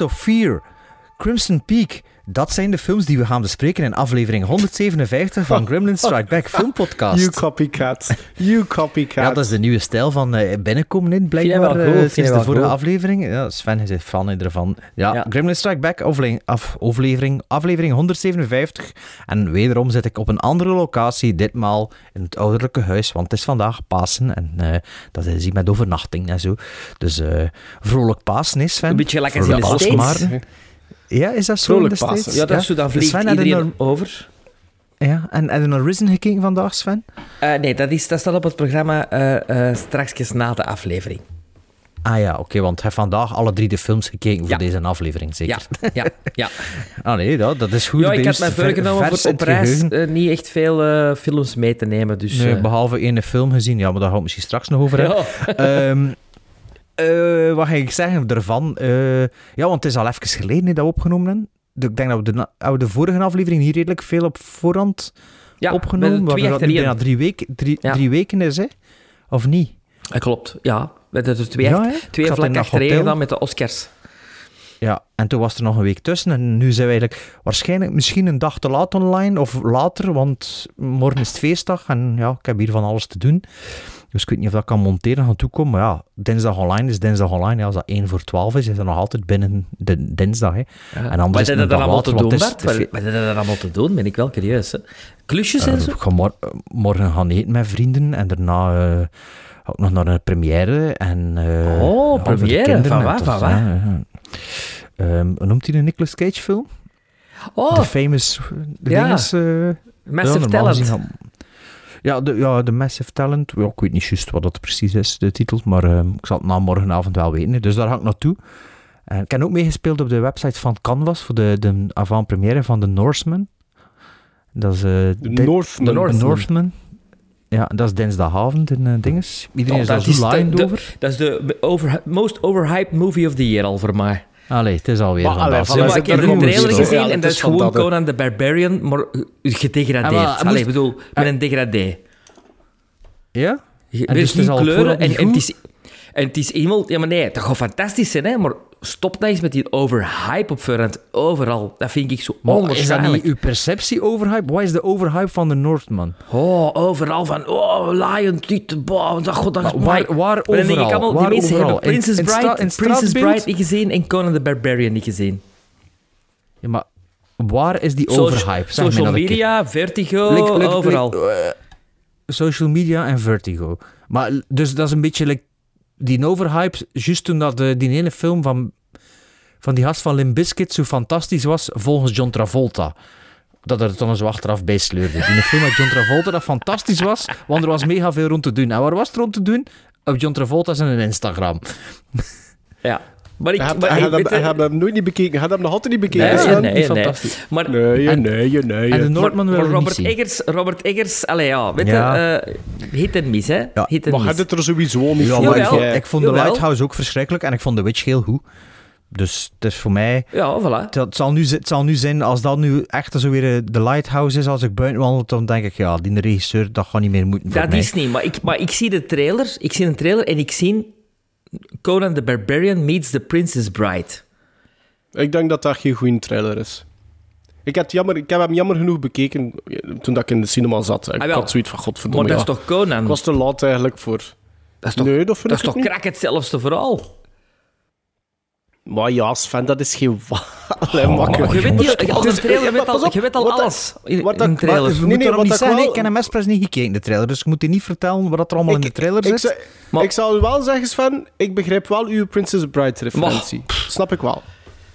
of Fear, Crimson Peak. Dat zijn de films die we gaan bespreken in aflevering 157 van Gremlin Strike Back Filmpodcast. You copycat. You copycat. Ja, dat is de nieuwe stijl van eh, binnenkomen in, blijkbaar, wel goed, eh, je sinds de vorige goed. aflevering. Ja, Sven is een fan ervan. Ja, Ja. Gremlin Strike Back, aflevering, af, aflevering, aflevering 157. En wederom zit ik op een andere locatie, ditmaal in het ouderlijke huis, want het is vandaag Pasen en eh, dat is hier met overnachting en zo. Dus eh, vrolijk Pasen is, Sven. Een beetje lekker in de Pasen, States. Ja, is dat zo Vrolijk in de Pasen. States? Ja, dat is zo, dan vliegt Sven, iedereen over. Ja, en heb je naar Risen gekeken vandaag, Sven? Eh, nee, dat, is, dat staat op het programma eh straks na de aflevering. Ah ja, oké, want hij vandaag alle drie de films gekeken voor Ja. deze aflevering, zeker? Ja, ja, ja. Ah nee, dat, dat is goed. ja, ik had mij voorgenomen voor op reis niet echt veel films mee te nemen. Dus, Nee, eh, behalve ene film gezien, ja, maar daar gaan we misschien straks nog over hebben. ja. Ehm, eh, wat ga ik zeggen ervan? Eh, ja, want het is al even geleden dat we opgenomen hebben. Ik denk dat we de, vorige aflevering hier redelijk veel op voorhand ja, opgenomen. twee dat nu bijna drie, weken, drie, Ja. drie weken is, hè? Of niet? Dat klopt, ja. We hebben er twee, Ja, hè? twee vlak achtereen gedaan met de Oscars. Ja, en toen was er nog een week tussen. En nu zijn we eigenlijk waarschijnlijk misschien een dag te laat online of later, want morgen is het feestdag en ja, ik heb hier van alles te doen. Dus ik weet niet of dat kan monteren gaan toekomen. Maar ja, dinsdag online is dinsdag online. Ja, als dat 1 voor 12 is, is dat nog altijd binnen de dinsdag. Hè. Ja. En anders Wat is dag allemaal te doen, is Bart? Wat veel- dan allemaal te doen? Ben ik wel curieus. Hè? Klusjes en zo? ik ga mor- morgen gaan eten met vrienden en daarna eh, ik nog naar een première. En, eh, Oh, de première? Van en waar, van waar? Ehm, hoe noemt hij een Nicolas Cage film? Oh, De famous... De Ja. dinges, eh, Massive Talent. Ja, de, ja, de Massive Talent. Ja, ik weet niet juist wat dat precies is, de titel. Maar ehm, ik zal het na morgenavond wel weten. Dus daar ga ik naartoe. En ik heb ook meegespeeld op de website van Canvas voor de, de avant-première van The Norseman. Dat is... eh, De Northman. De Northman. Ja, dat is dinsdagavond in eh, dinges. Iedereen Oh, is daar dat zo de- over. Dat is de over, most overhyped movie of the year al voor mij. Allee, het is alweer Maar, allee, ik heb de gewoon trailer gezien Ja, en dat is gewoon dat. Conan the Barbarian, maar gedegradeerd. Ah, maar Allee, moest- ik bedoel, met een degradé. Ja? Je- En dus het is kleuren en, en het is... En het is iemand... Ja, maar nee, dat gaat fantastisch zijn, hè. Maar stop nou eens met die overhype op voorhand. Overal. Dat vind ik zo Maar is dat onwaarschijnlijk. niet uw perceptie overhype? Wat is de overhype van de Northman? Oh, overal van... Oh, Lion, dit, boh, dat god, dat Maar waar- waar Maar dan denk ik overal? allemaal, Waar die mensen overal? hebben Princess In- in Bride, in Princess? Bride niet gezien en Conan the Barbarian niet gezien. Ja, maar waar is die overhype? Zeg Social media, Vertigo, Like- like- overal. like, eh, social media en Vertigo. Maar dus dat is een beetje like die overhype, juist toen dat eh, die ene film van, van die gast van Limp Bizkit zo fantastisch was, volgens John Travolta. Dat er dan zo achteraf bij sleurde. Die film met John Travolta dat fantastisch was, want er was mega veel rond te doen. En waar was het rond te doen? Op John Travolta zijn Instagram. Ja. Maar ik... Had- maar had hem- weet hij je- had hem nooit niet bekeken. Hij had hem nog altijd niet bekeken. Nee, nee, Niet nee. fantastisch. Maar, Nee, En- nee, nee. En de Noordman wil Robert. Eggers, Robert Eggers, allee ja, weet Ja. je, eh, hit en miss, hè? Ja. Hit en Maar hij het er sowieso niet Ja, maar ik, vond, ik vond The Jawel. Lighthouse ook verschrikkelijk en ik vond The Witch heel goed. Dus het is voor mij... Ja, voilà. Het zal, nu, het zal nu zijn, als dat nu echt zo weer eh, The Lighthouse is, als ik buiten wandel, dan denk ik, ja, die regisseur, dat gaat niet meer moeten Dat mij. is niet, maar ik, maar ik zie de trailer, ik zie een trailer en ik zie Conan the Barbarian meets the Princess Bride. Ik denk dat dat geen goede trailer is. Ik, had jammer, ik heb hem jammer genoeg bekeken toen dat ik in de cinema zat. Ik Ah, had zoiets van, Maar godverdomme, dat ja. is toch Conan? Ik was te laat eigenlijk voor... dat is toch, nee, dat dat is toch krak hetzelfde verhaal? Maar ja, Sven, dat is geen... Allee, makkelijk. je weet, als dus- trailer, je weet al, je weet al wat alles in, wat in een trailer. wat- We Nee, moeten nee, daarom wat niet ik zeggen, wel- ik heb hem expres niet gekeken, de trailer, dus ik moet je niet vertellen wat er allemaal in de trailer ik, zit. zou- Maar- ik zou wel zeggen, Sven, ik begrijp wel uw Princess Bride-referentie. Snap ik wel.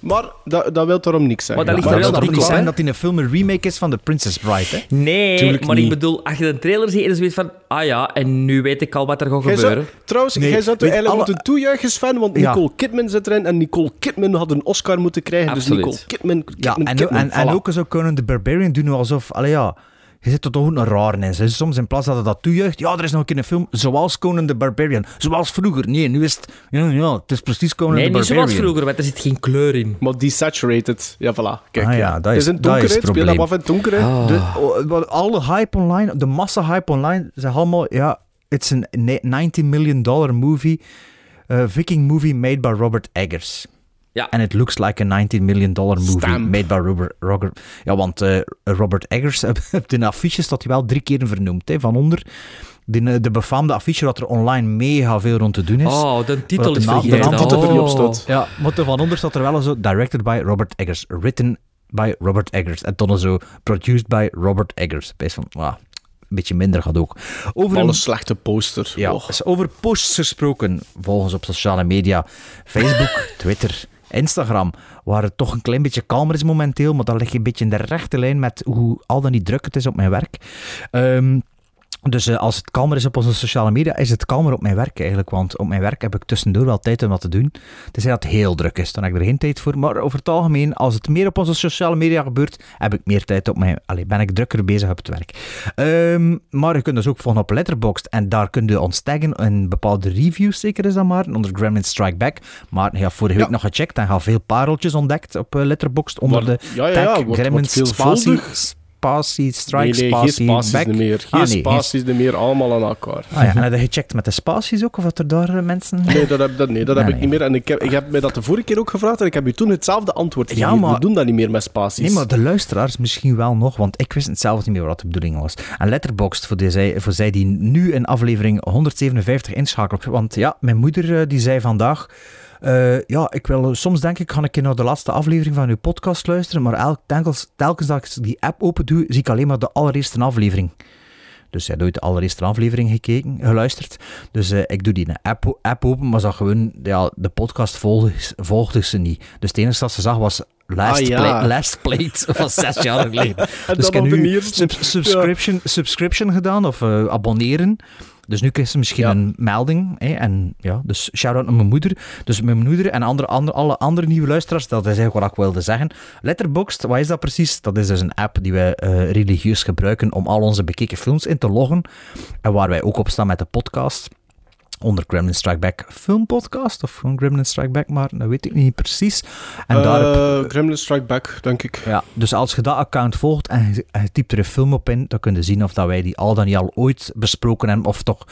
Maar dat, dat wil daarom niks zeggen. Maar dat ligt maar er wel niet zijn dat in een film een remake is van The Princess Bride, hè? Nee, Tuurlijk maar niet. ik bedoel, als je een trailer ziet, is het van, ah ja, en nu weet ik al wat er gaat zou- gebeuren. trouwens, Nee, jij zou er weet eigenlijk alle- moeten toejuichen, Sven, want Ja. Nicole Kidman zit erin en Nicole Kidman had een Oscar moeten krijgen. Absoluut. Dus Nicole Kidman, Ja, Kidman, en, Kidman, en, ook zo kunnen de Barbarian doen alsof, allee ja, je zit er toch ook een raar in. Hè. Soms in plaats dat je dat toejuicht, ja, er is nog een keer een film zoals Conan the Barbarian. Zoals vroeger. Nee, nu is het, ja, ja het is precies Conan Nee, the niet Barbarian. zoals vroeger, want er zit geen kleur in. Maar desaturated. Ja, voilà. Kijk, Ah ja, dat Het is- het is het Het Speel dat af in het donker, hè. Ah. De, oh, alle hype online, de massa hype online, zeggen allemaal, ja, it's a 90 million dollar movie, uh, Viking movie made by Robert Eggers. Ja. And it looks like a 19 million dollar movie Stamp. made by Robert, Robert Ja, want eh, Robert Eggers, op de affiche staat hij wel drie keer vernoemd, hè, van onder. De, eh, de befaamde affiche dat er online mega veel rond te doen is. Oh, de titel is de naam- de vergeten. naam dat er niet op Oh. staat. Ja, maar van onder staat er wel zo, directed by Robert Eggers, written by Robert Eggers. En dan zo, produced by Robert Eggers. Best van, een beetje minder gaat ook. Over Alle een, slechte poster. ja, Oh. is over posts gesproken, volgens op sociale media, Facebook, Twitter, Instagram, waar het toch een klein beetje kalmer is momenteel, maar dat ligt een beetje in de rechte lijn met hoe al dan niet druk het is op mijn werk. Ehm, dus eh, als het kalmer is op onze sociale media, is het kalmer op mijn werk eigenlijk. Want op mijn werk heb ik tussendoor wel tijd om wat te doen. Tenzij dat het heel druk is, dan heb ik er geen tijd voor. Maar over het algemeen, als het meer op onze sociale media gebeurt, heb ik meer tijd op mijn... Allee, ben ik drukker bezig op het werk. Ehm, maar je kunt dus ook volgen op Letterboxd. En daar kun je ons taggen in bepaalde reviews, zeker is dat maar, onder Gremlin Strike Back. Maar hebt vorige week Ja. nog gecheckt en hebt veel pareltjes ontdekt op eh, Letterboxd onder Maar- de ja, ja, tag ja, wordt- Gremlin wordt Spatie, Spatie Strike, Nee, nee, geen spaties Back. meer. Geen Ah, nee, geen spaties meer, allemaal aan elkaar. Ah ja, en heb je gecheckt met de spaties ook, of dat er daar eh, mensen... Nee, dat heb, dat, nee, dat Nee, heb ik nee. niet meer. En ik heb, ik heb mij dat de vorige keer ook gevraagd en ik heb u toen hetzelfde antwoord Ja, gegeven. maar- We doen dat niet meer met spaties. Nee, maar de luisteraars misschien wel nog, want ik wist het zelf niet meer wat de bedoeling was. En Letterboxd, voor, voor zij die nu in aflevering 157 inschakelen. Want ja, mijn moeder eh, die zei vandaag... eh, ja, ik wil, soms denk ik, ga ik naar de laatste aflevering van uw podcast luisteren, maar elk, telkens, telkens dat ik die app open doe, zie ik alleen maar de allereerste aflevering. Dus heeft nooit de allereerste aflevering gekeken, geluisterd. Dus eh, ik doe die een app, app open, maar zag gewoon, ja, de podcast volgde, volgde ze niet. Dus het enige dat ze zag was Last, Ah, ja. play, last Played van zes jaar geleden. En dus ik heb nu subscription, subscription gedaan, of eh, abonneren. Dus nu krijgt ze misschien Ja. een melding. Hè, en ja, dus shout-out naar mijn moeder. Dus mijn moeder en andere, andere, alle andere nieuwe luisteraars, dat is eigenlijk wat ik wilde zeggen. Letterboxd, wat is dat precies? Dat is dus een app die wij eh, religieus gebruiken om al onze bekeken films in te loggen. En waar wij ook op staan met de podcast. Onder Gremlin Strike Back filmpodcast, of gewoon Gremlin Strike Back, maar dat weet ik niet precies. En Eh, daar Gremlin Strike Back, denk ik. ja, dus als je dat account volgt en je, typt er een film op in, dan kun je zien of dat wij die al dan niet al ooit besproken hebben, of toch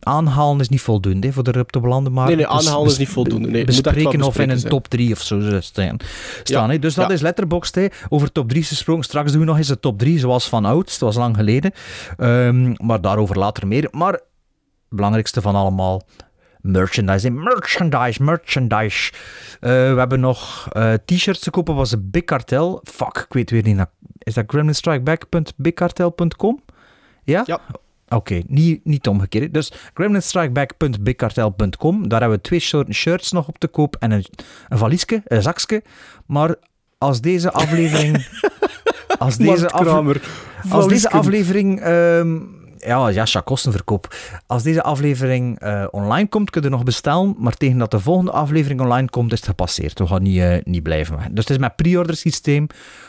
aanhalen is niet voldoende hè, voor erop te belanden. Maar Nee, nee, aanhalen is niet voldoende. Nee, bespreken of in een zijn. top 3 of zo staan. staan hè. Dus dat Ja. is Letterboxd. Hè. Over top 3 gesproken. Straks doen we nog eens de top 3, zoals van ouds. Dat was lang geleden. Ehm, maar daarover later meer. Maar belangrijkste van allemaal, merchandise. Merchandise, merchandise. We hebben nog eh, t-shirts te kopen. was een Big Cartel. Fuck, ik weet weer niet. Is dat gremlinstrikeback.bigcartel.com? Ja? Ja. Oké, niet, niet omgekeerd. Dus gremlinstrikeback.bigcartel.com. Daar hebben we twee soorten shirts nog op te koop en een, een valiesje, een zakje. Maar als deze aflevering... als deze. Kramer. Als deze aflevering... ehm, ja, ja, ja, kostenverkoop. Als deze aflevering eh, online komt, kun je nog bestellen. Maar tegen dat de volgende aflevering online komt, is het gepasseerd. We gaan niet, eh, niet blijven. Dus het is met pre-order systeem.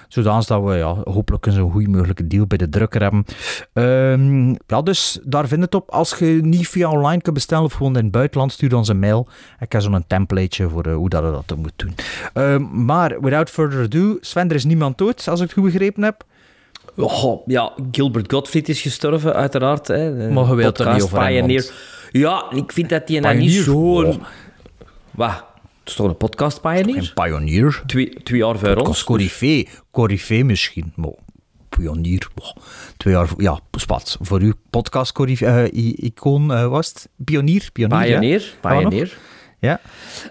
Zodanig dat we ja, hopelijk een zo goed mogelijke deal bij de drukker hebben. Ehm, ja, dus daar vind het op. Als je niet via online kunt bestellen of gewoon in het buitenland, stuur ons een mail. Ik heb zo'n templateje voor eh, hoe dat je dat moet doen. Ehm, maar, without further ado, Sven, er is niemand dood, als ik het goed begrepen heb. Oh, ja, Gilbert Gottfried is gestorven, uiteraard. Hè. De Maar je wilt er podcast niet over Pioneer. Ja, ik vind dat die nou niet Pioneer? zo'n... Oh. Wat? Het is toch een podcast Pioneer? Een pionier. Twee, twee jaar voor ons. Corifee. Corifee misschien. Maar pionier. Twee jaar... voor- Ja, spat. Voor u podcast corifee, icoon eh, was het? Pionier? Pionier, Pioneer. Ja? Pioneer. Ja.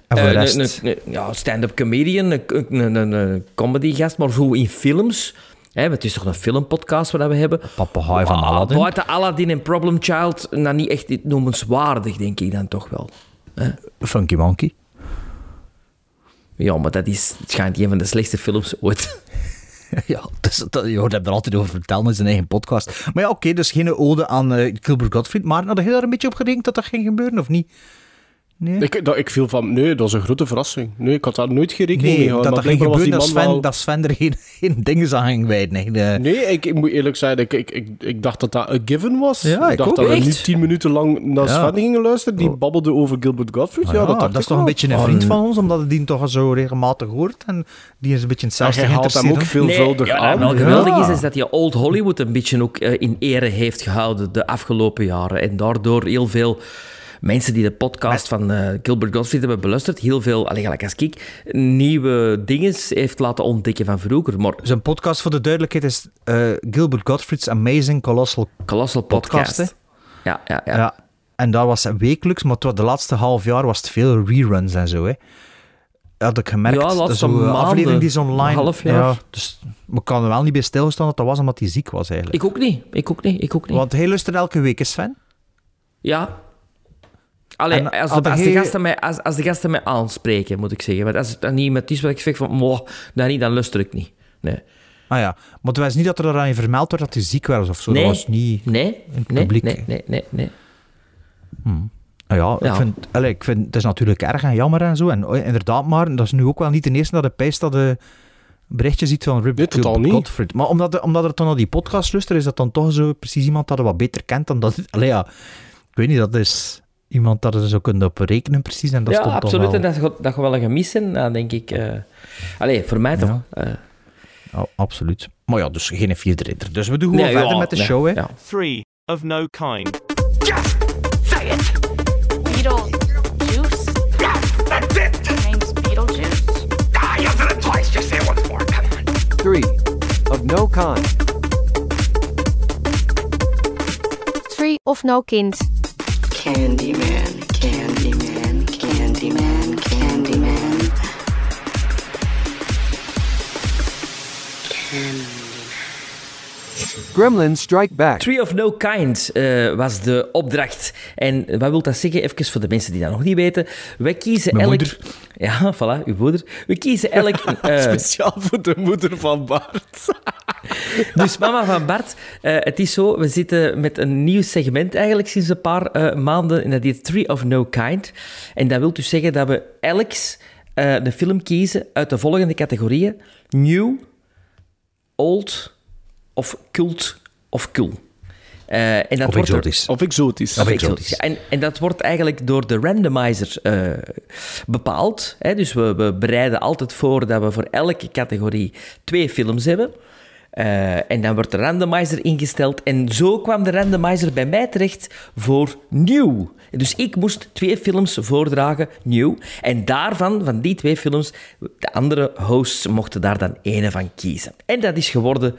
En voor de Eh, rest... ja, stand-up comedian, een, een, een, een comedy-gast, maar zo in films. Hè, het is toch een filmpodcast wat we hebben. Papegaai van Aladdin. Buiten Aladdin en Problem Child, nou niet echt noemenswaardig, denk ik dan toch wel. Funky Monkey. Ja, maar dat is, het schijnt een van de slechtste films ooit. ja, dus, dat, je hoort hem er altijd over vertellen in zijn eigen podcast. Maar ja, oké, dus geen ode aan eh, Gilbert Gottfried. Maar had je daar een beetje op gerekend dat dat ging gebeuren, of niet? Nee? Ik, dat, ik viel van, nee, dat was een grote verrassing. Nee, ik had daar nooit geen rekening mee Nee, gehouden. dat dat ging gebeuren dat Sven, wel- dat Sven er geen, geen dingen aan ging wijden. De- Nee, ik, ik moet eerlijk zijn, ik, ik, ik, ik dacht dat dat een given was. Ja, ik dacht ook. dat we Echt? nu tien minuten lang naar Ja. Sven gingen luisteren. Die babbelde over Gilbert Gottfried. Ah ja, ja, dat, dat, is toch een beetje een vriend van ons, omdat het die toch zo regelmatig hoort. En die is een beetje hetzelfde jij haalt hem ook veelvuldig ja, aan. Wel Ja. geweldig is, is dat hij Old Hollywood een beetje ook eh, in ere heeft gehouden de afgelopen jaren. En daardoor heel veel mensen die de podcast van eh, Gilbert Gottfried hebben beluisterd, heel veel, alleen gelijk als ik, nieuwe dingen heeft laten ontdekken van vroeger. Maar Zijn podcast, voor de duidelijkheid, is eh, Gilbert Gottfried's Amazing Colossal Colossal Podcast, Podcast. ja, ja, ja. Ja. En dat was wekelijks, maar de laatste half jaar was het veel reruns en zo. Hè. Had ik gemerkt. Ja, de laatste zo, eh, maanden, aflevering die is online. half jaar. Ja, dus we kan er wel niet bij stilstaan dat dat was omdat hij ziek was eigenlijk. Ik ook niet, ik ook niet, ik ook niet. Want hij luistert elke week, is Sven? Ja. Allee, als, de, als, de hij- gasten mij, als, als de gasten mij aanspreken, moet ik zeggen. Want als het dan niet met is wat ik zeg van, moh, dat niet, dan luister ik niet. Nee. Ah ja, maar het was niet dat er aan je vermeld werd dat hij ziek was of zo. Nee. Dat was niet... Nee, het nee, publiek. nee, nee, nee, nee. Ah ja, Ja. Ik, vind, allee, ik vind het is natuurlijk erg en jammer en zo. En oh, inderdaad, maar dat is nu ook wel niet de eerste dat de pijst dat de berichtje ziet van Rip Nee. Maar omdat, de- omdat er dan naar die podcast luistert, is dat dan toch zo precies iemand dat je wat beter kent dan dat... Allee ja, ik weet niet, dat is iemand dat je zo kunt op rekenen precies. En dat ja, stond toch absoluut. wel- En dat gaat dat gaat wel een gemis zijn, dan denk ik. eh Allee, voor mij toch. Ja. eh, Ja, absoluut. Maar ja, dus geen vierde ridder. Dus we doen gewoon nee, verder ja, met de nee, show, hè. ja. Three of no kind. Beetlejuice? That's it! Your name's Beetlejuice? Ah, you said it twice. Just say it once more. Come on. Three of no kind. Three of no kind. Candyman, Candyman, Candyman, Candyman. Gremlins Strike Back. Tree of No Kind eh, was de opdracht. En wat wil dat zeggen? Even voor de mensen die dat nog niet weten. Wij kiezen Mijn elk... moeder. Ja, voilà, uw moeder. We kiezen elk... eh, Speciaal voor de moeder van Bart. Dus mama van Bart, eh, het is zo, we zitten met een nieuw segment eigenlijk sinds een paar eh, maanden en dat heet Three of No Kind. En dat wil dus zeggen dat we elk eh een film kiezen uit de volgende categorieën. New, old of cult of cool. Eh, en dat Of wordt er- exotisch. Of exotisch. of exotisch. exotisch. En, en dat wordt eigenlijk door de randomizer eh, bepaald. Hè? Dus we, we bereiden altijd voor dat we voor elke categorie twee films hebben. Eh, en dan wordt de randomizer ingesteld. En zo kwam de randomizer bij mij terecht voor nieuw. Dus ik moest twee films voordragen, nieuw. En daarvan, van die twee films, de andere hosts mochten daar dan ene van kiezen. En dat is geworden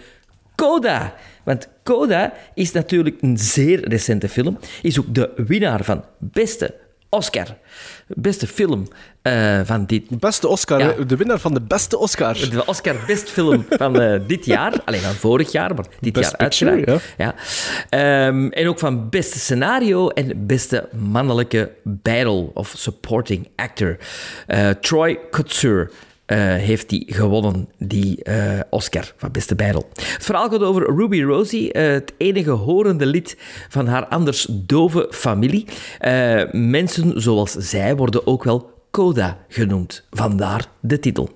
Coda. Want Coda is natuurlijk een zeer recente film. Is ook de winnaar van beste Oscar. Beste film eh, van dit... Beste Oscar, Ja. de winnaar van de beste Oscar. De Oscar Best Film van eh, dit jaar. Alleen van vorig jaar, maar dit Best jaar uiteraard. Ja. Ehm, en ook van beste scenario en beste mannelijke battle of supporting actor. Eh, Troy Kotsur eh, heeft die gewonnen, die eh, Oscar van beste battle. Het verhaal gaat over Ruby Rosie, eh, het enige horende lid van haar anders dove familie. Mensen zoals zij worden ook wel Coda genoemd, vandaar de titel.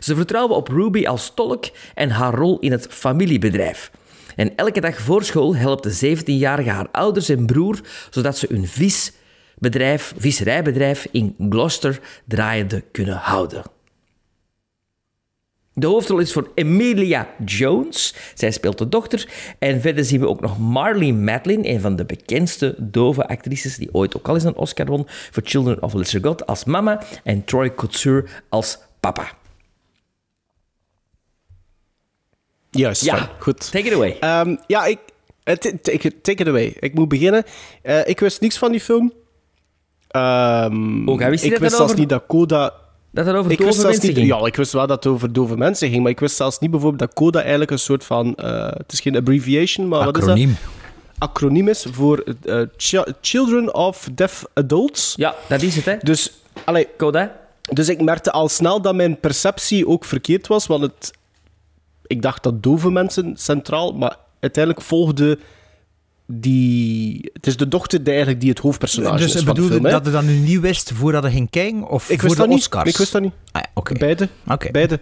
Ze vertrouwen op Ruby als tolk en haar rol in het familiebedrijf. En elke dag voor school helpt de 17-jarige haar ouders en broer, zodat ze hun visbedrijf, visserijbedrijf in Gloucester draaiende kunnen houden. De hoofdrol is voor Emilia Jones. Zij speelt de dochter. En verder zien we ook nog Marley Madeline, een van de bekendste dove actrices, die ooit ook al eens een Oscar won voor Children of Lesser God, als mama. En Troy Kotsur als papa. Juist, Ja, goed. Take it away. Ehm, ja, ik... eh, Take it, take it away. Ik moet beginnen. Eh, ik wist niks van die film. Ehm, Ook, hè? Wist ik wist zelfs niet dat Coda... Dat het over Ik dove wist zelfs mensen niet... ging. Ja, ik wist wel dat het over dove mensen ging, maar ik wist zelfs niet bijvoorbeeld dat Coda eigenlijk een soort van... eh, het is geen abbreviation, maar wat is Acroniem. dat? Acroniem is voor eh, Chi- Children of Deaf Adults. Ja, dat is het, hè. Dus, allee, Coda. dus ik merkte al snel dat mijn perceptie ook verkeerd was, want het, ik dacht dat dove mensen centraal, maar uiteindelijk volgde die... Het is de dochter die, eigenlijk die het hoofdpersonage Dus is de film. hè. dat je dat nu niet wist voordat je ging kijken? Of Ik voor wist de dat niet. Oscars? Ik wist dat niet. Ah, ja. Beide. Beide.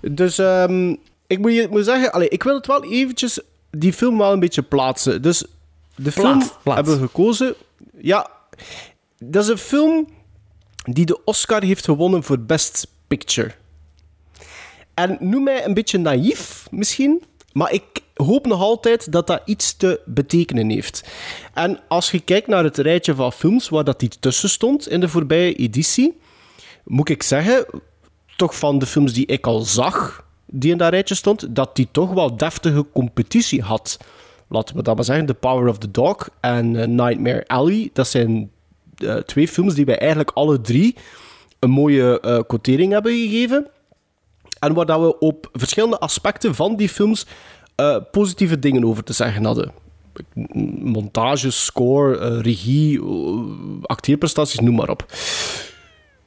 Dus ehm, ik moet je moet zeggen, allee, ik wil het wel eventjes die film wel een beetje plaatsen. Dus de film hebben we gekozen. Ja, dat is een film die de Oscar heeft gewonnen voor Best Picture. En noem mij een beetje naïef misschien, maar ik hoop nog altijd dat dat iets te betekenen heeft. En als je kijkt naar het rijtje van films waar dat die tussen stond in de voorbije editie, moet ik zeggen, toch van de films die ik al zag, die in dat rijtje stond, dat die toch wel deftige competitie had. Laten we dat maar zeggen, The Power of the Dog en eh, Nightmare Alley. Dat zijn eh, twee films die wij eigenlijk alle drie een mooie eh quotering hebben gegeven. En waar dat we op verschillende aspecten van die films eh, positieve dingen over te zeggen hadden. Montage, score, eh, regie, eh, acteerprestaties, noem maar op.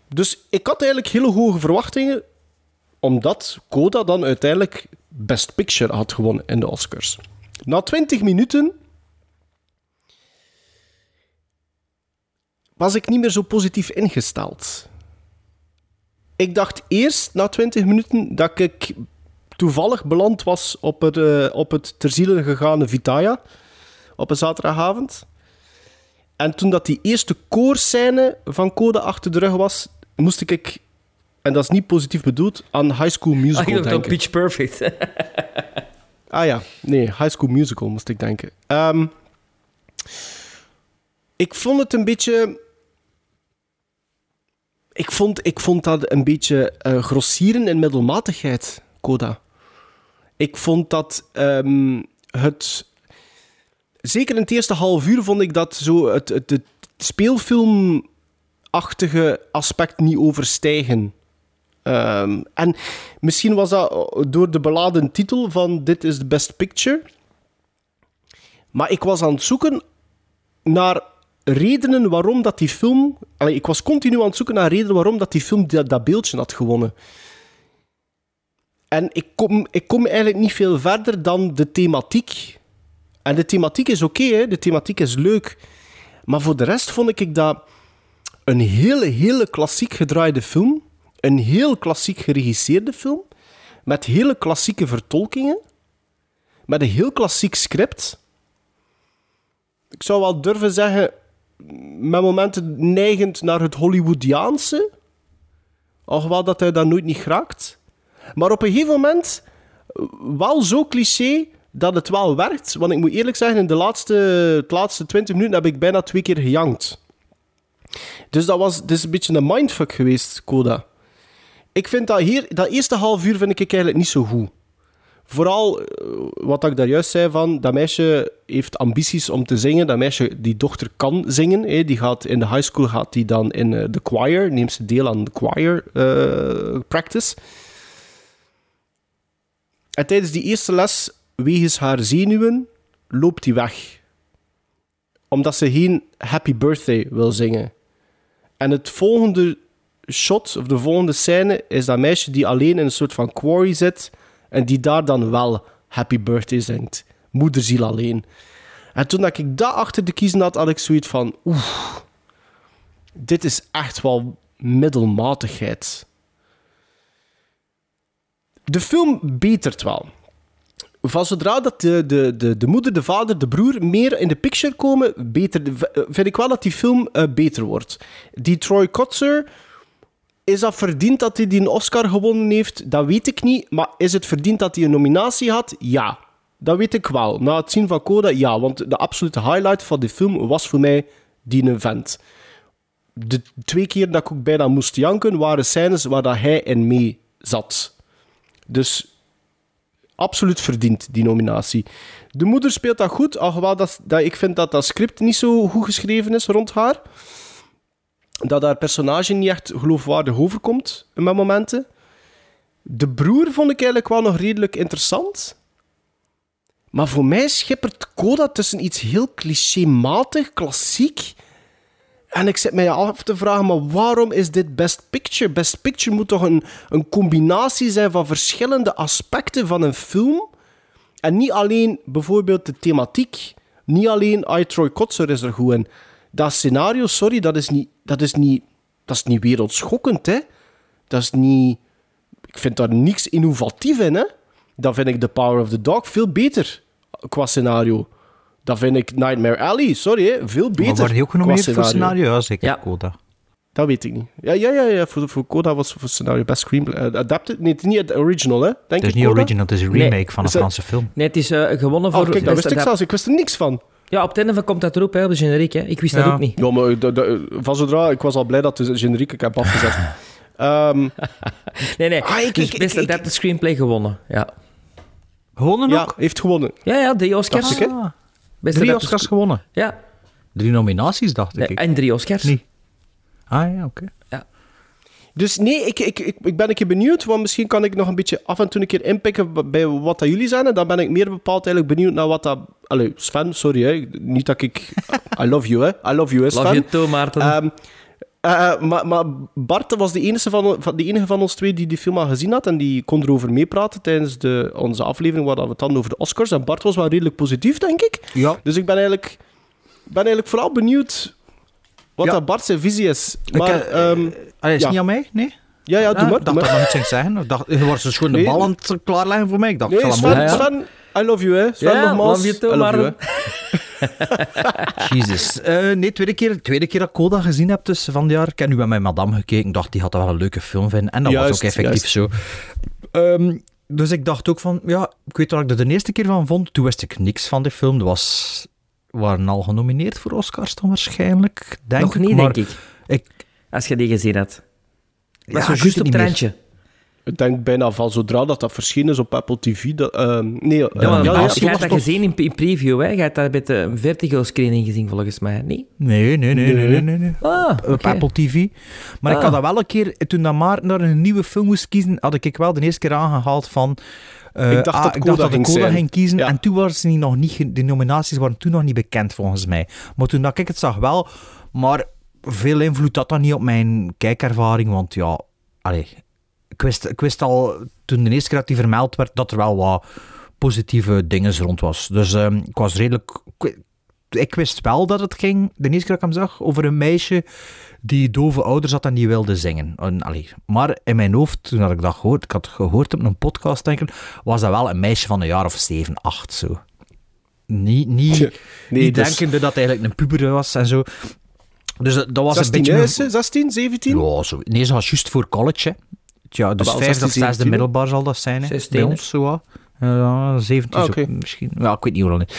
Dus ik had eigenlijk hele hoge verwachtingen, omdat Coda dan uiteindelijk Best Picture had gewonnen in de Oscars. Na 20 minuten was ik niet meer zo positief ingesteld. Ik dacht eerst na 20 minuten dat ik toevallig beland was op het, eh, op het ter ziele gegaane Vitaya op een zaterdagavond. En toen dat die eerste koorscène van Code achter de rug was, moest ik, en dat is niet positief bedoeld, aan High School Ah, Musical dacht aan denken. Pitch Perfect. Ah ja, nee, High School Musical moest ik denken. Ehm, ik vond het een beetje. Ik vond, ik vond dat een beetje eh, grossieren in middelmatigheid, Coda. Ik vond dat ehm, het. Zeker in het eerste half uur vond ik dat zo het, het, het speelfilmachtige aspect niet overstijgen. Ehm, en misschien was dat door de beladen titel van Dit is de Best Picture. Maar ik was aan het zoeken naar redenen waarom dat die film... Allee, ik was continu aan het zoeken naar redenen waarom dat die film dat beeldje had gewonnen. En ik kom, ik kom eigenlijk niet veel verder dan de thematiek. En de thematiek is oké, de thematiek is leuk. Maar voor de rest vond ik dat een hele, hele klassiek gedraaide film. Een heel klassiek geregisseerde film. Met hele klassieke vertolkingen. Met een heel klassiek script. Ik zou wel durven zeggen, met momenten neigend naar het Hollywoodiaanse. Alhoewel dat hij dat nooit niet raakt. Maar op een gegeven moment wel zo cliché dat het wel werkt. Want ik moet eerlijk zeggen, in de laatste, de laatste 20 minuten heb ik bijna twee keer gejankt. Dus dat was dus een beetje een mindfuck geweest, Coda. Ik vind dat hier, dat eerste half uur vind ik eigenlijk niet zo goed. Vooral eh, wat ik daar juist zei van, dat meisje heeft ambities om te zingen. Dat meisje, die dochter kan zingen. Hè. Die gaat in de high school gaat die dan in eh, de choir, neemt ze deel aan de choir eh, practice. En tijdens die eerste les, wegens haar zenuwen, loopt die weg. Omdat ze geen happy birthday wil zingen. En het volgende shot, of de volgende scène, is dat meisje die alleen in een soort van quarry zit en die daar dan wel happy birthday zingt. Moederziel alleen. En toen dat ik dat achter de kiezen had, had ik zoiets van, oeh, dit is echt wel middelmatigheid. De film betert wel. Van zodra dat de, de, de, de moeder, de vader, de broer meer in de picture komen, beter, vind ik wel dat die film eh, beter wordt. Die Troy Kotzer, is dat verdiend dat hij die een Oscar gewonnen heeft? Dat weet ik niet. Maar is het verdiend dat hij een nominatie had? Ja. Dat weet ik wel. Na het zien van Coda, ja. Want de absolute highlight van die film was voor mij die event. De twee keer dat ik ook bijna moest janken, waren scènes waar dat hij in mee zat. Dus absoluut verdiend, die nominatie. De moeder speelt dat goed, alhoewel dat, dat ik vind dat dat script niet zo goed geschreven is rond haar. Dat haar personage niet echt geloofwaardig overkomt met momenten. De broer vond ik eigenlijk wel nog redelijk interessant. Maar voor mij schippert Coda tussen iets heel clichématig, klassiek. En ik zit mij af te vragen, maar waarom is dit Best Picture? Best Picture moet toch een, een combinatie zijn van verschillende aspecten van een film. En niet alleen bijvoorbeeld de thematiek niet alleen I, Troy Kotzer is er goed in. Dat scenario, sorry, dat is niet, dat is niet, dat is niet wereldschokkend, hè. Dat is niet... Ik vind daar niks innovatief in, hè. Dan vind ik The Power of the Dog veel beter qua scenario. Dan vind ik Nightmare Alley, sorry, hè, veel beter Maar wordt die ook genomineerd voor scenario? Ja, zeker. Ja. Coda. Dat weet ik niet. Ja, ja, ja, ja voor, voor Coda was voor scenario best screenplay. eh, adapted? Nee, het is niet het original, hè? Denk Het is ik, niet Coda? original, het is een remake Nee. van een dat- Franse film. Nee, het is eh, gewonnen Oh, voor... kijk, dat wist ik zelfs. Ik wist er niks van. Ja, op het einde van komt dat erop, hè, op de generiek. Hè. Ik wist dat Ja. ook niet. Ja, maar de, de- van zodra... Ik was al blij dat de generiek ik heb afgezet. Ehm, Nee, nee. Ah, ik- dus ik- beste ik- adapted screenplay gewonnen. Ja, Gewonnen ja, ook? heeft gewonnen. ja, ja drie Oscars. Ik? Ah, Beste drie Oscars screen- gewonnen. Ja, Drie nominaties, dacht nee, ik. en drie Oscars. Niet. Ah ja, oké. Dus nee, ik, ik, ik, ik ben een keer benieuwd, want misschien kan ik nog een beetje af en toe een keer inpikken bij wat dat jullie zijn. En dan ben ik meer bepaald eigenlijk benieuwd naar wat dat... Allee, Sven, sorry, hè. Niet dat ik... I love you, hè. I love you, hè, Sven. Love you too, Maarten. Ehm, eh, eh, maar, maar Bart was de enige van, van, de enige van ons twee die die film al gezien had en die kon erover meepraten tijdens de, onze aflevering waar we het hadden over de Oscars. En Bart was wel redelijk positief, denk ik. Ja, Dus ik ben eigenlijk, ben eigenlijk vooral benieuwd wat Ja. dat Bart zijn visie is. Maar, Ik, eh, ehm, Allee, is Ja. niet aan mij? Nee? ja, ja, doe Ah, maar. Ik dacht dat nog iets ging zeggen. Ik dacht, je was dus gewoon de Nee. bal aan het klaarleggen voor mij. Ik dacht, Nee, Sven. Sven, I love you, hè. Sven, nogmaals. love you too, I love you. Jezus. Eh, nee, tweede keer, tweede keer dat ik Coda gezien heb dus van het jaar. Ik heb nu bij mijn madame gekeken. Ik dacht, die had dat wel een leuke film vinden. En dat was ook effectief zo. Ehm, dus ik dacht ook van, ja, ik weet waar ik er de eerste keer van vond. Toen wist ik niks van die film. Dat was, waren al genomineerd voor Oscars dan waarschijnlijk, denk Nog ik. niet, maar denk ik. ik Als je die gezien had. Ja, Dat is zo juist op het randje. Ik denk bijna van zodra dat dat verschenen is op Apple TV. Dat, ehm, nee, Ja, eh, maar ja, ja, je hebt dat gezien in, in preview, hè? Je hebt dat met de Vertigo-screening gezien, volgens mij. Nee? Nee, nee, nee, nee, nee, nee. nee. Ah, Op. Apple TV. Maar ik Ah. had dat wel een keer, toen dat Maarten naar een nieuwe film moest kiezen, had ik wel de eerste keer aangehaald van... eh, Ik dacht ah, dat ik dacht dat ging de Coda zijn. ging kiezen. Ja. En toen waren ze niet, nog niet, de nominaties waren toen nog niet bekend, volgens mij. Maar toen dat ik het zag wel, maar veel invloed had dat niet op mijn kijkervaring, want ja, allee, ik, wist, ik wist al, toen de eerste keer dat die vermeld werd, dat er wel wat positieve dingen rond was. Dus ehm, ik was redelijk... Ik, ik wist wel dat het ging, de eerste keer dat ik hem zag, over een meisje die dove ouders had en die wilde zingen. En, allee, maar in mijn hoofd, toen had ik dat gehoord, ik had gehoord op een podcast, denk ik, was dat wel een meisje van een jaar of 7, 8 zo. Niet, niet, nee, niet dus- denkende dat hij eigenlijk een puber was en zo. Dus dat dat was 16, een beetje... hè, een- is ze? 16, 17? ja, zo. Nee, ze was juist voor college. Hè. Ja, dus wel, vijfde 16, of zesde 17, middelbaar zal dat zijn. Hè. 16, Bij ons zo 17 Ah, zo oké. misschien. Ja, ik weet niet hoe lang.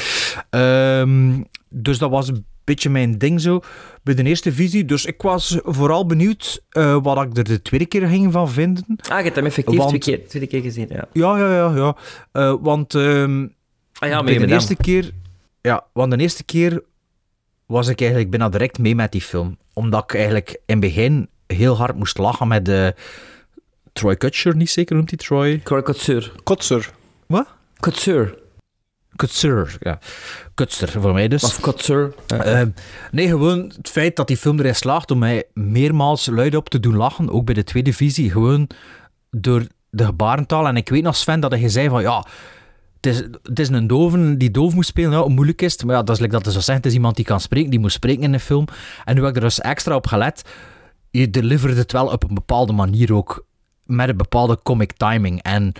Ehm dus dat was een beetje mijn ding zo. Bij de eerste visie. Dus ik was vooral benieuwd eh, wat ik er de tweede keer ging van vinden. Ah, je hebt hem effectief Want- twee, keer, tweede keer gezien, ja. Ja, ja, ja. ja. Eh, want ehm, Ah ja, bij de eerste keer... Ja, want de eerste keer was ik eigenlijk bijna direct mee met die film. Omdat ik eigenlijk in het begin heel hard moest lachen met de... Troy Kutcher, niet zeker noemt hij Troy? Troy Kotsur. Kotzer. Wat? Kotsur. Kutzer, ja. Kutster voor mij dus. Of Kotsur. Ja. Eh, nee, gewoon het feit dat die film erin slaagt om mij meermaals luid op te doen lachen, ook bij de tweede visie, gewoon door de gebarentaal. En ik weet nog, Sven, dat je zei van, ja, het is, het is een doven die doof moet spelen, ja, hoe moeilijk is het? Maar ja, dat is like dat ze zo zeggen, het is iemand die kan spreken, die moet spreken in een film. En nu heb ik er dus extra op gelet, je deliverde het wel op een bepaalde manier ook, met een bepaalde comic timing. En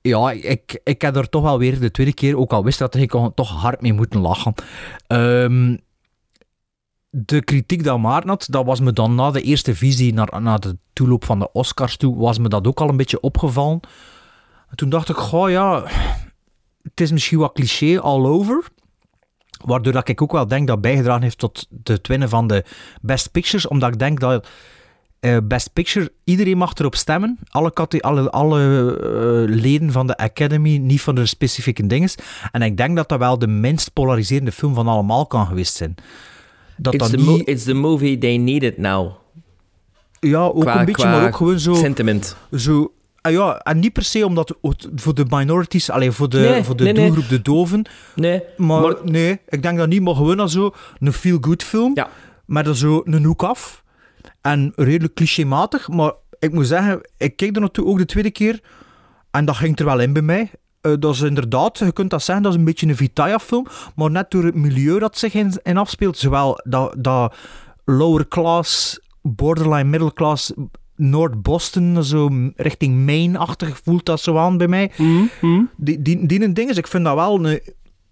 ja, ik, ik heb er toch wel weer de tweede keer, ook al wist dat ik toch hard mee moeten lachen. Ehm, de kritiek dat Maarten had, dat was me dan na de eerste visie, naar, na de toeloop van de Oscars toe, was me dat ook al een beetje opgevallen. En toen dacht ik, goh ja, het is misschien wat cliché all over. Waardoor dat ik ook wel denk dat bijgedragen heeft tot de winnen van de Best Pictures. Omdat ik denk dat eh, Best Picture, iedereen mag erop stemmen. Alle, alle, alle eh, leden van de Academy, niet van de specifieke dingen. En ik denk dat dat wel de minst polariserende film van allemaal kan geweest zijn. Dat It's, dat the niet, it's the movie they needed now. ja, ook Qua- een beetje, maar ook gewoon zo... Sentiment. zo ah ja, en niet per se omdat het voor de minorities, alleen voor de, Nee, voor de nee, nee. doelgroep, de doven. Nee, Maar, maar- nee, ik denk dat niet, maar gewoon als zo een feel-good film. Ja. Met er zo een hoek af. En redelijk clichématig, maar ik moet zeggen, ik keek er naartoe ook de tweede keer. En dat ging er wel in bij mij. eh, dat is inderdaad, je kunt dat zeggen, dat is een beetje een Vitaya-film, maar net door het milieu dat zich in, in afspeelt, zowel dat, dat lower class, borderline middle class, Noord-Boston, zo richting Maine-achtig voelt dat zo aan bij mij. Die, die, die een ding is, ik vind dat wel een,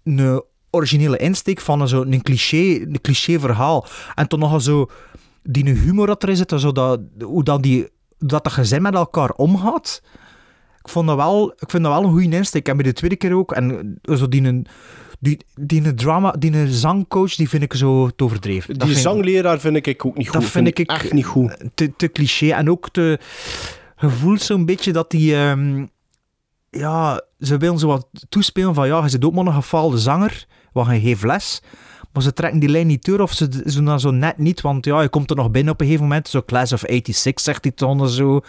een originele insteek van een, zo, een, cliché, een cliché verhaal. En toch nog zo die humor dat erin zit, zo dat, hoe dat, die, dat dat gezin met elkaar omgaat. Ik, vond dat wel, ik vind dat wel een goede insteek. En bij de tweede keer ook. En zo die, een, die, die drama, die een zangcoach, die vind ik zo te overdreven. Dat Die vind- zangleraar vind ik ook niet goed. dat vind ik, echt niet goed. Te, te cliché. En ook te... Je voelt zo'n beetje dat die... ehm, ja, ze willen zo wat toespelen van... Ja, je zit ook maar een gefaalde zanger, want je geeft les. Maar ze trekken die lijn niet door, of ze ze doen dat zo net niet. Want ja, je komt er nog binnen op een gegeven moment. Zo Class of 86, zegt hij dan of zo.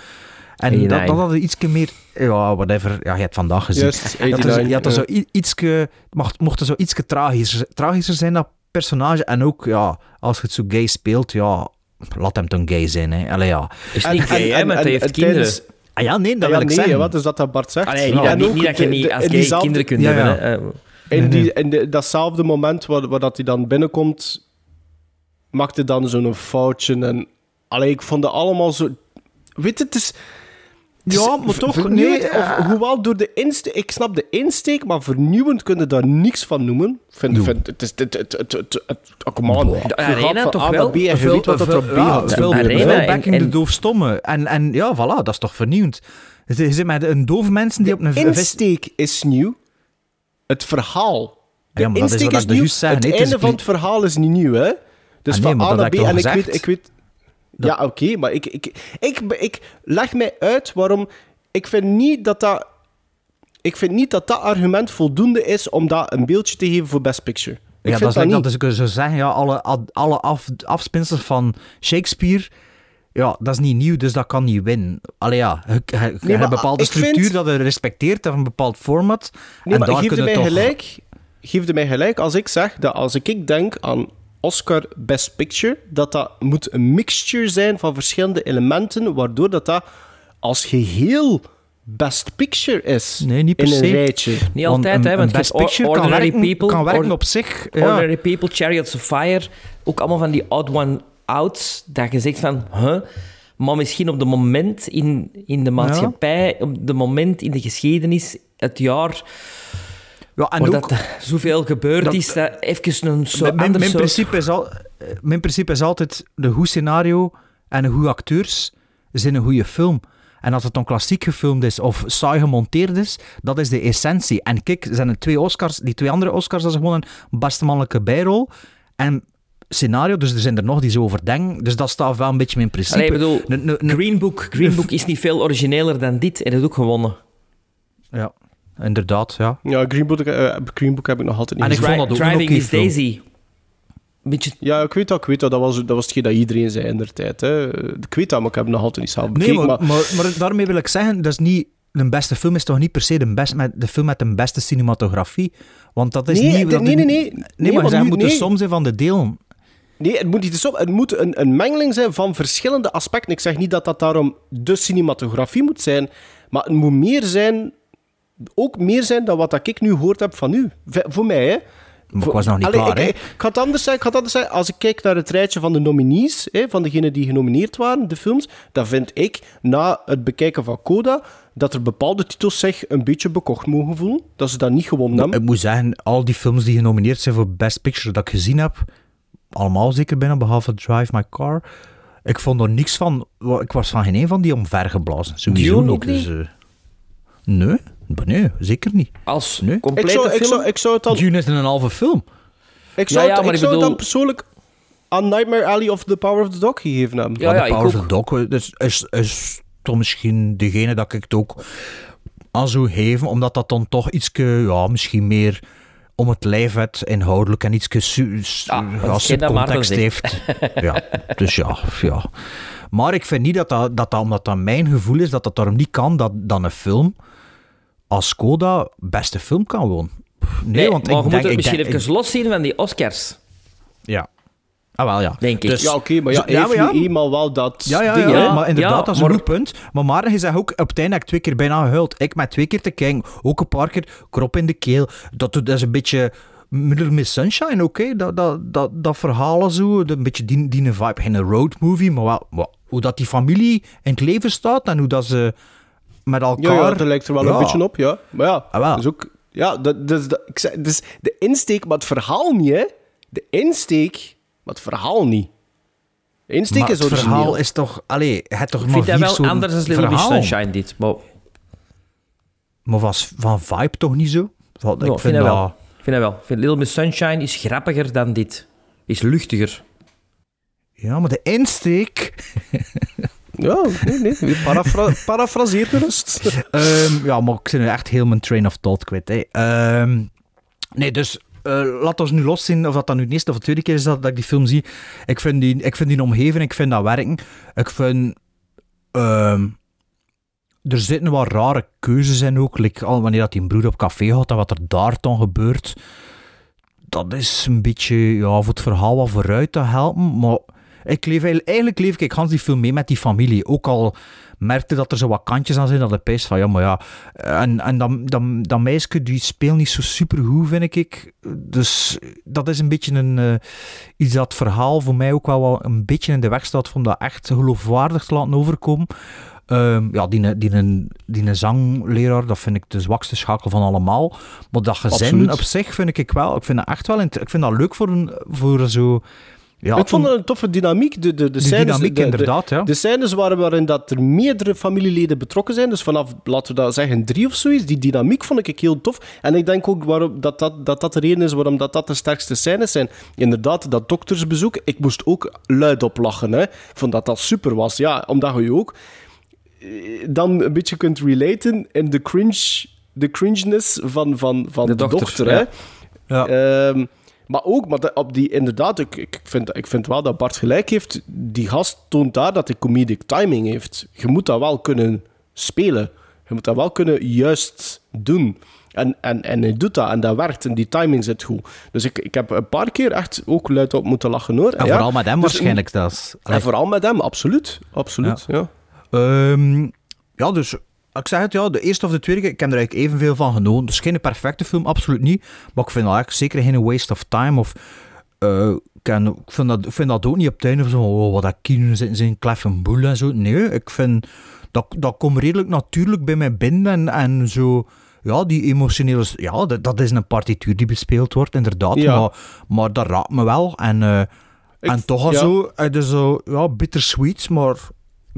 En 89. dat, dat had iets meer... Ja, whatever. Ja, je hebt vandaag gezien. Juist, Dat er, 89, ja, dat er zo ja. i- ietske, mocht, mocht er zo ietske tragischer, tragischer zijn, dat personage. En ook, ja, als je het zo gay speelt, ja, laat hem dan gay zijn. Hè. Allee, ja. Is niet gay, hè, maar hij heeft kinderen. tijdens- Ah ja, nee, dat wil ja, ik nee, zeggen. wat is dat dat Bart zegt? Allee, niet, dat, En niet, ook niet dat je niet als gay kinderen kunt Ja, hebben. ja. Hè. Eh, In, die, in de, datzelfde moment waar, waar dat hij dan binnenkomt, maakte dan zo'n foutje. En, allee, ik vond het allemaal zo... Weet je, het is... het is Ja, maar toch, vernieuwend, nee, of, eh. hoewel door de insteek... Ik snap de insteek, maar vernieuwend kun je daar niks van noemen. Vind, vind, het is... Het, het, het, het, het, oh, come on. De arena toch A wel? B en Veel- weet wat dat er op B gaat. veel, De arena veel en- backing de en- doofstomme. En, en ja, voilà, dat is toch vernieuwend. Je zit met een doof mensen die op een insteek is nieuw. Het verhaal. De Ja, maar dat is wat is ik dus nieuw. zei. Het Nee, einde van het verhaal is niet nieuw, hè? Dus Ah, nee, van A naar B. ik En ik weet, ik weet... Ja, oké, maar ik, ik, ik, ik, leg mij uit waarom... Ik vind niet dat dat... Ik vind niet dat dat argument voldoende is om dat een beeldje te geven voor Best Picture. Ik Ja, vind dat is dat dat dus ik zou zeggen, ja, alle, alle af, afspinsels van Shakespeare, ja, dat is niet nieuw, dus dat kan niet winnen. Allee ja, je, je- je Nee, hebt een bepaalde vind- structuur dat je respecteert, of een bepaald format. Nee, en maar daar geef je mij toch... gelijk... Geef je mij gelijk als ik zeg dat als ik denk aan Oscar Best Picture, dat dat moet een mixture zijn van verschillende elementen, waardoor dat dat als geheel Best Picture is. Nee, niet per in een se. rijtje. Niet Want altijd, een- hè, want Best Picture kan werken, People, kan werken Or- op zich. Ja. Ordinary People, Chariots of Fire. Ook allemaal van die odd one outs. Dat je zegt van, huh? Maar misschien op de moment in, in de maatschappij, op de moment in de geschiedenis, het jaar Ja, en ook, dat er zoveel gebeurd dat- is, dat even een zo mijn, mijn, soort... principe is al, eh, mijn principe is altijd een goed scenario en een goede acteurs zijn een goede film. En als het dan klassiek gefilmd is of saai gemonteerd is, dat is de essentie. En kijk, zijn er twee Oscars, die twee andere Oscars, dat is gewoon een beste mannelijke bijrol en scenario, dus er zijn er nog die zo over denken. Dus dat staat wel een beetje mijn principe. Allee, ik bedoel, Een- een- een- Green Book, Green Book is niet veel origineler dan dit en dat ook gewonnen. Ja, inderdaad, ja. Ja, Green Book, eh, Green Book heb ik nog altijd niet En ik gezien. vond dat ook een Driving film. Daisy. Beetje Ja, ik weet dat, ik weet dat. Dat was, dat was hetgeen dat iedereen zei in de tijd. Hè. Ik weet dat, maar ik heb nog altijd niet zelf Nee, bekeken. maar, maar, maar, maar daarmee wil ik zeggen, dat is niet... De beste film is toch niet per se de, best, met, de film met de beste cinematografie? Want dat is Nee, niet... nee, dat nee, is- nee, nee. Nee, Nee, maar zij moeten nee. soms zijn van de delen. Nee, het moet niet zo. Het moet een, een mengeling zijn van verschillende aspecten. Ik zeg niet dat dat daarom de cinematografie moet zijn, maar het moet meer zijn, ook meer zijn dan wat ik nu gehoord heb van u. Voor mij, hè. Maar ik was nog niet Allee, klaar, hè. ik, ik ga het anders zeggen, ik ga het anders zeggen. Als ik kijk naar het rijtje van de nominees, hè, van degenen die genomineerd waren, de films, dan vind ik, na het bekijken van Coda, dat er bepaalde titels zich een beetje bekocht mogen voelen. Dat ze dat niet gewonnen hebben. Ik moet zeggen, al die films die genomineerd zijn voor Best Picture dat ik gezien heb, allemaal zeker binnen, behalve Drive My Car, ik vond er niks van... Ik was van geen een van die omvergeblazen. Sowieso Dune niet. ook niet? Dus, eh, nee, nee, zeker niet. als Nee. Ik complete zou, ik, film. zou, ik zou het dan Dune is een halve film. Ik zou, Ja, ja, het, maar ik ik zou het dan persoonlijk aan Nightmare Alley of The Power of the Dog gegeven hebben. Ja, ja, de ik Power of the Dog eh, is, is, is toch misschien degene dat ik het ook aan zou geven, omdat dat dan toch iets, ja, misschien meer om het lijf het inhoudelijk en iets Ah, Maarten context heeft. ja, dus ja, ja. Maar ik vind niet dat dat, dat, dat, omdat dat mijn gevoel is, dat dat daarom niet kan dat dan een film als Skoda beste film kan worden. Nee, Nee, want maar ik we denk... moeten ik misschien denk- even loszien van die Oscars. Ja. Ah, wel, ja. Denk ik. Dus- Ja, oké, maar ja, Zo- hij ja, heeft maar ja. eenmaal wel dat Ja, ja, ding, ja, hè. maar inderdaad, Ja, dat is maar- een goed punt. Maar Maarten, je zegt ook, op het einde heb ik twee keer bijna gehuild. Ik met twee keer te kijken, ook een paar keer, krop in de keel. Dat, dat is een beetje Middle Miss Sunshine, oké, dat, dat, dat, dat verhaal zo, een beetje die, die vibe. Geen road movie, maar wel, hoe dat die familie in het leven staat en hoe dat ze met elkaar... Ja, ja, dat lijkt er wel Ja. een beetje op, ja. Maar ja, Ah, dat is ook... Ja, dat, dat, ik zeg, dus de insteek, maar het verhaal niet, hè. De insteek, maar het verhaal niet. De insteek Maar is het origineel. verhaal is toch... Allee, je hebt toch Ik maar vind dat wel anders dan Little Miss verhaal. Sunshine, dit. Maar Maar was van vibe toch niet zo? Ik vind dat dat... wel. Ik vind dat wel. Ik vind Little Miss Sunshine is grappiger dan dit. Is luchtiger. Ja, maar de insteek... Ja, nee, nee. Parafra parafraseer gerust. Ehm, ja, maar ik zit nu echt heel mijn train of thought kwijt. Hè. Ehm, nee, dus eh laat ons nu loszien of dat dan nu de eerste of de tweede keer is dat, dat ik die film zie. Ik vind die, ik vind die omgeving, ik vind dat werken. Ik vind... ehm, er zitten wat rare keuzes in ook. Like, al wanneer dat die broer op café gaat en wat er daar dan gebeurt. Dat is een beetje ja, voor het verhaal wat vooruit te helpen. Maar ik leef, eigenlijk- leef ik Hans die film mee met die familie. Ook al merkte dat er zo wat kantjes aan zijn, dat de pijs van ja, maar ja. En, en dat, dat, dat meisje die speelt niet zo supergoed, vind ik. Dus dat is een beetje een, eh, iets dat verhaal voor mij ook wel, een beetje in de weg staat om dat echt geloofwaardig te laten overkomen. Ehm, ja, die, die, die, die zangleraar, dat vind ik de zwakste schakel van allemaal. Maar dat gezin Absoluut. op zich vind ik wel, ik vind dat echt wel, ik vind dat leuk voor, een, voor zo... Ja, ik vond het een toffe dynamiek. De, de, de, de scènes, dynamiek de, de- inderdaad, ja. De scènes waren waarin dat er meerdere familieleden betrokken zijn. Dus vanaf, laten we dat zeggen, drie of zoiets. Die dynamiek vond ik heel tof. En ik denk ook waarom, dat, dat, dat dat de reden is waarom dat, dat de sterkste scènes zijn. Inderdaad, dat doktersbezoek. Ik moest ook luid op lachen. Hè. Ik vond dat dat super was. Ja, omdat je ook eh, dan een beetje kunt relaten in de cringe... De cringeness van, van, van de, De dochter, dochter, hè. ja. Ja. Ehm, maar ook, maar op die, inderdaad, ik, ik, vind, ik vind wel dat Bart gelijk heeft. Die gast toont daar dat hij comedic timing heeft. Je moet dat wel kunnen spelen. Je moet dat wel kunnen juist doen. En, en, en hij doet dat en dat werkt en die timing zit goed. Dus ik, ik heb een paar keer echt ook luid op moeten lachen hoor. En Ja. vooral met hem Dus- waarschijnlijk. Dat En vooral met hem, absoluut. Absoluut, ja. Ehm, ja, dus ik zeg het, ja, de eerste of de tweede keer, ik heb er eigenlijk evenveel van genoten. Dus geen perfecte film, absoluut niet. Maar ik vind dat eigenlijk zeker geen waste of time. Of, eh, ik, vind dat, ik vind dat ook niet op het einde van zo, oh, wat dat kino zitten zijn klef en boel en zo. Nee, ik vind dat, dat komt redelijk natuurlijk bij mij binnen en, en zo. Ja, die emotionele... Ja, dat, dat is een partituur die bespeeld wordt, inderdaad. Ja. Maar, maar dat raakt me wel. En, eh, en toch al ja. zo... Het is zo, ja, bittersweet, maar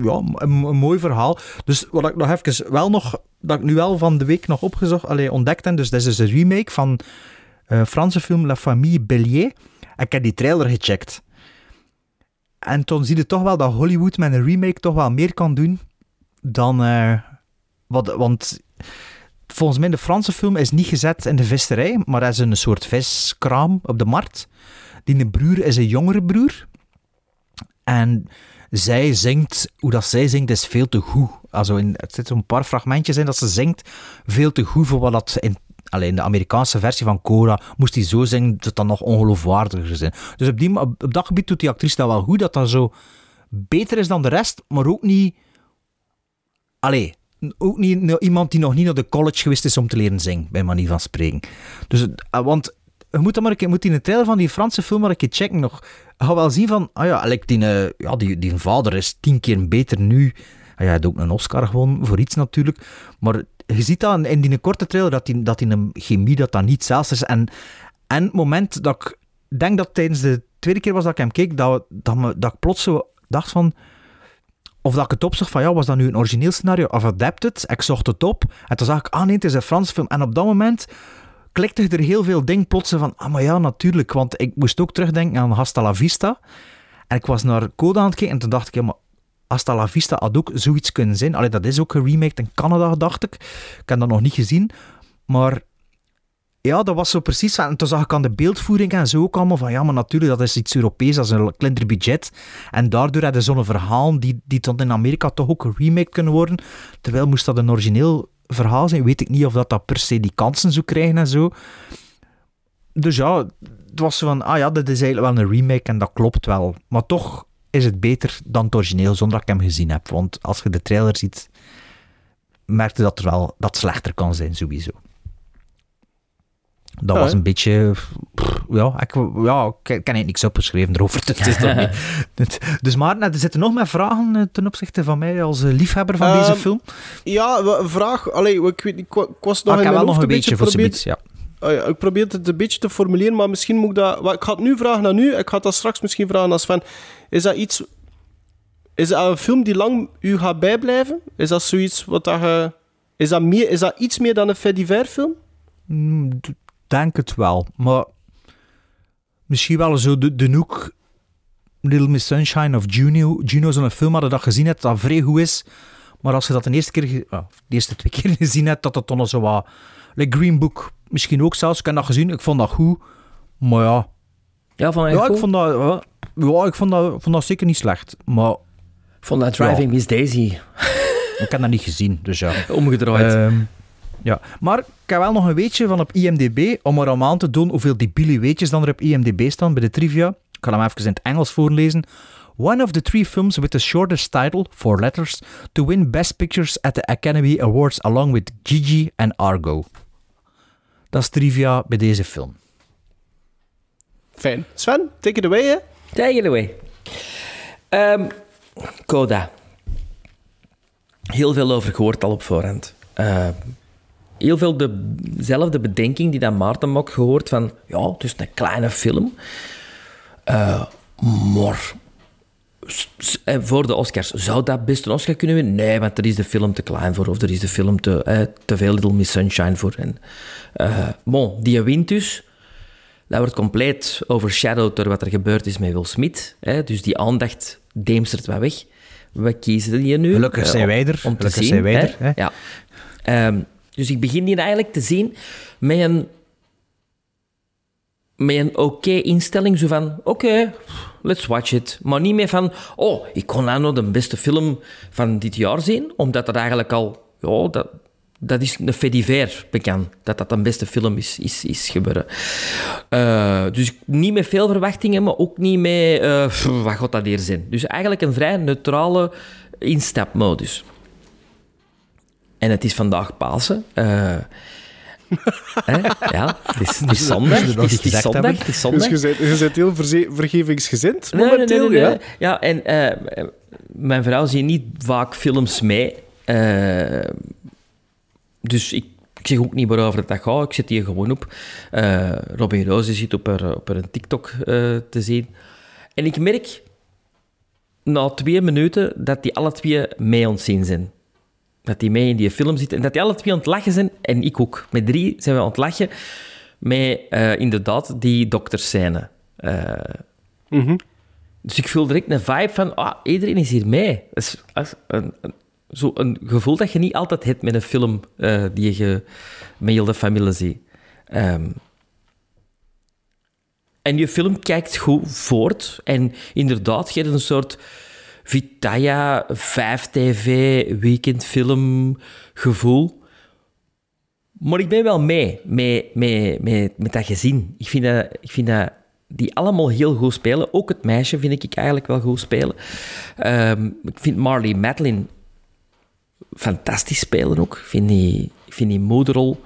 ja, een, mooi verhaal. Dus wat ik nog even wel nog, dat ik nu wel van de week nog opgezocht, allee, ontdekt heb, dus dit is een remake van een Franse film La Famille Bélier. Ik heb die trailer gecheckt. En toen zie je toch wel dat Hollywood met een remake toch wel meer kan doen dan... eh, wat, want volgens mij de Franse film is niet gezet in de visserij, maar dat is een soort viskraam op de markt. Die broer is een jongere broer. En zij zingt, hoe dat zij zingt, is veel te goed. Also in, het zitten een paar fragmentjes in dat ze zingt, veel te goed voor wat dat in, de Amerikaanse versie van Cora moest hij zo zingen dat het dan nog ongeloofwaardiger zijn. Dus op, die, op, dat gebied doet die actrice dat wel goed, dat dat zo beter is dan de rest, maar ook niet... Allee, ook niet iemand die nog niet naar de college geweest is om te leren zingen, bij manier van spreken. Dus, eh, want je moet, maar een moet in de trailer van die Franse film maar een keer checken nog. Je wel zien van, ah ja, like die, eh, ja die, die vader is tien keer beter nu. Ah ja, hij had ook een Oscar gewonnen, voor iets natuurlijk. Maar je ziet dat in- die korte trailer, dat die, dat die een chemie, dat dat niet zelfs is. En, en het moment dat ik denk dat tijdens de tweede keer was dat ik hem keek, dat, dat, me, dat ik plots dacht van... Of dat ik het opzocht van, ja, was dat nu een origineel scenario of adapted? Ik zocht het op en toen zag ik, ah nee, het is een Frans film. En op dat moment klikte er heel veel dingen plots van, ah maar ja, natuurlijk, want ik moest ook terugdenken aan Hasta la Vista. En ik was naar Coda aan het kijken en toen dacht ik, ja, maar Hasta la Vista had ook zoiets kunnen zijn. Allee, dat is ook geremaked in Canada, dacht ik. Ik heb dat nog niet gezien. Maar ja, dat was zo precies. En toen zag ik aan de beeldvoering en zo ook allemaal van, ja, maar natuurlijk, dat is iets Europees, dat is een kleiner budget. En daardoor hadden zo'n verhaal die, die dan in Amerika toch ook geremaked kunnen worden. Terwijl moest dat een origineel verhaal zijn, weet ik niet of dat, dat per se die kansen zou krijgen en zo. Dus ja, het was zo van, ah ja, dit is eigenlijk wel een remake en dat klopt wel. Maar toch is het beter dan het origineel zonder dat ik hem gezien heb. Want als je de trailer ziet, merkte dat er wel dat slechter kan zijn, sowieso. Dat was een beetje... pff, Ja, ik, ja, ik ken eigenlijk niks opgeschreven erover. Het is toch niet- het- dus Maarten, er zitten nog meer vragen eh, ten opzichte van mij als eh, liefhebber van deze Ehm, film. Ja, vraag. Allee, ik, weet, ik, wa- ik was nog Ah, in wel nog een beetje voor probeer- zoiets, ja. Ah ja, ik probeer het een beetje te formuleren, maar misschien moet ik dat... Ik ga het nu vragen aan u, ik ga dat straks misschien vragen aan Sven. Is dat iets... Is dat een film die lang u gaat bijblijven? Is dat zoiets wat dat. Is dat, meer, is dat iets meer dan een fait divers film? Mm, denk het wel. Maar misschien wel zo de, de Nook, Little Miss Sunshine of Juno. Juno, zo'n film hadden dat gezien hebt, dat vrij goed is. Maar als je dat de eerste keer, de eerste twee keer gezien hebt, dat het dan nog zo wat... Like Green Book, misschien ook zelfs. Ik heb dat gezien, ik vond dat goed. Maar ja, Ja, van ja ik, vond dat, ja, ja, ik vond dat, vond dat zeker niet slecht. Maar vond dat Driving Miss Daisy ik heb dat niet gezien, dus ja. omgedraaid. Ehm, ja, maar ik heb wel nog een weetje van op IMDb, om er om aan te doen hoeveel debiele weetjes dan er op IMDb staan bij de trivia. Ik ga hem even in het Engels voorlezen. One of the three films with the shortest title, four letters, to win Best Pictures at the Academy Awards along with Gigi and Argo. Dat is trivia bij deze film. Fijn. Sven, take it away, hè? Take it away. Ehm, Coda. Heel veel over gehoord al op voorhand. Ehm, heel veel de- dezelfde bedenking die dat Maarten ook gehoord van... Ja, het is een kleine film. Maar... eh, Voor de Oscars, zou dat best een Oscar kunnen winnen? Nee, want er is de film te klein voor. Of er is de film te, eh, te veel Little Miss Sunshine voor. En, eh, bon, die wint dus. Dat wordt compleet overshadowed door wat er gebeurd is met Will Smith. Hè? Dus die aandacht deemstert wat weg. We kiezen die nu. Gelukkig zijn om- wij er. Om te Gelukkig zien. zijn wij er, hè? Ja. Ehm, dus ik begin hier eigenlijk te zien met een, met een oké instelling. Zo van, oké, let's watch it. Maar niet meer van, oh, ik kon nog de beste film van dit jaar zien. Omdat dat eigenlijk al, ja, dat, dat is een fait divers bekend. Dat dat een beste film is, is, is gebeuren. Eh, dus niet met veel verwachtingen, maar ook niet met, eh, wat gaat dat hier zijn? Dus eigenlijk een vrij neutrale instapmodus. En het is vandaag Pasen. Eh? Ja, het is, het is zondag. Het is, het zondag. Het is zondag. Dus je bent, je bent heel vergevingsgezind momenteel, nee, nee, ja? nee. Ja, en eh, mijn vrouw ziet niet vaak films mee. Eh, dus ik, ik zeg ook niet waarover dat gaat. Ik zet die gewoon op. Robin Roze zit op haar, op haar TikTok te zien. En ik merk na twee minuten dat die alle twee mee het zien zijn. Dat die mee in die film zitten. En dat die alle twee aan het lachen zijn. En ik ook. Met drie zijn we aan het lachen. Met eh, inderdaad die dokterscène. Eh, dus ik voel direct een vibe van, ah, iedereen is hier mee. Dat is, dat is een, een, zo een gevoel dat je niet altijd hebt met een film eh, die je met heel de familie ziet. Ehm, en je film kijkt goed voort. En inderdaad, je hebt een soort Vitaya 5TV weekendfilm gevoel. Maar ik ben wel mee met, met, met, met dat gezin. Ik vind dat, ik vind dat die allemaal heel goed spelen. Ook het meisje vind ik eigenlijk wel goed spelen. Ehm, ik vind Marley Madeline fantastisch spelen ook. Ik vind die, ik vind die moederrol...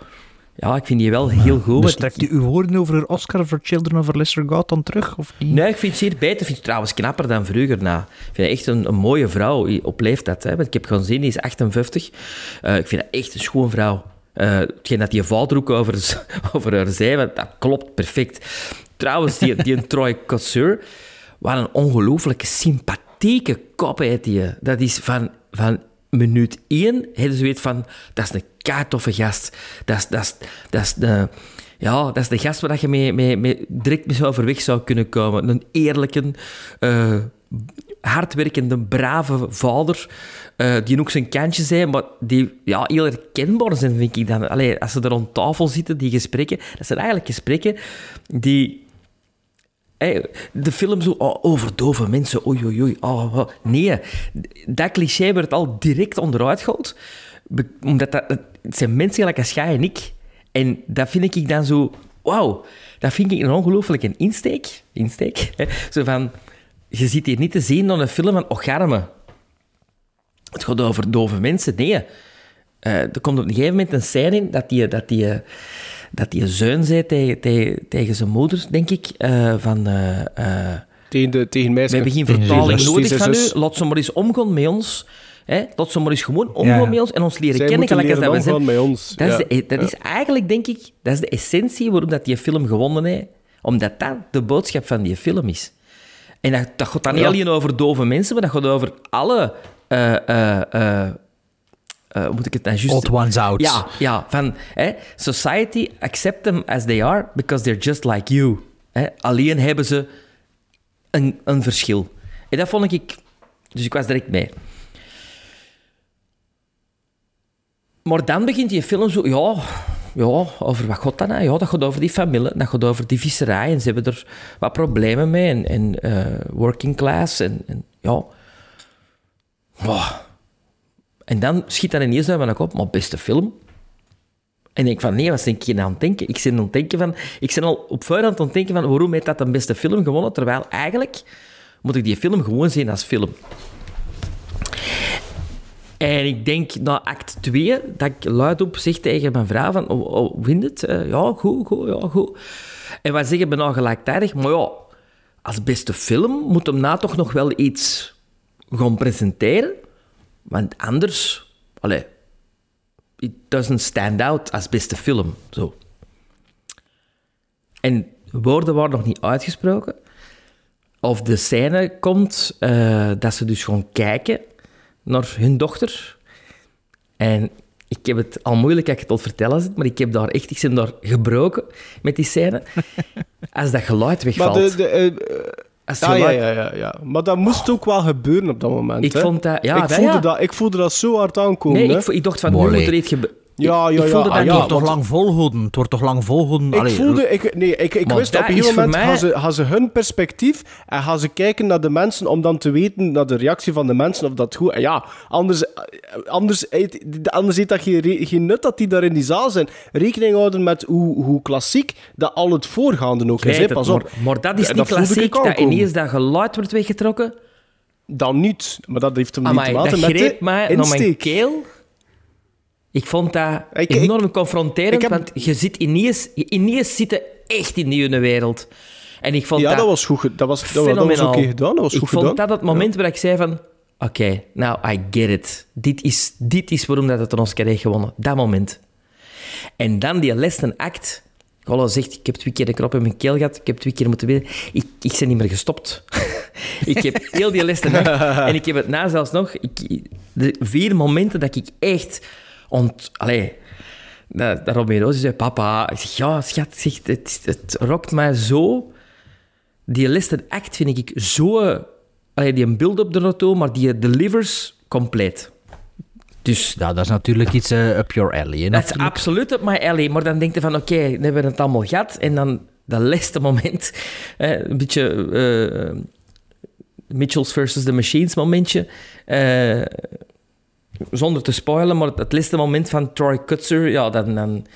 Ja, ik vind die wel heel goed. Dus trekt u uw woorden over een Oscar voor Children of a Lesser God dan terug, of niet? Nee, ik vind het zeer beter. Ik vind het trouwens knapper dan vroeger. Nou, ik vind het echt een, een mooie vrouw op leeftijd. Hè. Want ik heb gewoon zin, die is 58. Eh, ik vind dat echt een schoon vrouw. Eh hetgeen dat die vader ook over, over haar zei, want dat klopt perfect. Trouwens, die, die een Troy Kotsur, wat een ongelooflijke sympathieke kop heeft die. Dat is van, van minuut één, hebben ze weet van, dat is een toffe gast. Dat is, dat is, dat is de... Ja, dat is de gast waar je mee, mee, mee direct mee overweg zou kunnen komen. Een eerlijke, eh, hardwerkende, brave vader, eh, die ook zijn kantje zijn, maar die ja, heel herkenbaar zijn, vind ik dan. Allee, als ze er rond tafel zitten, die gesprekken, dat zijn eigenlijk gesprekken die... De film zo, oh, over dove mensen, oei, oei, oei. Oh, oh. Nee, dat cliché werd al direct onderuit gehaald. Omdat dat, het zijn mensen gelijk als jij en ik. En dat vind ik dan zo wauw, dat vind ik een ongelooflijke insteek. Insteek. hè. Zo van, je zit hier niet te zien naar een film van Ocharme. Het gaat over dove mensen. Nee. Eh, er komt op een gegeven moment een scène in dat die, dat die, dat die zoon zei tegen, tegen, tegen zijn moeder, denk ik, eh, van... eh, eh, Tegen, de, tegen we meisjes. hebben geen vertaling nodig van u. Laat ze maar eens omgaan met ons. Hè? Laat ze maar eens gewoon omgaan Ja. met ons en ons leren Zij kennen. moeten Gelijk als leren dat we zijn. omgaan met ons. Dat, is, de, dat is eigenlijk, denk ik, dat is de essentie waarom dat die film gewonnen heeft. Omdat dat de boodschap van die film is. En dat, dat gaat dan niet alleen over dove mensen, maar dat gaat over alle... eh, eh, eh, hoe moet ik het juist... Odd ones out. Ja, ja van hè, society accept them as they are because they're just like you. Hè. Alleen hebben ze een, een verschil. En dat vond ik... Dus ik was direct mee. Maar dan begint die film zo... Ja, ja over wat gaat dat nou? Ja, dat gaat over die familie. Dat gaat over die visserij. En ze hebben er wat problemen mee. En, en eh, working class. En, en ja... Wow. En dan schiet dat ineens uit mijn kop. Maar beste film. En ik denk van, nee, wat hier nou aan het denken? Ik ben aan het denken van... Ik ben al op voorhand aan het denken van, waarom heeft dat een beste film gewonnen? Terwijl eigenlijk moet ik die film gewoon zien als film. En ik denk na act 2 dat ik luidop zeg tegen mijn vrouw van, oh, oh, je het? Eh, ja, goed, goed, ja, goed. En wij zeggen bijna gelijktijdig, maar ja, als beste film moet hem na toch nog wel iets gaan presenteren. Want anders, allee, it doesn't stand out als beste film. Zo. En woorden waren nog niet uitgesproken. Of de scène komt eh, dat ze dus gewoon kijken naar hun dochter. En ik heb het al moeilijk dat ik het al vertellen zit, maar ik heb daar echt, ik ben daar gebroken met die scène. Als dat geluid Maar wegvalt. de, de, het ja, ja, ja, ja, ja. Maar dat moest ook wel gebeuren op dat moment. Ik hè. vond dat- ja, ik, dat- voelde ja. dat, ik voelde dat zo hard aankomen. Nee, hè. ik, ik dacht van, nu moet er iets gebeuren. Ja, Ik- ja, ik ja. voelde Ah, dat ja, wordt toch lang volhouden. Het wordt toch lang volhouden. Ik Allee, voelde, ik, nee, ik, ik wist op een gegeven moment mij- gaan, ze, gaan ze hun perspectief en gaan ze kijken naar de mensen om dan te weten naar de reactie van de mensen of dat goed. en Ja, anders, anders, anders heeft dat geen, geen nut dat die daar in die zaal zijn. Rekening houden met hoe, hoe klassiek dat al het voorgaande ook Ik is. Pas op. maar, maar dat is niet dat klassiek, ik dat ineens dat geluid wordt weggetrokken. Dan niet, maar dat heeft hem niet te maken met de mij naar mijn keel. Ik vond dat Ik- ik- enorm confronterend, ik heb- want je zit ineens, ineens zitten echt in die ene wereld. En ik vond Ja, dat, dat was goed. Dat was, dat, was- dat was fenomenaal. oké gedaan. Dat was ik goed vond gedaan. dat het moment waar ik zei van... Oké, now I get it. Dit is, dit is waarom dat het een Oscar heeft gewonnen. Dat moment. En dan die laatste act. Gollo zegt, ik heb twee keer de krop in mijn keel gehad. Ik heb twee keer moeten winnen. Ik, ik ben niet meer gestopt. ik heb heel die act... En ik heb het na zelfs nog... Ik, de vier momenten dat ik echt... Ont, allee, dat, dat Robin Roos zei, papa... Ik zeg, ja, schat, zeg, het, het rokt mij zo... Die laatste act vind ik zo... Allee, die een build-up er naartoe, maar die delivers compleet. Dus Ja, dat is natuurlijk iets eh, up your alley. hè, dat is absoluut op mijn alley. Maar dan denk je van, oké, dan hebben we het allemaal gehad. En dan dat laatste moment, eh, een beetje eh, Mitchells versus the Machines momentje. eh, zonder te spoilen, maar het laatste moment van Troy Kutzer, ja, dan... dan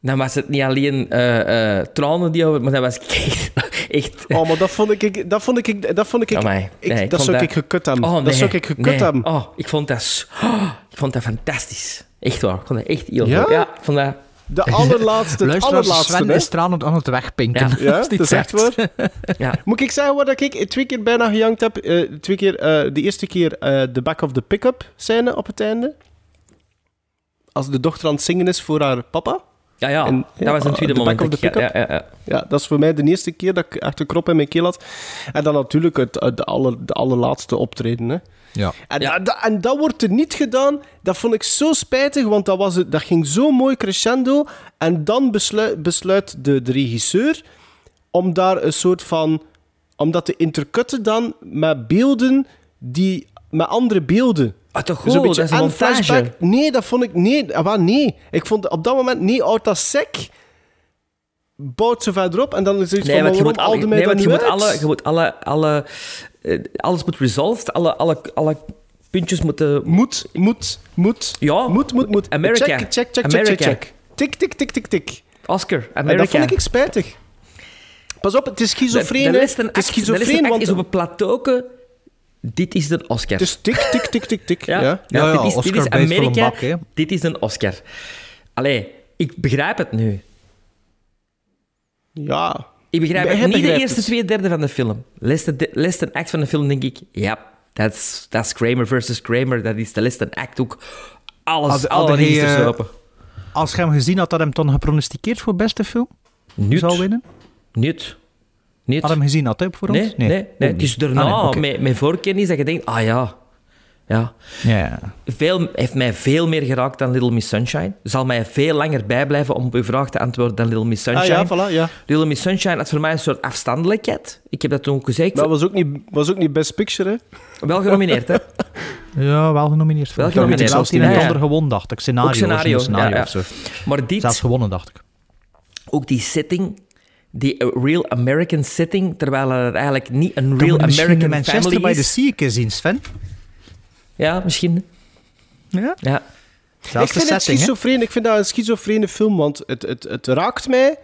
dan was het niet alleen eh, tranen die over, maar dat was echt... echt Oh, maar dat vond ik... Dat vond ik... Dat, vond ik, ik, Nee, ik dat vond zou dat- ik gekut hebben. Oh, Dat zou ik gekut nee. hebben. Oh, ik vond dat... oh, ik vond dat fantastisch. Echt waar. Ik vond dat echt heel Ja? goed. Ja, ik vond dat... De allerlaatste, het allerlaatste. Sven hè. is tranend aan het wegpinken. Ja. Ja, Dat is dat echt waar. Ja. Moet ik zeggen waar dat ik twee keer bijna gejankt heb? Eh, twee keer, eh, de eerste keer eh, de back of the pick-up scène op het einde. Als de dochter aan het zingen is voor haar papa. Ja, ja. En- dat was een tweede de moment. ik- ja, ja, ja. Ja, dat is voor mij de eerste keer dat ik echt een krop in mijn keel had. En dan natuurlijk het, het- de, aller, de allerlaatste optreden. Hè. Ja. En, dat, en dat wordt er niet gedaan. Dat vond ik zo spijtig, want dat, was het, dat ging zo mooi crescendo. En dan besluit, besluit de, de regisseur om daar een soort van... Om dat te intercutten dan met beelden die... Met andere beelden. Ah, toch Dus een goed, beetje dat is en flashback. Nee, dat vond ik... Nee, ah, wat, nee. Ik vond op dat moment... Nee, houdt dat sec. Bouwt ze verderop. En dan is het iets Nee, van... je moet, alle, nee, je moet alle... Je moet alle, alle eh, alles moet resolved. Alle, alle, alle puntjes moeten... Moet, moet, moet. Ja. Moet, moet, moet. America. Check, check, check, check, America. check, check. Tik, tik, tik, tik, tik. Oscar, En Amerika. dat vond ik spijtig. Pas op, het is De, schizofreen. de Het is de is op een plateauke. Dit is de Oscar. is tik, tik, tik, tik, tik. ja, Ja. ja, Ja, ja, dit, is, dit een Amerika. bak, dit is een Oscar. Allee, ik begrijp het nu. ja. Ik begrijp het. Niet de eerste het. twee derde van de film. Listen, listen act van de film denk ik, ja, dat is Kramer versus Kramer. Dat is de listen act ook. Alles, Had- alle registers hij, eh, open. Als je hem gezien had, had hem dan gepronosticeerd voor beste film? Niet. Zou winnen? Niet. Niet. Had hem gezien had, hè, voor ons? Nee, nee, nee. Ook Het is daarna, Ah, nee, oké. met, met voorkennis, dat je denkt, ah ja, ja. Ja, ja. Veel, heeft mij veel meer geraakt dan Little Miss Sunshine. Zal mij veel langer bijblijven om op uw vraag te antwoorden dan Little Miss Ah Sunshine. ja, voilà, ja. Little Miss Sunshine had voor mij een soort afstandelijkheid. Ik heb dat toen ook gezegd. Maar was ook niet, was ook niet Best Picture, hè? Wel genomineerd, hè? Ja, wel genomineerd. Wel Ik genomineerd. weet Zelfs die Ja, een ander gewonnen, dacht ik. Scenario. Ook scenario, scenario ja, ja. of zo. Maar dit, Zelfs gewonnen, dacht ik. ook die setting, die real American setting, terwijl er eigenlijk niet een real American Manchester family bij de is. Sea een keer zien, Sven. Ja, misschien. Ja? Ja. Zelfs ik de vind het setting, hè. schizofreen. Ik vind dat een schizofrene film, want het, het, het raakt mij,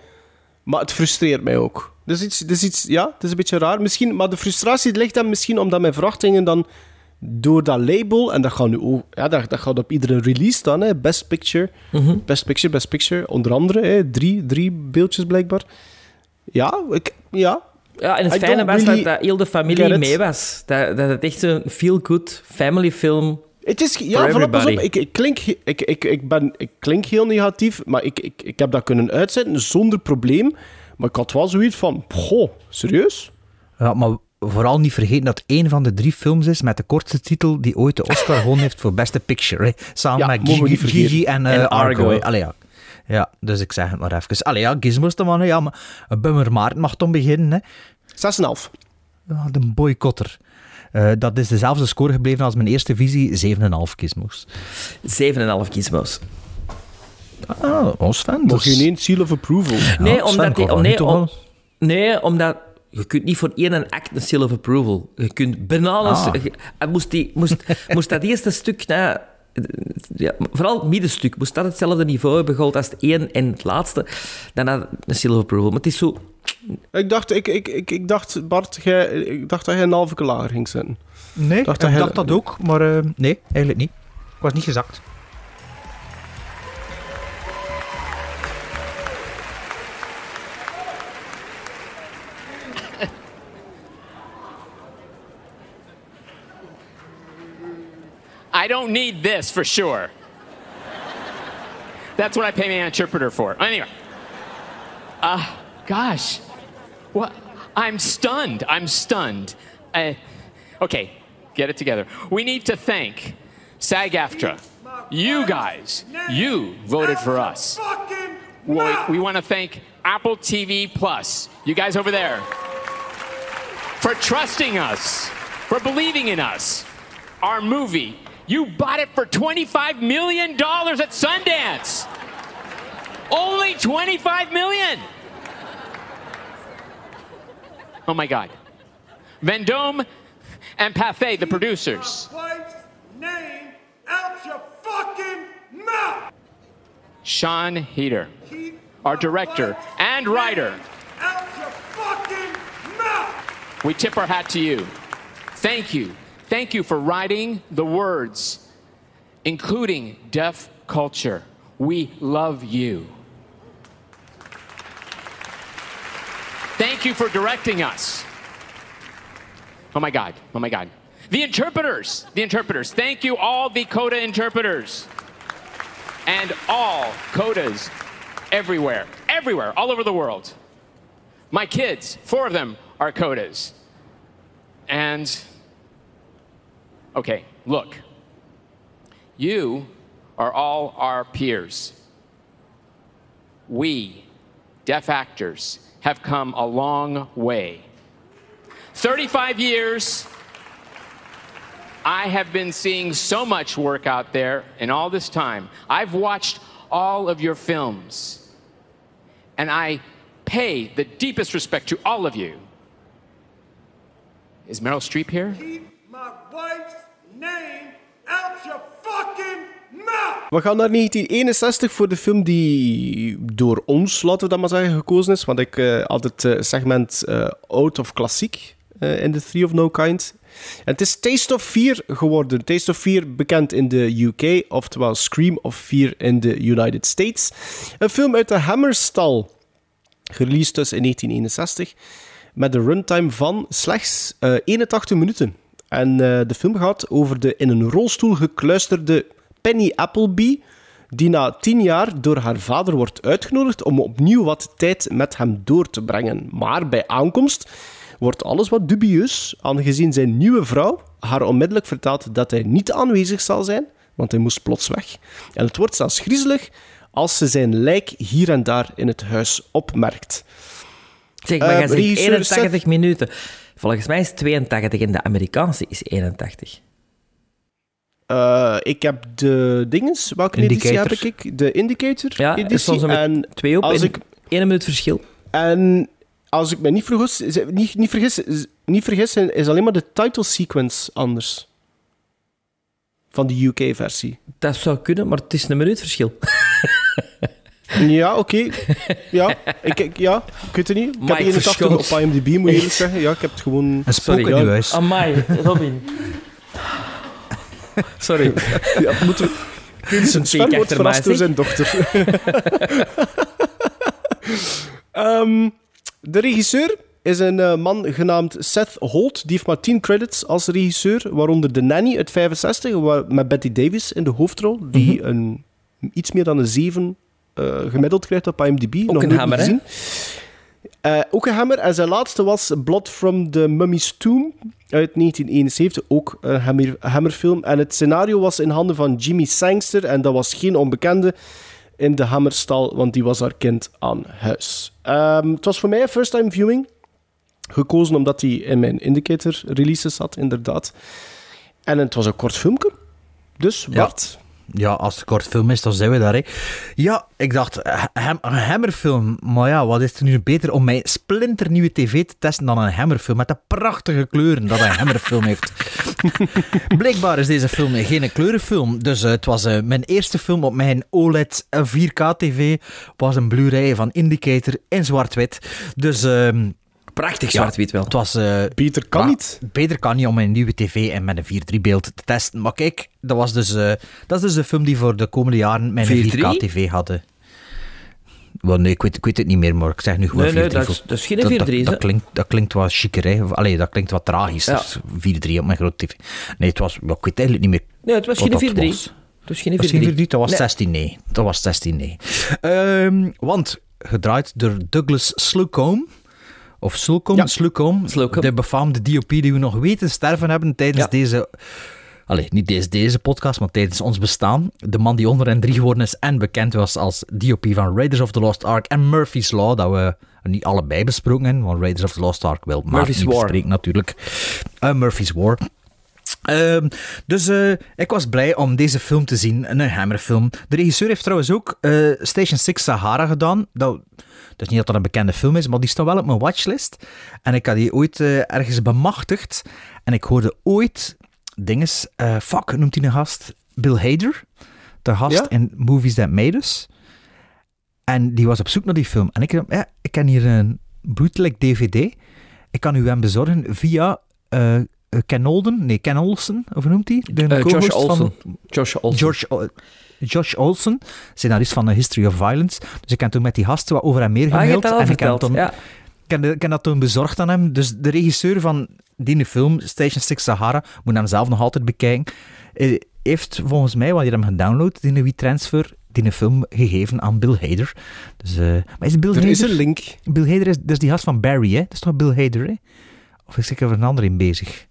maar het frustreert mij ook. Dus iets, dus iets, ja, het is een beetje raar. Misschien, maar de frustratie ligt dan misschien omdat mijn verwachtingen dan door dat label, en dat gaat nu ook, ja, dat, dat gaat op iedere release dan, hè, Best Picture, Mhm. Best Picture, Best Picture, onder andere, hè, drie, drie beeldjes blijkbaar. Ja, ik, ja, Ja, en het I fijne was really dat, dat heel de familie mee was. Dat, dat het echt een feel-good family film... Het is, ja, pas op. Ik, ik, klink, ik, ik, ik, ben, ik klink heel negatief, maar ik, ik, ik heb dat kunnen uitzetten zonder probleem. Maar ik had wel zoiets van, goh, serieus? Ja, maar vooral niet vergeten dat één van de drie films is met de kortste titel die ooit de Oscar gewonnen heeft voor beste picture. Hè. Samen Ja, met Gigi, en, En Argo. Allee, ja. Ja, dus ik zeg het maar even. Allee, ja, Gizmos de man. hè. Ja, maar Bummer Maarten mag dan beginnen. Hè. 6,5. Ja, de boycotter. Eh, dat is dezelfde score gebleven als mijn eerste visie, 7,5 Gizmos. 7,5 gizmos. Ah, ons fan. Nog geen één seal of approval. Nee, omdat... Die, nee, om- nee, omdat... Je kunt niet voor één act een seal of approval. Je kunt bananen... Ah. je- en Moest, die, moest, moest dat eerste stuk... Nou, ja, vooral het middenstuk. Moest dat hetzelfde niveau hebben gehold als het één en het laatste, dan had een approval. Maar het is zo... Ik dacht, ik, ik, ik, ik dacht Bart, jij, ik dacht dat jij een halve lager ging zetten. Nee, ik Dacht dacht, dat hij- dat ook, maar eh, nee, eigenlijk niet. Ik was niet gezakt. I don't need this for sure. That's what I pay my interpreter for. Anyway. Uh, gosh. What? I'm stunned. I'm stunned. Uh, okay, get it together. We need to thank SAG AFTRA. You guys, you voted for us. We, we want to thank Apple TV Plus. You guys over there. For trusting us, for believing in us. Our movie. You bought it for $25 million at Sundance. Only 25 million. Oh my God. Vendome and Pathé, the producers. Name out your fucking mouth! Sean Heater, our director and writer. Out your fucking mouth! We tip our hat to you. Thank you. Thank you for writing the words, including deaf culture. We love you. Thank you for directing us. Oh my God. Oh my God. The interpreters. The interpreters. Thank you, all the CODA interpreters. And all CODAs everywhere. Everywhere. All over the world. My kids, four of them are CODAs. And, okay, look. You are all our peers. We, deaf actors, have come a long way. 35 years, I have been seeing so much work out there in all this time. I've watched all of your films, and I pay the deepest respect to all of you. Is Meryl Streep here? Fucking We gaan naar 1961 voor de film die door ons, laten we dat maar zeggen, gekozen is. Want ik eh, had het eh, segment eh, Out of Klassiek in The Three of No Kind. En het is Taste of Fear geworden. Taste of Fear bekend in de UK, oftewel Scream of Fear in de United States. Een film uit de Hammerstal, gereleased dus in 1961, met een runtime van slechts eh, 81 minuten. En eh, de film gaat over de in een rolstoel gekluisterde Penny Appleby, die na tien jaar door haar vader wordt uitgenodigd om opnieuw wat tijd met hem door te brengen. Maar bij aankomst wordt alles wat dubieus, aangezien zijn nieuwe vrouw haar onmiddellijk vertelt dat hij niet aanwezig zal zijn, want hij moest plots weg. En het wordt zelfs griezelig als ze zijn lijk hier en daar in het huis opmerkt. Zeg, maar jij zegt regisseur 81 Seth- minuten. Volgens mij is 82 en de Amerikaanse is 81. Eh, ik heb de dinges. Welke editie heb Indicator. ik? De Indicator Ja, editie. en twee op als ik, één minuut verschil. en als ik me niet vergis, is- niet, niet, vergis, is- niet vergis, is alleen maar de title sequence anders. Van de UK-versie. Dat zou kunnen, maar het is een minuut verschil. Ja, oké. Ja, ik, ik, ja, ik weet het niet. Ik heb Mike 81 op. IMDb, moet je eerlijk zeggen. Ja, ik heb het gewoon... Een spook in ja. huis. Amai, Robin. Sorry. Ja, moeten we... Een Sven wordt verrast door zijn dochter. Ehm, de regisseur is een eh, man genaamd Seth Holt. Die heeft maar 10 credits als regisseur, waaronder The Nanny uit 65, waar- met Betty Davis in de hoofdrol, die Mhm. een, iets meer dan een 7 eh, gemiddeld krijgt op IMDb. Nog nooit een hammer, gezien. Eh, ook een hammer. En zijn laatste was Blood from the Mummy's Tomb uit 1971. Ook een hammer, hammerfilm. En het scenario was in handen van Jimmy Sangster. En dat was geen onbekende in de hammerstal, want die was haar kind aan huis. Ehm, het was voor mij een first-time viewing. Gekozen omdat hij in mijn indicator releases zat, inderdaad. En het was een kort filmpje. Dus. Bart... Ja, als het kort film is, dan zijn we daar. Hè. Ja, ik dacht, eh, een hammerfilm. Maar ja, wat is er nu beter om mijn splinternieuwe tv te testen dan een hammerfilm met de prachtige kleuren dat een hammerfilm heeft. Blijkbaar is deze film geen kleurenfilm. Dus eh, het was eh, mijn eerste film op mijn OLED 4K-tv. Was een Blu-ray van Indicator in zwart-wit. Dus... ehm, Prachtig Ja. zwart-wit wel. het was... eh, Beter kan niet. Beter kan niet om een nieuwe tv en met een 4.3-beeld te testen. Maar kijk, dat, was dus, eh, dat is dus de film die voor de komende jaren mijn 4.3? 4K-tv hadden. Wel, nee, ik weet, ik weet het niet meer, maar ik zeg nu gewoon Nee, nee, 4.3. dat is- voor- dat is geen dat, 4.3, Dat, hè? dat, klinkt, dat klinkt wat chiquer, hè. Of, allee, dat klinkt wat tragisch. Ja. Dus 4.3 op mijn grote tv. Nee, het was... Ik weet eigenlijk niet meer Nee, het was geen dat 4-3. was. Het was geen Dat was geen 4-3, 4-3. dat was Nee. 16 nee. Dat was 16 nee. Ehm, want gedraaid door Douglas Slocombe. Of Slocombe, Ja. De befaamde DOP die we nog weten sterven hebben tijdens Ja. deze... Allee, niet deze, deze podcast, maar tijdens ons bestaan. De man die onder en drie geworden is en bekend was als DOP van Raiders of the Lost Ark en Murphy's Law, dat we niet allebei besproken hebben, want Raiders of the Lost Ark wil maar niet War. bespreken natuurlijk. Eh, Murphy's War. Ehm, dus eh, ik was blij om deze film te zien, een Hammerfilm. De regisseur heeft trouwens ook eh, Station 6 Sahara gedaan. Dat, dus niet dat dat een bekende film is, maar die staat wel op mijn watchlist. En ik had die ooit eh, ergens bemachtigd. En ik hoorde ooit dinges... eh, fuck, noemt hij een gast? Bill Hader. De gast Ja? in Movies That Made Us. En die was op zoek naar die film. En ik dacht, ja, ik ken hier een bootleg DVD. Ik kan u hem bezorgen via eh, Ken Olden. Nee, Ken Olsen. Of hoe noemt hij? De Josh van- Olsen. Josh Olsen. George, Josh Olsen, scenarist van The History of Violence. Dus ik heb toen met die gasten wat over hem meer Ah, je hebt gemaild. dat al en ik heb, verteld. toen, Ja. ik, heb, dat toen bezorgd aan hem. Dus de regisseur van die film, Station 6 Sahara, moet hem zelf nog altijd bekijken, eh, heeft volgens mij, wanneer hij hem gedownload, die WeTransfer, die film gegeven aan Bill Hader. Dus, eh, maar is Bill Er Hader... is een link. Bill Hader is, dat is die gast van Barry, hè? Dat is toch Bill Hader, hè? Of is ik over een ander in bezig?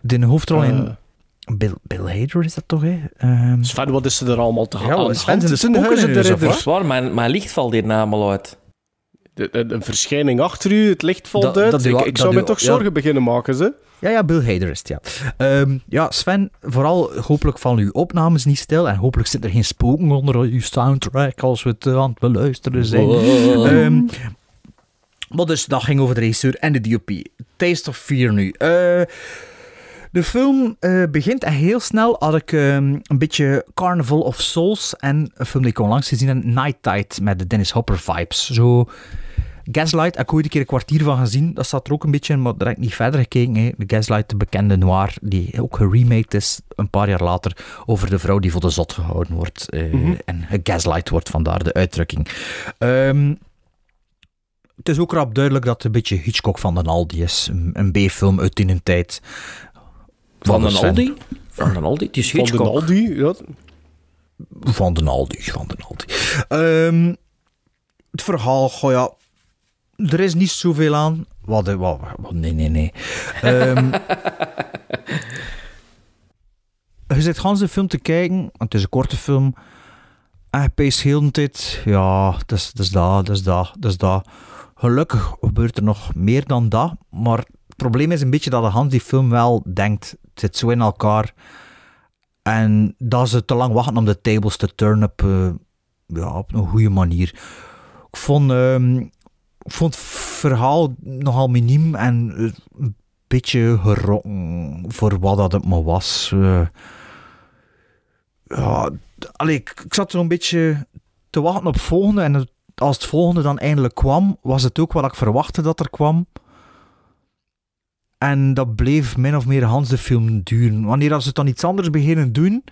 De hoofdrol Eh. in... Bill, Bill Hader is dat toch, hè? Ehm, Sven, wat is er allemaal te Ja, gaan? Sven, huizen in de ridder. Dat is waar, mijn, mijn licht valt hier namelijk uit. De- de- Een verschijning achter u, het licht valt uit. dat ik ik dat zou me toch ja. zorgen beginnen maken, ze. Ja, ja, Bill Hader is het, ja. Ehm, ja, Sven, vooral hopelijk vallen uw opnames niet stil en hopelijk zit er geen spoken onder uw soundtrack als we het eh, aan het beluisteren zijn. Ehm, maar dus, dat ging over de regisseur en de DOP. Taste of Fear nu. Eh, De film eh, begint en heel snel had ik ehm, een beetje Carnival of Souls en een film die ik onlangs gezien heb, Night Tide met de Dennis Hopper vibes. Zo Gaslight, heb ik ooit een keer een kwartier van gezien. Dat staat er ook een beetje in, maar daar heb ik niet verder gekeken. Hè. De Gaslight, de bekende noir, die ook geremaked is een paar jaar later over de vrouw die voor de zot gehouden wordt. Mhm. En gaslight wordt vandaar de uitdrukking. Ehm, het is ook rap duidelijk dat het een beetje Hitchcock van den Aldi is. Een, een B-film uit in een tijd. Van den? Aldi? Van den Aldi? Het is Van de Hitchcock. Aldi, ja. Van den Aldi, van den Aldi. Het verhaal, goh ja, er is niet zoveel aan. Wat, eh, wat, wat nee, nee, nee. Ehm, je zit gans de film te kijken, want het is een korte film. En je peest heel de tijd, ja, dat is, dat is dat, dat is dat, dat is dat. Gelukkig gebeurt er nog meer dan dat, maar het probleem is een beetje dat de Hans die film wel denkt, zit zo in elkaar. En dat ze te lang wachten om de tables te turnen op, eh, ja, op een goede manier. Ik vond, ehm, vond het verhaal nogal miniem en eh, een beetje gerokken voor wat dat het me was. Eh, ja, allee, ik, ik zat zo'n beetje te wachten op het volgende en als het volgende dan eindelijk kwam, was het ook wat ik verwachtte dat er kwam. En dat bleef min of meer Hans de film duren. Wanneer als ze dan iets anders beginnen doen,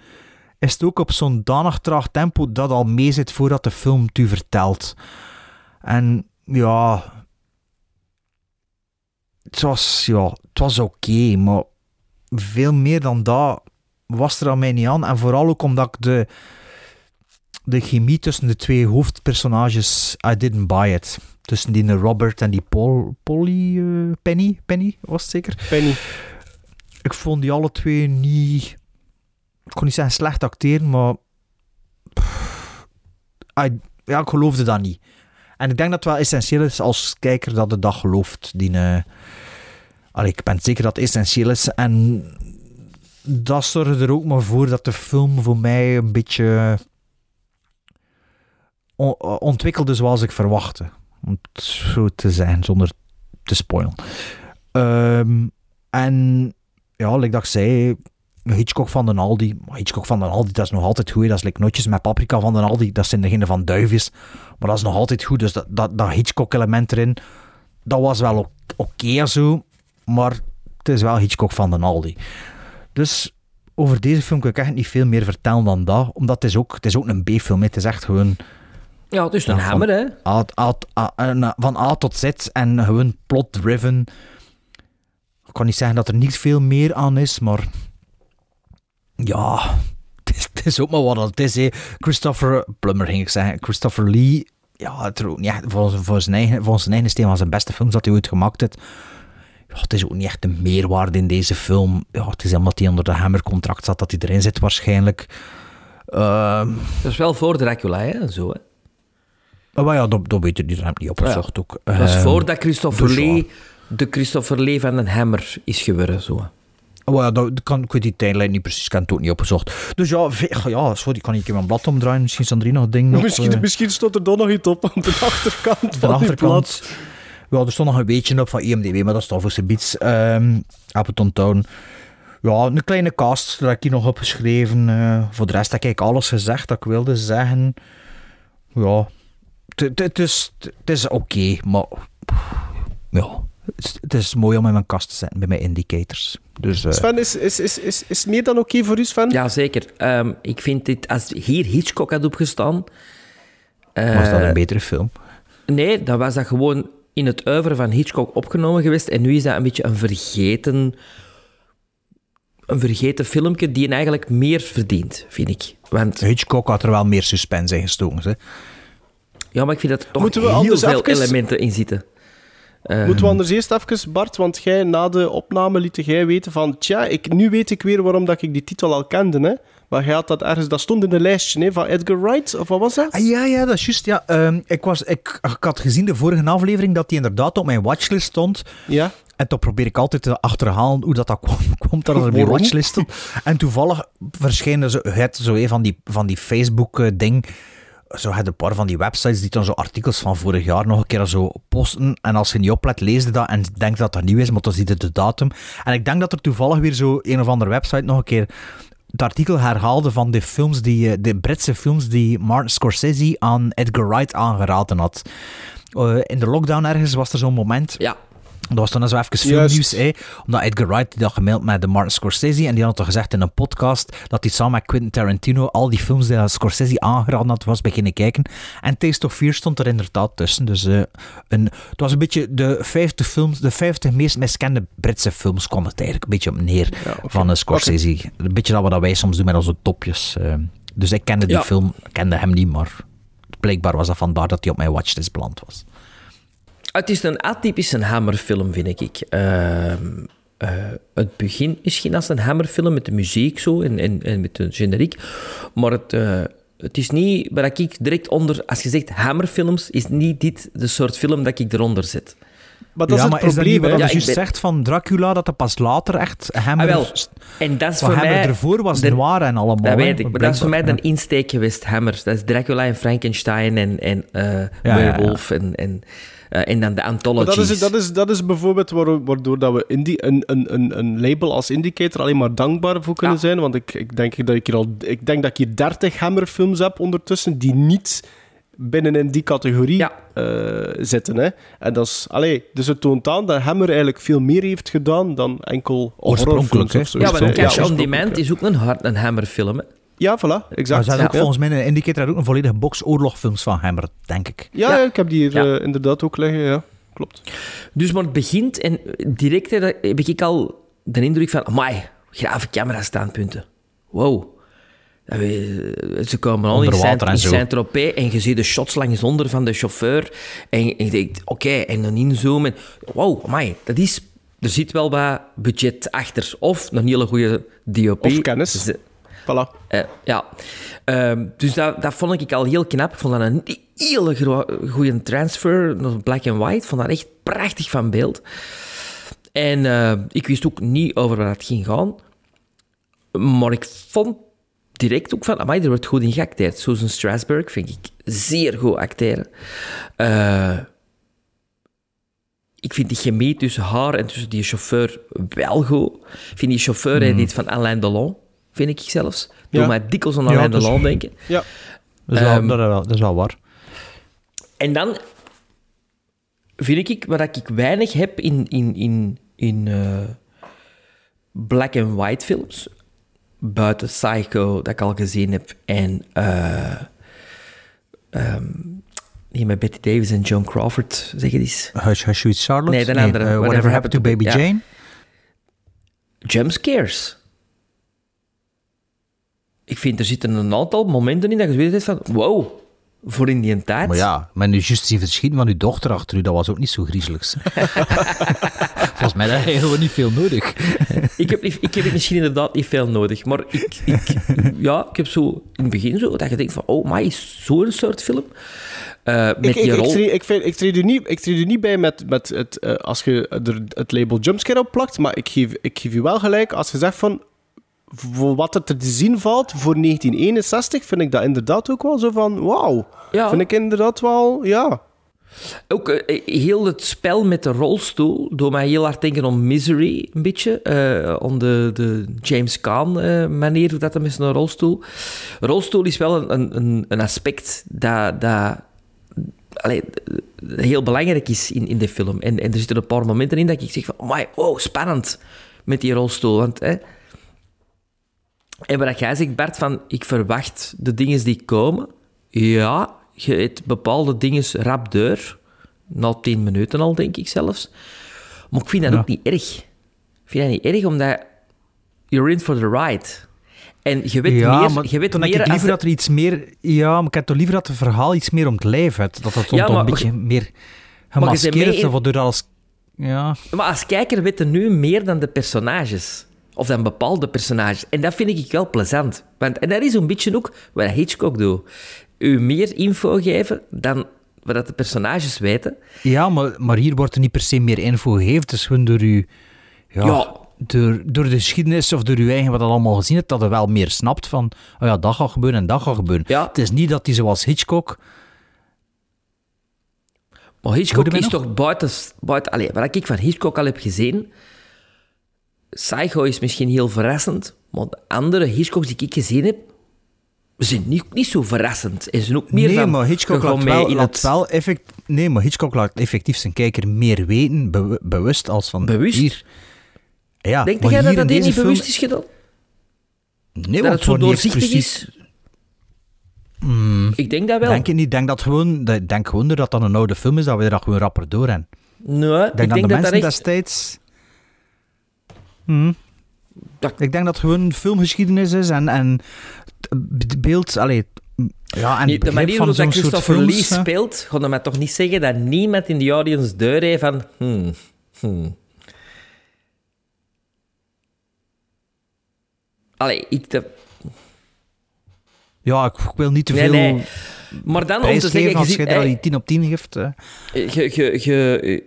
is het ook op zo'n danig traag tempo dat al mee zit voordat de film het u vertelt. En ja, het was, ja, het was oké, maar veel meer dan dat was er aan mij niet aan. En vooral ook omdat ik de, de chemie tussen de twee hoofdpersonages, I didn't buy it. Tussen die Robert en die Paul, Polly, eh, Penny, Penny was het zeker? Penny. Ik vond die alle twee niet, ik kon niet zeggen slecht acteren, maar pff, I- ja, ik geloofde dat niet. En ik denk dat het wel essentieel is als kijker dat je dat gelooft. Die, allee, ik ben zeker dat het essentieel is. En dat zorgde er ook maar voor dat de film voor mij een beetje ontwikkelde zoals ik verwachtte. Om het zo te zijn, zonder te spoilen. Ehm, en ja, like dat zei, Hitchcock van den Aldi. Hitchcock van den Aldi, dat is nog altijd goed. Dat is like Notjes met Paprika van den Aldi. Dat zijn degene van Duifjes. Maar dat is nog altijd goed. Dus dat, dat, dat Hitchcock-element erin, dat was wel oké zo. Maar het is wel Hitchcock van den Aldi. Dus over deze film kan ik echt niet veel meer vertellen dan dat. Omdat het is ook, het is ook een B-film. Het is echt gewoon... Ja, het is een hammer, hè? A, A- A- A- van A tot Z en gewoon plot-driven. Ik kan niet zeggen dat er niet veel meer aan is, maar ja, het is, het is ook maar wat het is. Hè. Christopher Plummer ging ik zeggen. Christopher Lee, ja, het ook niet echt, volgens, volgens, zijn eigen, volgens zijn eigen steen van zijn beste films dat hij ooit gemaakt heeft. Ja, het is ook niet echt een meerwaarde in deze film. Ja, het is omdat hij onder de Hammer-contract zat dat hij erin zit waarschijnlijk. Ehm, Dat is wel voor Dracula, hè? Zo, hè? Maar ja, dat, dat weet je niet, dat heb ik niet opgezocht ook. Dat is Ehm, voordat Christopher dus ja. Lee de Christopher Lee van den Hammer is geworden, zo. Oh ja, dat, kan, ik weet die tijdlijn niet precies, ik heb het ook niet opgezocht. Dus ja, ve- ja sorry, kan ik in mijn blad omdraaien? Misschien staan er hier nog dingen op. Misschien, eh, misschien stond er dan nog iets op aan de achterkant de van die blad. achterkant. Ja, er stond nog een beetje op van IMDb, maar dat is toch voor zijn beats. Ehm Appleton Town. Ja, een kleine cast, daar heb ik hier nog opgeschreven. Eh voor de rest heb ik alles gezegd dat ik wilde zeggen. Ja, het- is, het is oké, maar ja, het is, mooi om in mijn kast te zetten bij mijn indicators. Dus, eh, Sven, is, is, is, is, is meer dan oké voor u, Sven? Ja, zeker. Ehm, ik vind dit, als hier Hitchcock had opgestaan... was dat eh, een betere film? Nee, dan was dat gewoon in het uivere van Hitchcock opgenomen geweest. En nu is dat een beetje een vergeten... Een vergeten filmpje die eigenlijk meer verdient, vind ik. Want, Hitchcock had er wel meer suspense in gestoken. Hè? Ja, maar ik vind dat er toch Moeten we heel anders veel even- elementen in zitten. Ehm, Moeten we anders eerst even, Bart, want jij na de opname liet jij weten van, tja, ik, nu weet ik weer waarom dat ik die titel al kende, hè. Maar jij had dat ergens, dat stond in een lijstje, hè, van Edgar Wright, of wat was dat? Ah, ja, ja, dat is juist. Ja. Ehm, ik, was, ik, ik had gezien de vorige aflevering dat die inderdaad op mijn watchlist stond. Ja. En toch probeer ik altijd te achterhalen hoe dat, dat kwam, komt dat er op mijn Waarom? watchlist stond. En toevallig verschenen zo, het zo een van die, van die Facebook-ding zo had een paar van die websites die dan zo artikels van vorig jaar nog een keer zo posten. En als je niet oplet, lees je dat en denkt dat dat nieuw is, maar dan ziet je de datum. En ik denk dat er toevallig weer zo een of andere website nog een keer het artikel herhaalde van de films die, eh, de Britse films die Martin Scorsese aan Edgar Wright aangeraden had. Eh, in de lockdown ergens was er zo'n moment. Ja. Dat was dan zo even filmnieuws, hè, omdat Edgar Wright die had gemaild met de Martin Scorsese en die had toch gezegd in een podcast dat hij samen met Quentin Tarantino al die films die Scorsese aangeraden had, was beginnen kijken. En Taste of Fear stond er inderdaad tussen. Dus eh, een, het was een beetje de 50 films, de 50 meest miskende Britse films kwam het eigenlijk een beetje op neer van Scorsese. Een beetje dat wat wij soms doen met onze topjes. eh. dus ik kende die Ja. film, kende hem niet, maar blijkbaar was dat vandaar dat hij op mijn watchlist beland was. Het is een atypische Hammerfilm, vind ik. Ehm, eh, het begint misschien als een Hammerfilm met de muziek zo en, en, en met de generiek. Maar het, eh, het is niet waar ik direct onder... Als je zegt Hammerfilms, is niet dit de soort film dat ik eronder zet. Maar dat ja, is maar het is dat niet probleem. wat hè. je ben- zegt van Dracula, dat dat pas later echt Hammer... Ah, wel. En dat is voor Hammer mij... ervoor was de- noir en allemaal. Dat weet ik, maar dat is voor mij een insteek geweest, Hammer. Dat is Dracula en Frankenstein en, en eh ja, Werewolf En, en, eh, en dan de anthologies. dat, is, dat, is, dat is bijvoorbeeld waar- waardoor dat we indie, een, een, een, een label als Indicator alleen maar dankbaar voor kunnen Ja. zijn. Want ik, ik, denk dat ik, hier al, ik denk dat ik hier 30 Hammerfilms heb ondertussen die niet binnen in die categorie Ja. eh, zitten. Hè. En dat is, allee, dus het toont aan dat Hammer eigenlijk veel meer heeft gedaan dan enkel Oorspronkelijk, horrorfilms ja, maar Cash on Demand ja. is ook een, hard, een Hammerfilm. hè. Ja, voilà, Maar exact. ze hadden ook ja. volgens mij in Indicator ook een volledige box oorlogfilms van Hammer, denk ik. Ja, ik heb die hier Ja. eh, inderdaad ook liggen, ja. Klopt. Dus maar het begint en direct hè, heb ik al de indruk van, amai, grave camera-standpunten. Wow. Dat we- Ze komen al in Onder water Saint- en in zo. Saint-Tropez en je ziet de shots langs onder van de chauffeur. En je denkt, oké, en dan inzoomen. Wow, amai, dat is... Er zit wel wat budget achter. Of een hele goede DOP. Of kennis. Eh, Voilà. ja, Ehm, dus dat, dat vond ik al heel knap. Ik vond dat een hele goede transfer black and white. Ik vond dat echt prachtig van beeld. En eh, ik wist ook niet over waar het ging gaan. Maar ik vond direct ook van, amai, er wordt goed in geacteerd. Susan Strasberg vind ik zeer goed acteren. Eh, ik vind die chemie tussen haar en tussen die chauffeur wel goed. Ik vind die chauffeur, dit van Alain Delon, vind ik zelfs. Doe Ja. mij dikwijls aan Ja, Alain dat is- Delon denken. Ja. Dat is, wel, Ehm, dat, is wel, dat is wel waar. En dan vind ik, wat ik weinig heb in, in, in, in eh, black and white films, buiten Psycho, dat ik al gezien heb, en eh ehm, die met Betty Davis en Joan Crawford, zeg het eens. Hush, Hush, Sweet Charlotte? Nee, de andere. eh, whatever, Happened to Baby ja. Jane? Jumpscares. Ik vind, er zitten een aantal momenten in dat je hebt van, wow, voor in die tijd. Maar ja, maar nu juist zien verschieten van uw dochter achter u, dat was ook niet zo griezeligs. Volgens mij heb je gewoon niet veel nodig. Ik heb, ik heb misschien inderdaad niet veel nodig, maar ik, ik, ja, ik heb zo in het begin zo dat je denkt van, oh, maar is zo'n soort film? Eh, met Ik, die ik, ik, rol... treed, ik, vind, ik, treed u niet, ik treed u niet bij met, met het, eh, als je er het label jumpscare op plakt, maar ik geef, ik geef u wel gelijk als je zegt van voor wat er te zien valt voor 1961, vind ik dat inderdaad ook wel zo van wauw. Ja. Vind ik inderdaad wel, ja. Ook eh, heel het spel met de rolstoel doet mij heel hard denken om Misery, een beetje. eh om de, de James Caan eh, manier, hoe dat hem is, een rolstoel. Rolstoel is wel een, een, een aspect dat, dat allee, heel belangrijk is in, in de film. En, en er zitten een paar momenten in dat ik zeg van, oh, my, oh spannend met die rolstoel. Want, hè, en wat jij zegt, Bart, van ik verwacht de dingen die komen. Ja, je hebt bepaalde dingen rap deur. Na tien minuten al, denk ik zelfs. Maar ik vind dat Ja. ook niet erg. Ik vind dat niet erg, omdat you're in for the ride. En je weet ja, meer, maar je weet meer ik liever dat er iets meer... Ja, maar ik heb toch liever dat het verhaal iets meer om het lijf heeft. Dat het Ja, maar- een beetje meer gemaskeerd is, waardoor dat als... Ja, Maar als kijker weet er nu meer dan de personages. Of dan bepaalde personages. En dat vind ik wel plezant. Want, en dat is een beetje ook wat Hitchcock doet. U meer info geven dan wat dat de personages weten. ja maar, maar hier wordt er niet per se meer info gegeven. Het is gewoon door u... Ja, Ja, door, door de geschiedenis of door je eigen wat je allemaal gezien hebt, dat je wel meer snapt van, oh ja, dat gaat gebeuren en dat gaat gebeuren. Ja. Het is niet dat hij zoals Hitchcock... Maar Hitchcock is nog? toch buiten... buiten allee, wat ik van Hitchcock al heb gezien... Psycho is misschien heel verrassend, maar de andere Hitchcocks die ik gezien heb, zijn niet, niet zo verrassend. En zijn ook meer nee, van... maar Hitchcock laat wel, laat het- wel effect, nee, maar Hitchcock laat effectief zijn kijker meer weten, bew- bewust als van Bewust? hier. Ja, Denk jij dat dat niet bewust is gedaan? Nee, dat want het zo doorzichtig precies- is? Ik denk dat wel. Denk je niet? Denk dat gewoon, dat- ik denk gewoon dat dat een oude film is, dat we er dat gewoon rapper door hebben. Nee, Ik denk ik dat denk de dat dat mensen echt... destijds... Hm. Dat- Ik denk dat het gewoon filmgeschiedenis is en, en het beeld... Allee, ja, en Nee, de manier van waarop zo'n dat soort Christopher Lee speelt, gaat mij toch niet zeggen dat niemand in de audience deur heeft van... Hmm, hmm. Allee, ik... De... Ja, ik wil niet te Nee, veel nee. Maar dan om te zeggen... Je, als ziet- je er al hey, die 10 op 10 geeft. hè. je, je, je,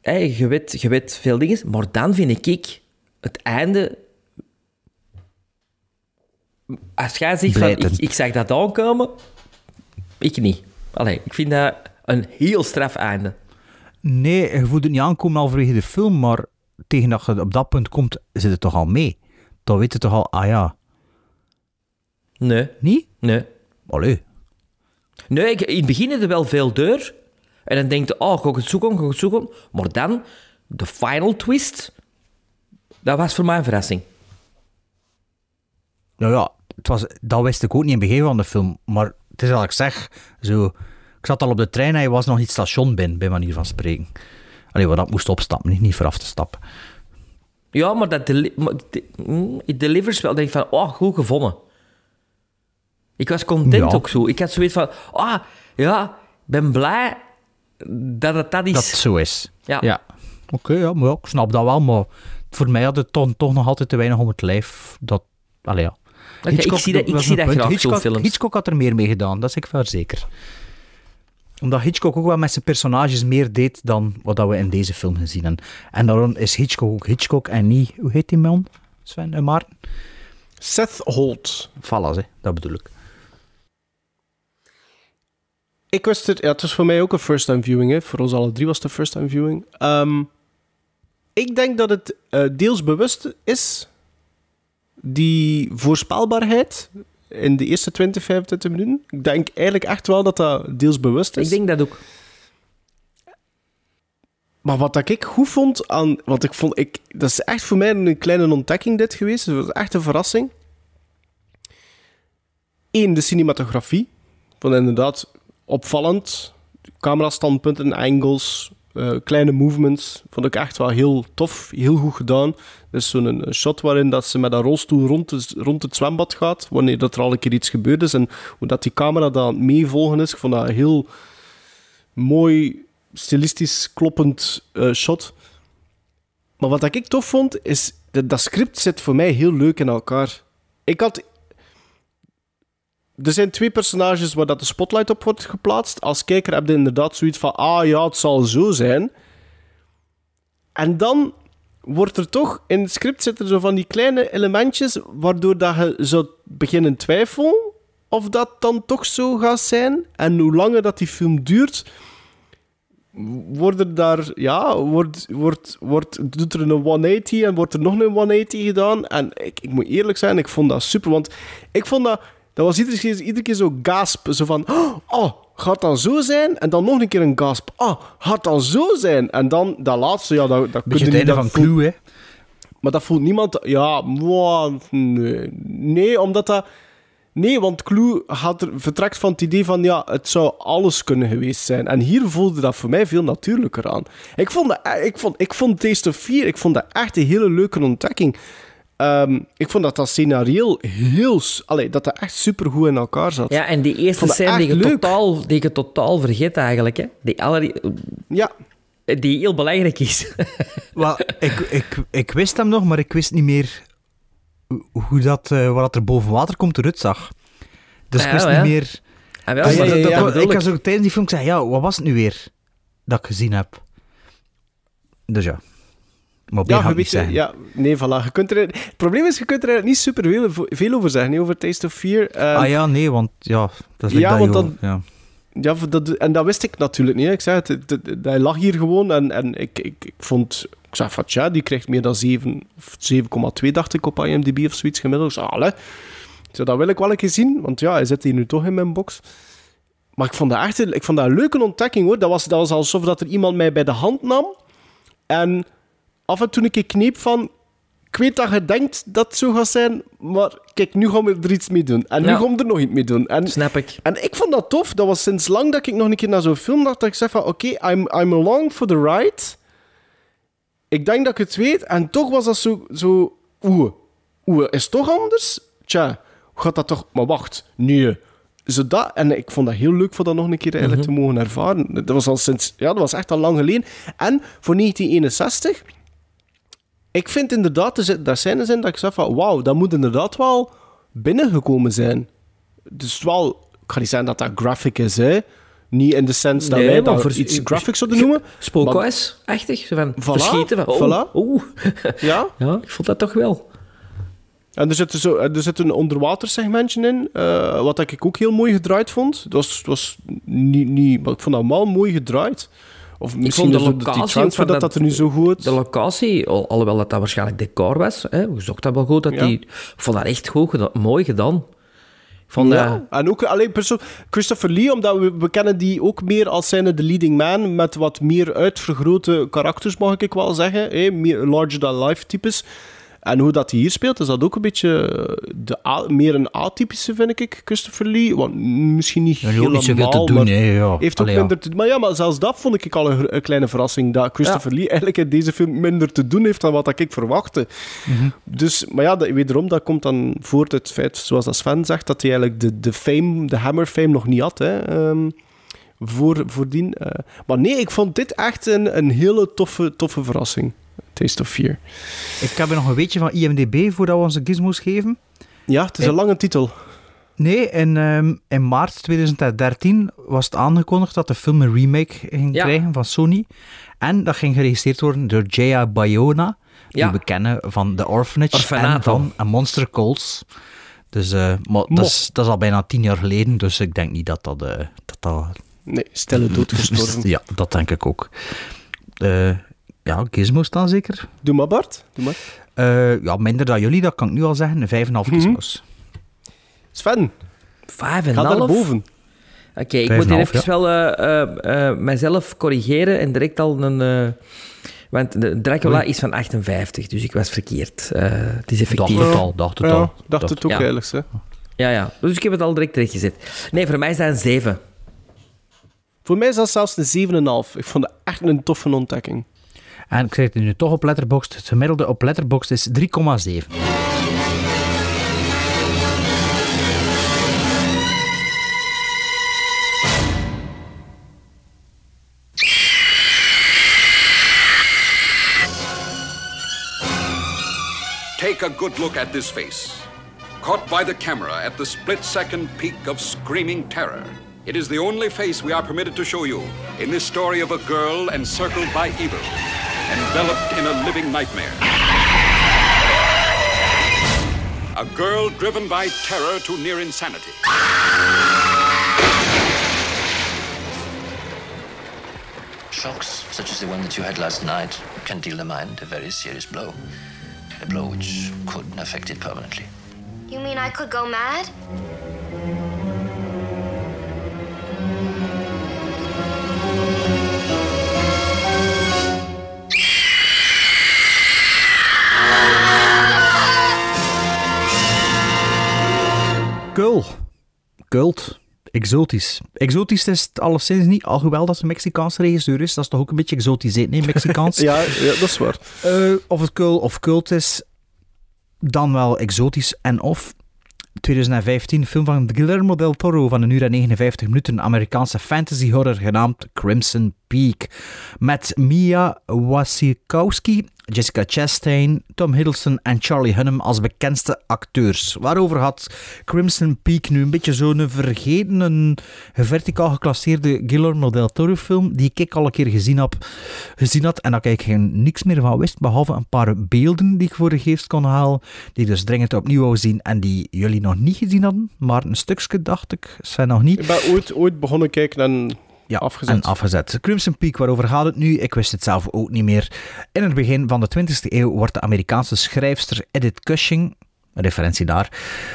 hey, je, weet, je weet veel dingen, maar dan vind ik het einde... Als jij zegt van, ik, ik zag dat aankomen, ik niet. Allee, ik vind dat een heel straf einde. Nee, je voelt het niet aankomen al vanwege de film, maar tegen dat je op dat punt komt, zit het toch al mee. Dan weet je toch al, ah ja, Nee, niet? nee. Allee. Nee, ik- in het begin is er wel veel deur. En dan denk je, oh, ga ik het zoeken, ga ik het zoeken. Maar dan, de final twist, dat was voor mij een verrassing. Nou ja, het was, dat wist ik ook niet in het begin van de film. Maar het is wat ik zeg. Zo, ik zat al op de trein en je was nog niet het station binnen, bij manier van spreken. Allee, wat dat moest opstappen, niet, niet vooraf te stappen. Ja, maar dat deli maar de- mm, it delivers wel. denk ik van, oh, goed gevonden. Ik was content Ja. ook zo. Ik had zoiets van, ah, ja, ik ben blij dat het dat is. Dat het zo is. Ja. Ja. Oké, ja, maar ja, ik snap dat wel, maar voor mij had het toch, toch nog altijd te weinig om het lijf. Dat, allee, ja. Ik zie dat- ik zie dat graag, Hitchcock, films. Hitchcock had er meer mee gedaan, dat is ik wel zeker. Omdat Hitchcock ook wel met zijn personages meer deed dan wat dat we in deze film gezien hebben. En daarom is Hitchcock ook Hitchcock en niet... Hoe heet die man? Sven en Maarten? Seth Holt. Vallas, hè. dat bedoel ik. Ik wist het, ja, het was voor mij ook een first-time viewing. Hè. Voor ons alle drie was het een first-time viewing. Ehm, ik denk dat het eh, deels bewust is, die voorspelbaarheid in de eerste 20, 25 minuten. Ik denk eigenlijk echt wel dat dat deels bewust is. Ik denk dat ook. Maar wat dat ik goed vond aan... Want ik vond... Ik, dat is echt voor mij een kleine ontdekking dit geweest. Het was echt een verrassing. Eén, de cinematografie. Van inderdaad opvallend. Camerastandpunten, angles, eh, kleine movements. Vond ik echt wel heel tof. Heel goed gedaan. Dus zo'n een shot waarin dat ze met een rolstoel rond, het- rond het zwembad gaat. Wanneer dat er al een keer iets gebeurd is. En hoe dat die camera dan meevolgen is. Ik vond dat een heel mooi, stilistisch kloppend eh, shot. Maar wat ik tof vond, is dat, dat script zit voor mij heel leuk in elkaar. Ik had... Er zijn twee personages waar dat de spotlight op wordt geplaatst. Als kijker heb je inderdaad zoiets van, ah ja, het zal zo zijn. En dan wordt er toch, in het script zitten zo van die kleine elementjes, waardoor dat je zou beginnen twijfelen of dat dan toch zo gaat zijn. En hoe langer dat die film duurt, worden daar, ja, wordt, wordt, wordt, doet er een 180 en wordt er nog een 180 gedaan. En ik, ik moet eerlijk zijn, ik vond dat super, want ik vond dat, dat was iedere keer, iedere keer zo gasp, zo van, oh, gaat dat zo zijn? En dan nog een keer een gasp, oh, gaat dat zo zijn? En dan dat laatste, ja, dat, dat Beetje kun het je einde niet- van voelt- Clue, hè. maar dat voelt niemand... Ja, mwah, nee. Nee, omdat dat... Nee, want Clue had er, vertrekt van het idee van... Ja, het zou alles kunnen geweest zijn. En hier voelde dat voor mij veel natuurlijker aan. Ik vond, dat, ik vond, ik vond Taste of Fear... Ik vond dat echt een hele leuke ontdekking. Ehm, ik vond dat dat scenario heel... Allee, dat dat echt supergoed in elkaar zat. Ja, en die eerste scène die je, leuk. totaal, die je totaal vergeet eigenlijk. Hè? Die, aller, Ja. die heel belangrijk is. Wel, ik, ik, ik wist hem nog, maar ik wist niet meer hoe- dat, eh, wat er boven water komt eruit zag. Dus ik Ja, wist ja. niet meer... Ah, wel, Dus dat- dat- dat- ik ik. had zo tijdens die film gezegd, ja, wat was het nu weer dat ik gezien heb? Dus ja. Ja, niet weet, zeggen. ja, nee, voilà. Je kunt er, het probleem is, je kunt er niet super veel, veel over zeggen, hè, over Taste of Fear. Ehm, ah ja, nee, want ja, dat is Ja, want dan- ja. Dat, en dat wist ik natuurlijk niet. hè. Ik zei het, het, het- hij lag hier gewoon en, en ik, ik, ik vond... Ik zei van, tja, die krijgt meer dan 7, of 7,2 dacht ik op IMDb of zoiets gemiddeld. Ik zei, zei, dat wil ik wel een keer zien, want ja, hij zit hier nu toch in mijn box. Maar ik vond dat echt een, ik vond dat een leuke ontdekking, hoor. Dat was, dat was alsof dat er iemand mij bij de hand nam en af en toe een keer kneep van... Ik weet dat je denkt dat het zo gaat zijn, maar kijk, nu gaan we er iets mee doen. En nu Ja. gaan we er nog iets mee doen. En Snap ik. en ik vond dat tof. Dat was sinds lang dat ik nog een keer naar zo'n film dacht. Dat ik zeg van, oké, I'm, I'm along for the ride. Ik denk dat ik het weet. En toch was dat zo... zo oeh, oeh, is het toch anders? Tja, gaat dat toch... Maar wacht, nee. Zo dat, en ik vond dat heel leuk voor dat nog een keer eigenlijk te mogen ervaren. Dat was al sinds... Ja, dat was echt al lang geleden. En voor 1961... Ik vind inderdaad, er zit- daar zijn er zijn dat ik zeg van... Wauw, dat moet inderdaad wel binnengekomen zijn. Dus wel, ik ga niet zeggen dat dat graphic is, hè. Niet in de sens dat Nee, wij dat voor- iets graphic zouden noemen. Spookhuis, echtig. Van, Voilà, van, oh, voilà. oeh. Ja. ja, ik vond dat toch wel. En er zit, zo, er zit een onderwatersegmentje in, eh, wat ik ook heel mooi gedraaid vond. Dat was, was niet, niet, maar ik vond dat wel mooi gedraaid. Of Ik misschien vond de die locatie ook transfer van dat, dat er nu zo goed... De locatie, al- alhoewel dat, dat waarschijnlijk decor was, hè, zocht dat wel goed, dat Ja. die, ik vond dat echt goed gedaan, mooi gedaan. Vond ja, dat- en ook alleen persoon Christopher Lee, omdat we, we kennen die ook meer als zijnde de leading man, met wat meer uitvergrote karakters, mag ik wel zeggen. Meer larger-than-life types. En hoe dat hij hier speelt, is dat ook een beetje eh, de A- meer een atypische, vind ik, Christopher Lee. Want misschien niet helemaal, te doen, maar hè, ja. heeft ook Allee, minder te doen. Maar ja, maar zelfs dat vond ik al een, een kleine verrassing, dat Christopher Lee eigenlijk in deze film minder te doen heeft dan wat ik verwachtte. Mhm. Dus, maar ja, dat, wederom, dat komt dan voort uit het feit, zoals dat Sven zegt, dat hij eigenlijk de, de fame, de Hammer fame nog niet had, hè, ehm, voor, voordien. eh. maar nee, ik vond dit echt een, een hele toffe, toffe verrassing. Taste of Fear. Ik heb er nog een weetje van IMDb voordat we onze gizmos geven. Ja, het is een lange titel. Nee, in, ehm, in maart 2013 was het aangekondigd dat de film een remake ging Ja. krijgen van Sony. En dat ging geregisseerd worden door Jaya Bayona, die Ja. we kennen van The Orphanage en van A Monster Calls. Dus, eh, maar dat is, dat is al bijna tien jaar geleden, dus ik denk niet dat dat... eh, dat, dat Nee, stille dood gestorven. ja, dat denk ik ook. Eh, ja, gizmos dan zeker? Doe maar, Bart. Doe maar. Eh, ja, minder dan jullie, dat kan ik nu al zeggen. Een 5,5 Mhm. gizmos. Sven, Vijf en ga half? boven. Oké, ik Vijf moet en hier half, even wel eh, eh, eh, mijzelf corrigeren en direct al een... eh, want de Dracula Oei. is van 58, dus ik was verkeerd. Eh, het is Dacht effectief. het al, dacht het Ja, al. dacht het ook Ja. eigenlijk. Hè. Ja, ja. Dus ik heb het al direct terecht gezet. Nee, voor mij is dat een 7. Voor mij is dat zelfs een 7,5. Ik vond het echt een toffe ontdekking. En ik zeg het er nu toch op Letterboxd. Het gemiddelde op Letterboxd is 3,7. Take a good look at this face. Caught by the camera at the split second peak of screaming terror. It is the only face we are permitted to show you in this story of a girl encircled by evil, enveloped in a living nightmare. A girl driven by terror to near insanity. Shocks, such as the one that you had last night, can deal the mind a very serious blow. A blow which could affect it permanently. You mean I could go mad? Kul. Kult. Exotisch. Exotisch is het alleszins niet, alhoewel dat een Mexicaanse regisseur is. Dat is toch ook een beetje exotisch? Nee, Mexicaans. Ja, ja, dat is waar. Eh, of het kul of cult is, dan wel exotisch en of. 2015, film van Guillermo del Toro van een uur en 59 minuten, Amerikaanse fantasy horror genaamd Crimson Peak. Met Mia Wasikowski, Jessica Chastain, Tom Hiddleston en Charlie Hunnam als bekendste acteurs. Waarover had Crimson Peak nu een beetje zo'n vergeten, een verticaal geclasseerde Guillermo del Toro film, die ik al een keer gezien, heb, gezien had en daar ik geen niks meer van wist, behalve een paar beelden die ik voor de geest kon halen, die ik dus dringend opnieuw wou zien en die jullie nog niet gezien hadden, maar een stukje dacht ik, zijn nog niet. Ik ben ooit, ooit begonnen kijken en Ja, afgezet. en afgezet. Crimson Peak, waarover gaat het nu? Ik wist het zelf ook niet meer. In het begin van de 20e eeuw wordt de Amerikaanse schrijfster Edith Cushing, een referentie daar,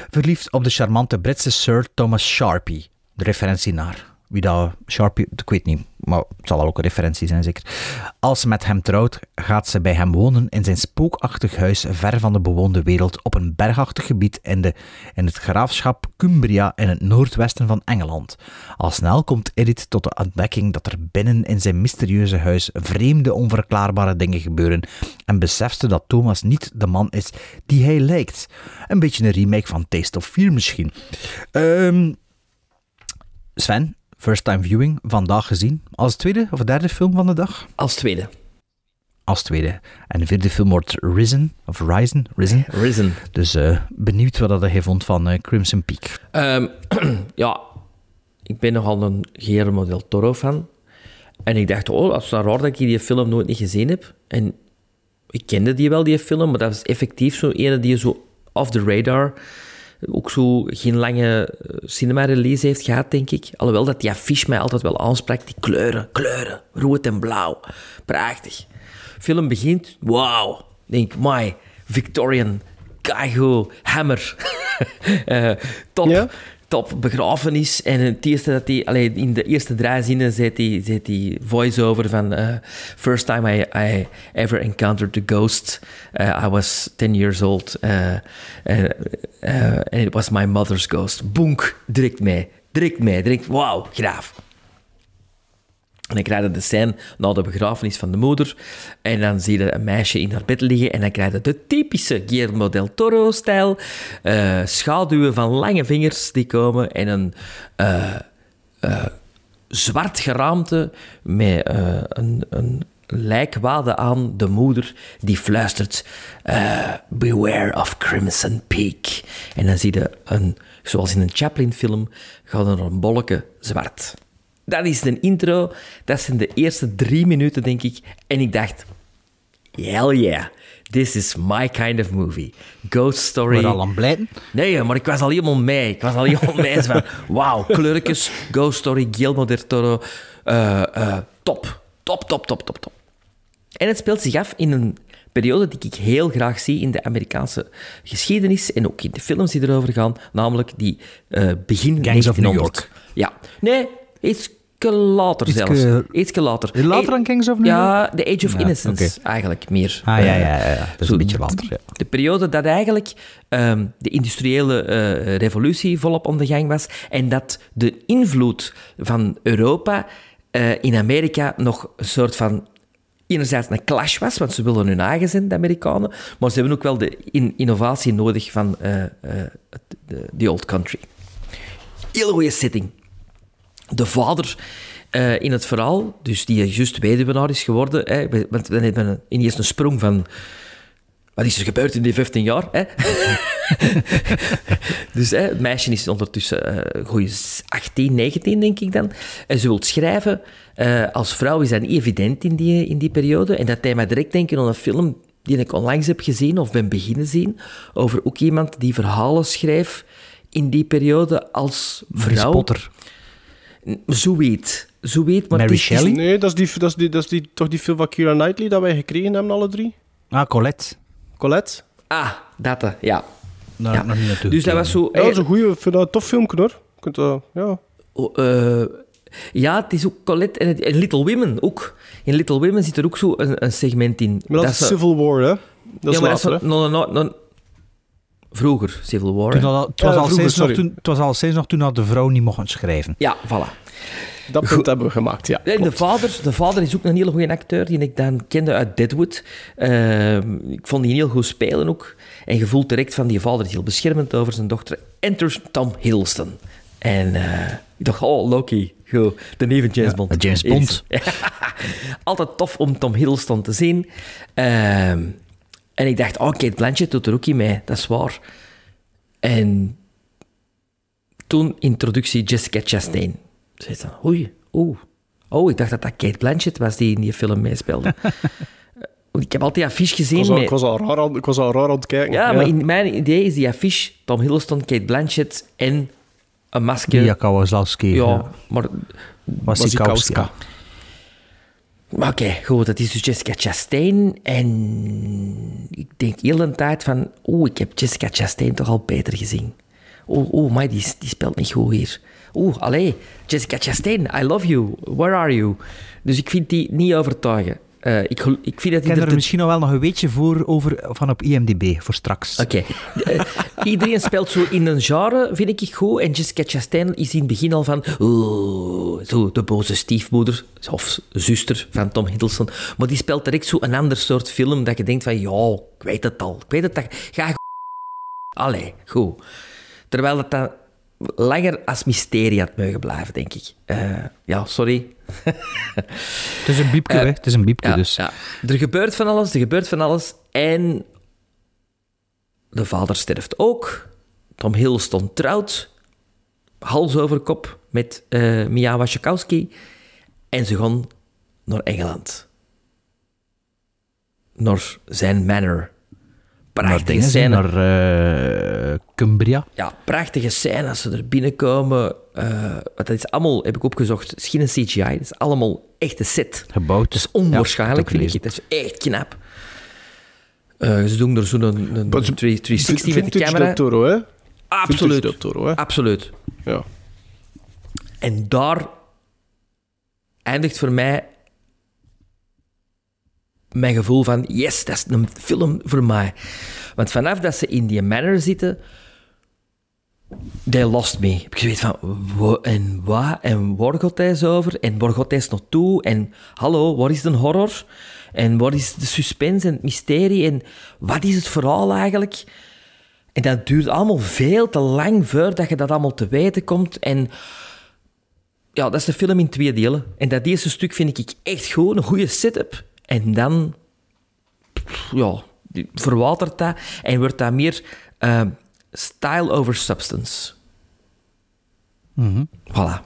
verliefd op de charmante Britse Sir Thomas Sharpie. De referentie naar. Wie dat Sharpie, ik weet niet, maar het zal wel ook een referentie zijn zeker. Als ze met hem trouwt, gaat ze bij hem wonen in zijn spookachtig huis ver van de bewoonde wereld op een bergachtig gebied in, de, in het graafschap Cumbria in het noordwesten van Engeland. Al snel komt Edith tot de ontdekking dat er binnen in zijn mysterieuze huis vreemde, onverklaarbare dingen gebeuren en beseft ze dat Thomas niet de man is die hij lijkt. Een beetje een remake van Taste of Fear misschien. Ehm Sven, first time viewing, vandaag gezien. Als tweede of derde film van de dag? Als tweede. Als tweede. En de vierde film wordt Risen, of Risen, Risen. Risen. Dus eh, benieuwd wat dat hij vond van eh, Crimson Peak. Ehm, ja, ik ben nogal een Guillermo del Toro fan. En ik dacht, oh, dat is raar dat ik die film nooit niet gezien heb. En ik kende die wel, die film, maar dat is effectief zo ene die zo off the radar ook zo geen lange eh, cinema-release heeft gehad, denk ik. Alhoewel dat die affiche mij altijd wel aansprak. Die kleuren, kleuren, rood en blauw. Prachtig. Film begint, wauw. Denk, my, Victorian, keigoed, hammer. Eh, top, top begrafenis. En het eerste dat allee, in de eerste drie zinnen zet die, zet die voice-over van eh, First time I, I ever encountered the ghost. Uh, I was 10 years old. Uh, and it was my mother's ghost. Boonk, direct mee. Direct mee. Direct, wauw, graaf. En dan krijg je de scène na de begrafenis van de moeder. En dan zie je een meisje in haar bed liggen. En dan krijg je de typische Guillermo del Toro-stijl. Uh, schaduwen van lange vingers die komen. En een uh, uh, zwart geraamte met een, een lijkwade aan de moeder die fluistert: Beware of Crimson Peak. En dan zie je, een, zoals in een Chaplin-film, gaat er een bolletje zwart. Dat is de intro. Dat zijn de eerste drie minuten, denk ik. En ik dacht, hell yeah. This is my kind of movie. Ghost Story. Word al aan? Nee, maar ik was al helemaal mee. Ik was al helemaal mee. van, wauw, kleurtjes, Ghost Story, Guillermo del Toro. Uh, uh, top. Top, top, top, top, top. En het speelt zich af in een periode die ik heel graag zie in de Amerikaanse geschiedenis en ook in de films die erover gaan, namelijk die uh, begin Gangs 1900. of New York. Ja. Nee, iets later Ietske- zelfs. Later. Later dan Gangs of New Ja, The Age of Ja, Innocence eigenlijk meer. Ah, ja, Eh, ja, ja, ja. Dat is zo een beetje later, ja. De periode dat eigenlijk ehm, de industriële eh, revolutie volop aan de gang was en dat de invloed van Europa eh, in Amerika nog een soort van enerzijds een clash was, want ze wilden hun eigen zijn, de Amerikanen, maar ze hebben ook wel de in- innovatie nodig van eh, eh, de, the old country. Hele goede setting. De vader eh, in het verhaal, dus die juist weduwnaar is geworden, hè, want dan hebben ineens een sprong van... Wat is er gebeurd in die 15 jaar? Hè? dus hè, het meisje is ondertussen uh, goeie 18, 19, denk ik dan. En ze wil schrijven. eh, als vrouw is dat niet evident in die, in die periode. En dat deed mij direct denken aan een film die ik onlangs heb gezien, of ben beginnen zien, over ook iemand die verhalen schreef in die periode als vrouw. Potter. Zoiets. Zoiets, maar Mary is- is- Shelley? Nee, dat is, die, dat, is die, dat is die, toch die film van Keira Knightley dat wij gekregen hebben, alle drie? Ah, Colette. Colette? Ah, dat, eh, ja. Daar Ja. nog niet naartoe Dus dat was zo... Ja, dat is een goeie, ik vind dat een tof filmpje hoor. Kunt, dat ja. Oh, eh, ja, het is ook Colette en, het- en Little Women ook. In Little Women zit er ook zo een, een segment in. Maar dat, is zo- Civil War, hè? Dat is ja, maar later, dat is no, no, no, no- vroeger, Civil War. Toen hè. al- het was Ja, al vroeger, sinds nog toen, het was al sinds nog toen dat de vrouw niet mocht schrijven. Ja, voilà. Dat punt hebben we gemaakt, ja. En de vader, de vader is ook een hele goede acteur, die ik dan kende uit Deadwood. Ehm, ik vond die heel goed spelen ook. En je voelt direct van die vader is heel beschermend over zijn dochter. Enters Tom Hiddleston. En eh, ik dacht, oh, Loki. Goed, de nieuwe James Bond. James Bond. Altijd tof om Tom Hiddleston te zien. Ehm, en ik dacht, oh, Kate Blanchett doet er ook in mee. Dat is waar. En toen introductie Jessica Chastain. Ze zei dan, oei, oeh. Oh, ik dacht dat dat Kate Blanchett was die in die film meespeelde. Ik heb altijd die affiche gezien. Ik was, al, met- ik, was al raar aan, ik was al raar aan het kijken. ja, maar in mijn idee is die affiche Tom Hiddleston, Kate Blanchett en een masker. Mia Kawasaki. Ja, ja. maar... Wasikowska. Oké, goed, dat is dus Jessica Chastain. En ik denk heel de tijd van... Oeh, ik heb Jessica Chastain toch al beter gezien. Oeh, oeh maar die, die speelt niet goed hier. Oeh, allee, Jessica Chastain, I love you. Where are you? Dus ik vind die niet overtuigen. Eh, ik, ik vind dat Ik er misschien nog wel nog een weetje voor over, van op IMDb, voor straks. Oké. Eh, iedereen speelt zo in een genre, vind ik goed. En Jessica Chastain is in het begin al van... Oeh, zo de boze stiefmoeder of zuster van Tom Hiddleston. Maar die speelt direct zo een ander soort film dat je denkt van... Ja, ik weet het al. Ik weet het al. Ga Allee, goed. Terwijl het dan langer als mysterie had mogen blijven, denk ik. Eh, ja, sorry. Het is een biepje, Eh, hè. Het is een biepje, ja, dus. ja. Er gebeurt van alles, er gebeurt van alles. En de vader sterft ook. Tom Hiddleston trouwt, hals over kop, met eh Mia Wasikowski. En ze gaan naar Engeland. Naar zijn manor. Prachtige scène. Naar eh, Cumbria. Ja, prachtige scène als ze er binnenkomen. eh want dat is allemaal, heb ik opgezocht, is geen CGI. Dat is allemaal echte set. Gebouwd. Dat is onwaarschijnlijk, Ja, ik heb vind ik. Dat is echt knap. Eh, ze doen er zo'n een, een Maar ze- 360 met de camera. Del Toro, hè? Absoluut. Toro, hè? Absoluut. Ja. En daar eindigt voor mij mijn gevoel van... Yes, dat is een film voor mij. Want vanaf dat ze in die manor zitten... They lost me. Ik weet van, en wat? En waar gaat hij over? En waar gaat hij naartoe? En hallo, wat is de horror? En wat is de suspense en het mysterie? En wat is het verhaal eigenlijk? En dat duurt allemaal veel te lang voordat je dat allemaal te weten komt. En ja, dat is de film in twee delen. En dat eerste stuk vind ik echt goed, een goede setup. En dan, ja, die- verwatert dat en wordt dat meer eh, style over substance. Mhm. Voilà.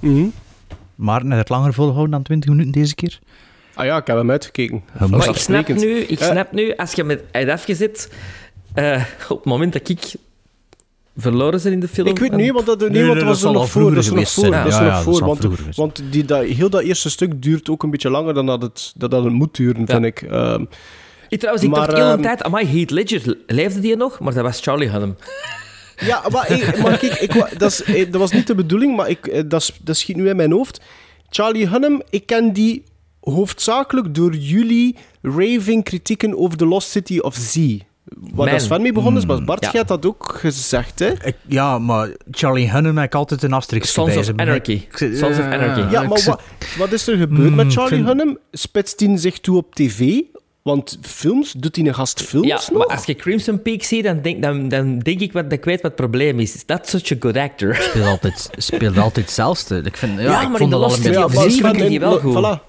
Maar net het langer volhouden dan 20 minuten deze keer. Ah ja, ik heb hem uitgekeken. Maar ik snap nu, ik snap nu als je met hebt afgezet, eh, op het moment dat ik verloren zijn in de film. Ik weet niet, want dat, nee, Nee, want nee, dat was dat er nog voor. vroeger Dat is nog voor. Dat is Ja, ja, nog voor. Want, vroeger geweest want die, dat, heel dat eerste stuk duurt ook een beetje langer dan dat het, dat dat het moet duren, vind ik. Ehm, Ik, trouwens, ik Maar, dacht heel een ehm, tijd, amai, Heath Ledger, leefde die nog? Maar dat was Charlie Hunnam. Ja, maar, ik, maar kijk, ik, wa- dat, is, dat was niet de bedoeling, maar ik, eh, dat, dat schiet nu in mijn hoofd. Charlie Hunnam, ik ken die hoofdzakelijk door jullie raving kritieken over The Lost City of Z. Waar Mijn- dat Sven mee begonnen is, maar Bart, ja. had dat ook gezegd, hè? Ik- ja, maar Charlie Hunnam heb ik altijd een asterix Sons bij of ze. Anarchy. Ik- ik- Sons of eh, Anarchy. Ja, maar wat, wat is er gebeurd Mm, met ik Charlie vind- Hunnam? Spitst hij zich toe op tv? Want films, doet hij een gast films Ja, nog? maar als je Crimson Peak ziet, dan denk, dan, dan denk ik wat, dat ik weet wat het probleem is. Is dat such a good actor? speelt altijd, speelt altijd hetzelfde. Ik vind, ja, Ja, ik maar vond in dat de wel Lost een City of vind ik die wel goed. Voilà.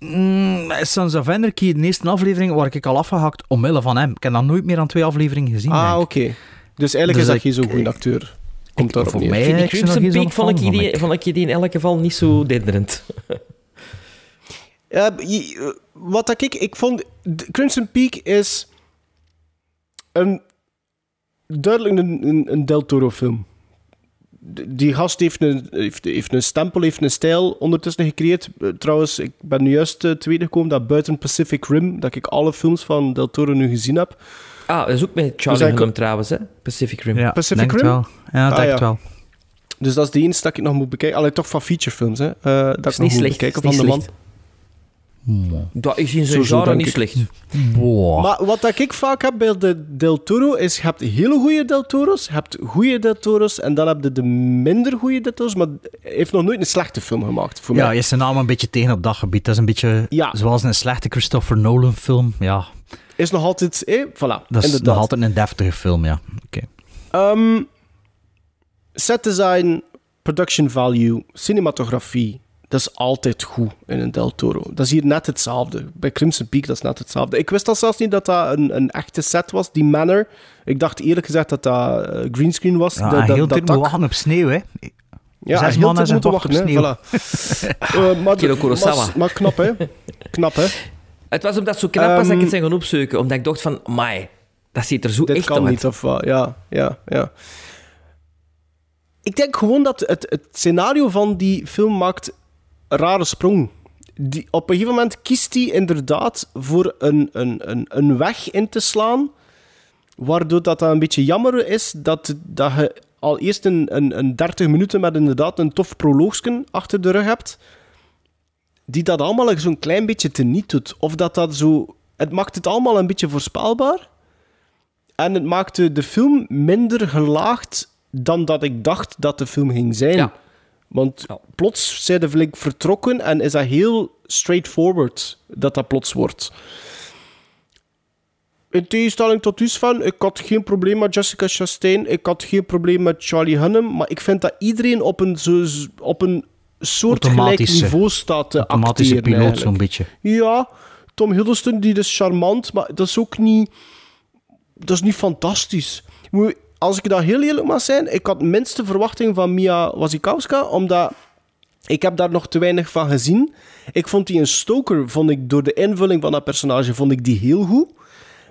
Mm, Sons of Anarchy, de eerste aflevering, waar ik al afgehakt omwille van hem. Ik heb dat nooit meer dan twee afleveringen gezien. Ah, oké. ik. Dus eigenlijk Dus is dat ik- geen zo'n goede acteur. Komt daarop voor mij- Ik die ik Crimson Peak vond ik, fan van, die, ik. vond ik die in elk geval niet zo denderend. Ja, je- eh, wat dat ik... Ik vond... Crimson Peak is... Een... Duidelijk een, een, een Del Toro film. Die gast heeft een, heeft, heeft een stempel, heeft een stijl ondertussen gecreëerd. Eh, Trouwens, ik ben nu juist eh, te weten gekomen dat buiten Pacific Rim, dat ik alle films van Del Toro nu gezien heb. Ah, dat is ook met Charlie Dus hij Hunnam trouwens, hè? Pacific Rim. Ja, Pacific denk het Rim? wel. Ja, Ah, denk ja. het wel. Dus dat is de enige dat ik nog moet bekijken. Alleen toch van featurefilms, hè. eh, dat is ik nog niet moet slecht, bekijken is van niet de man. Slecht. Dat is in Zo- zijn zo genre niet ik. slecht. Wow. Maar wat dat ik vaak heb bij de Del Toro is, je hebt hele goede Del Toro's, je hebt goede Del Toro's en dan heb je de minder goede Del Toro's, maar hij heeft nog nooit een slechte film gemaakt, voor Ja, mij. je is zijn naam een beetje tegen op dat gebied. Dat is een beetje Ja. zoals een slechte Christopher Nolan film. Ja, Is nog altijd, eh, voilà, dat is inderdaad. nog altijd een deftige film, ja. Oké. Ehm, set design, production value, cinematografie, Dat is altijd goed in een Del Toro. Dat is hier net hetzelfde. Bij Crimson Peak dat is net hetzelfde. Ik wist al zelfs niet dat dat een, een echte set was, die manor. Ik dacht eerlijk gezegd dat dat eh, greenscreen was. Ja, dat, dat, heel dat wachten op sneeuw, hè. Ja, Zes heel mannen moeten wachten op sneeuw. hè. Voilà. Eh, maar, Kilo Kurosawa. maar, maar knap, hè. Knap, hè. Het was omdat het zo knap was dat ik Ehm, het zijn gaan opzoeken. Omdat ik dacht van, mai, dat ziet er zo Dit echt kan uit. niet, of wat? Ja, ja, ja. Ik denk gewoon dat het, het scenario van die film maakt rare sprong. Die, op een gegeven moment kiest hij inderdaad voor een, een, een, een weg in te slaan, waardoor dat, dat een beetje jammer is dat, dat je al eerst een, een, een 30 minuten met inderdaad een tof proloogsken achter de rug hebt, die dat allemaal zo'n klein beetje teniet doet. Of dat dat zo... Het maakt het allemaal een beetje voorspelbaar. En het maakte de film minder gelaagd dan dat ik dacht dat de film ging zijn. Want plots zijn de flink vertrokken en is dat heel straightforward dat dat plots wordt. In tegenstelling tot u, Sven, ik had geen probleem met Jessica Chastain, ik had geen probleem met Charlie Hunnam, maar ik vind dat iedereen op een, zo, op een soortgelijk niveau staat te Automatische acteren. piloot, zo'n beetje. Ja, Tom Hiddleston die is charmant, maar dat is ook niet... Dat is niet fantastisch. Als ik dat heel eerlijk mag zijn, ik had minste verwachting van Mia Wasikowska, omdat ik heb daar nog te weinig van gezien. Ik vond die een stoker, vond ik door de invulling van dat personage, vond ik die heel goed.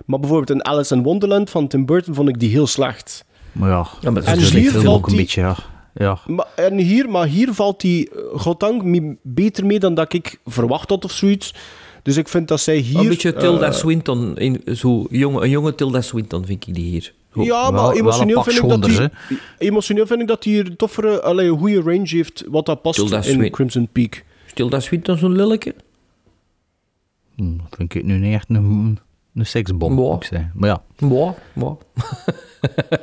Maar bijvoorbeeld in Alice in Wonderland van Tim Burton vond ik die heel slecht. Maar ja, Ja, maar dat En is hier valt ook een die- beetje, ja. ja. Maar, en hier, maar hier valt die, eh, goddank, beter mee dan dat ik verwacht had of zoiets. Dus ik vind dat zij hier... een beetje Tilda eh, Swinton, in, zo jonge, een jonge Tilda Swinton vind ik die hier. Ja, maar emotioneel vind, ik dat die, emotioneel vind ik dat hij een toffere, allee, een goede range heeft wat dat past Tilda in Crimson Peak. Tilda Swinton zo'n lilleke? Hm, dat vind ik nu niet echt een, een seksbom, moet ik zeggen. Maar ja. Mooi, mooi.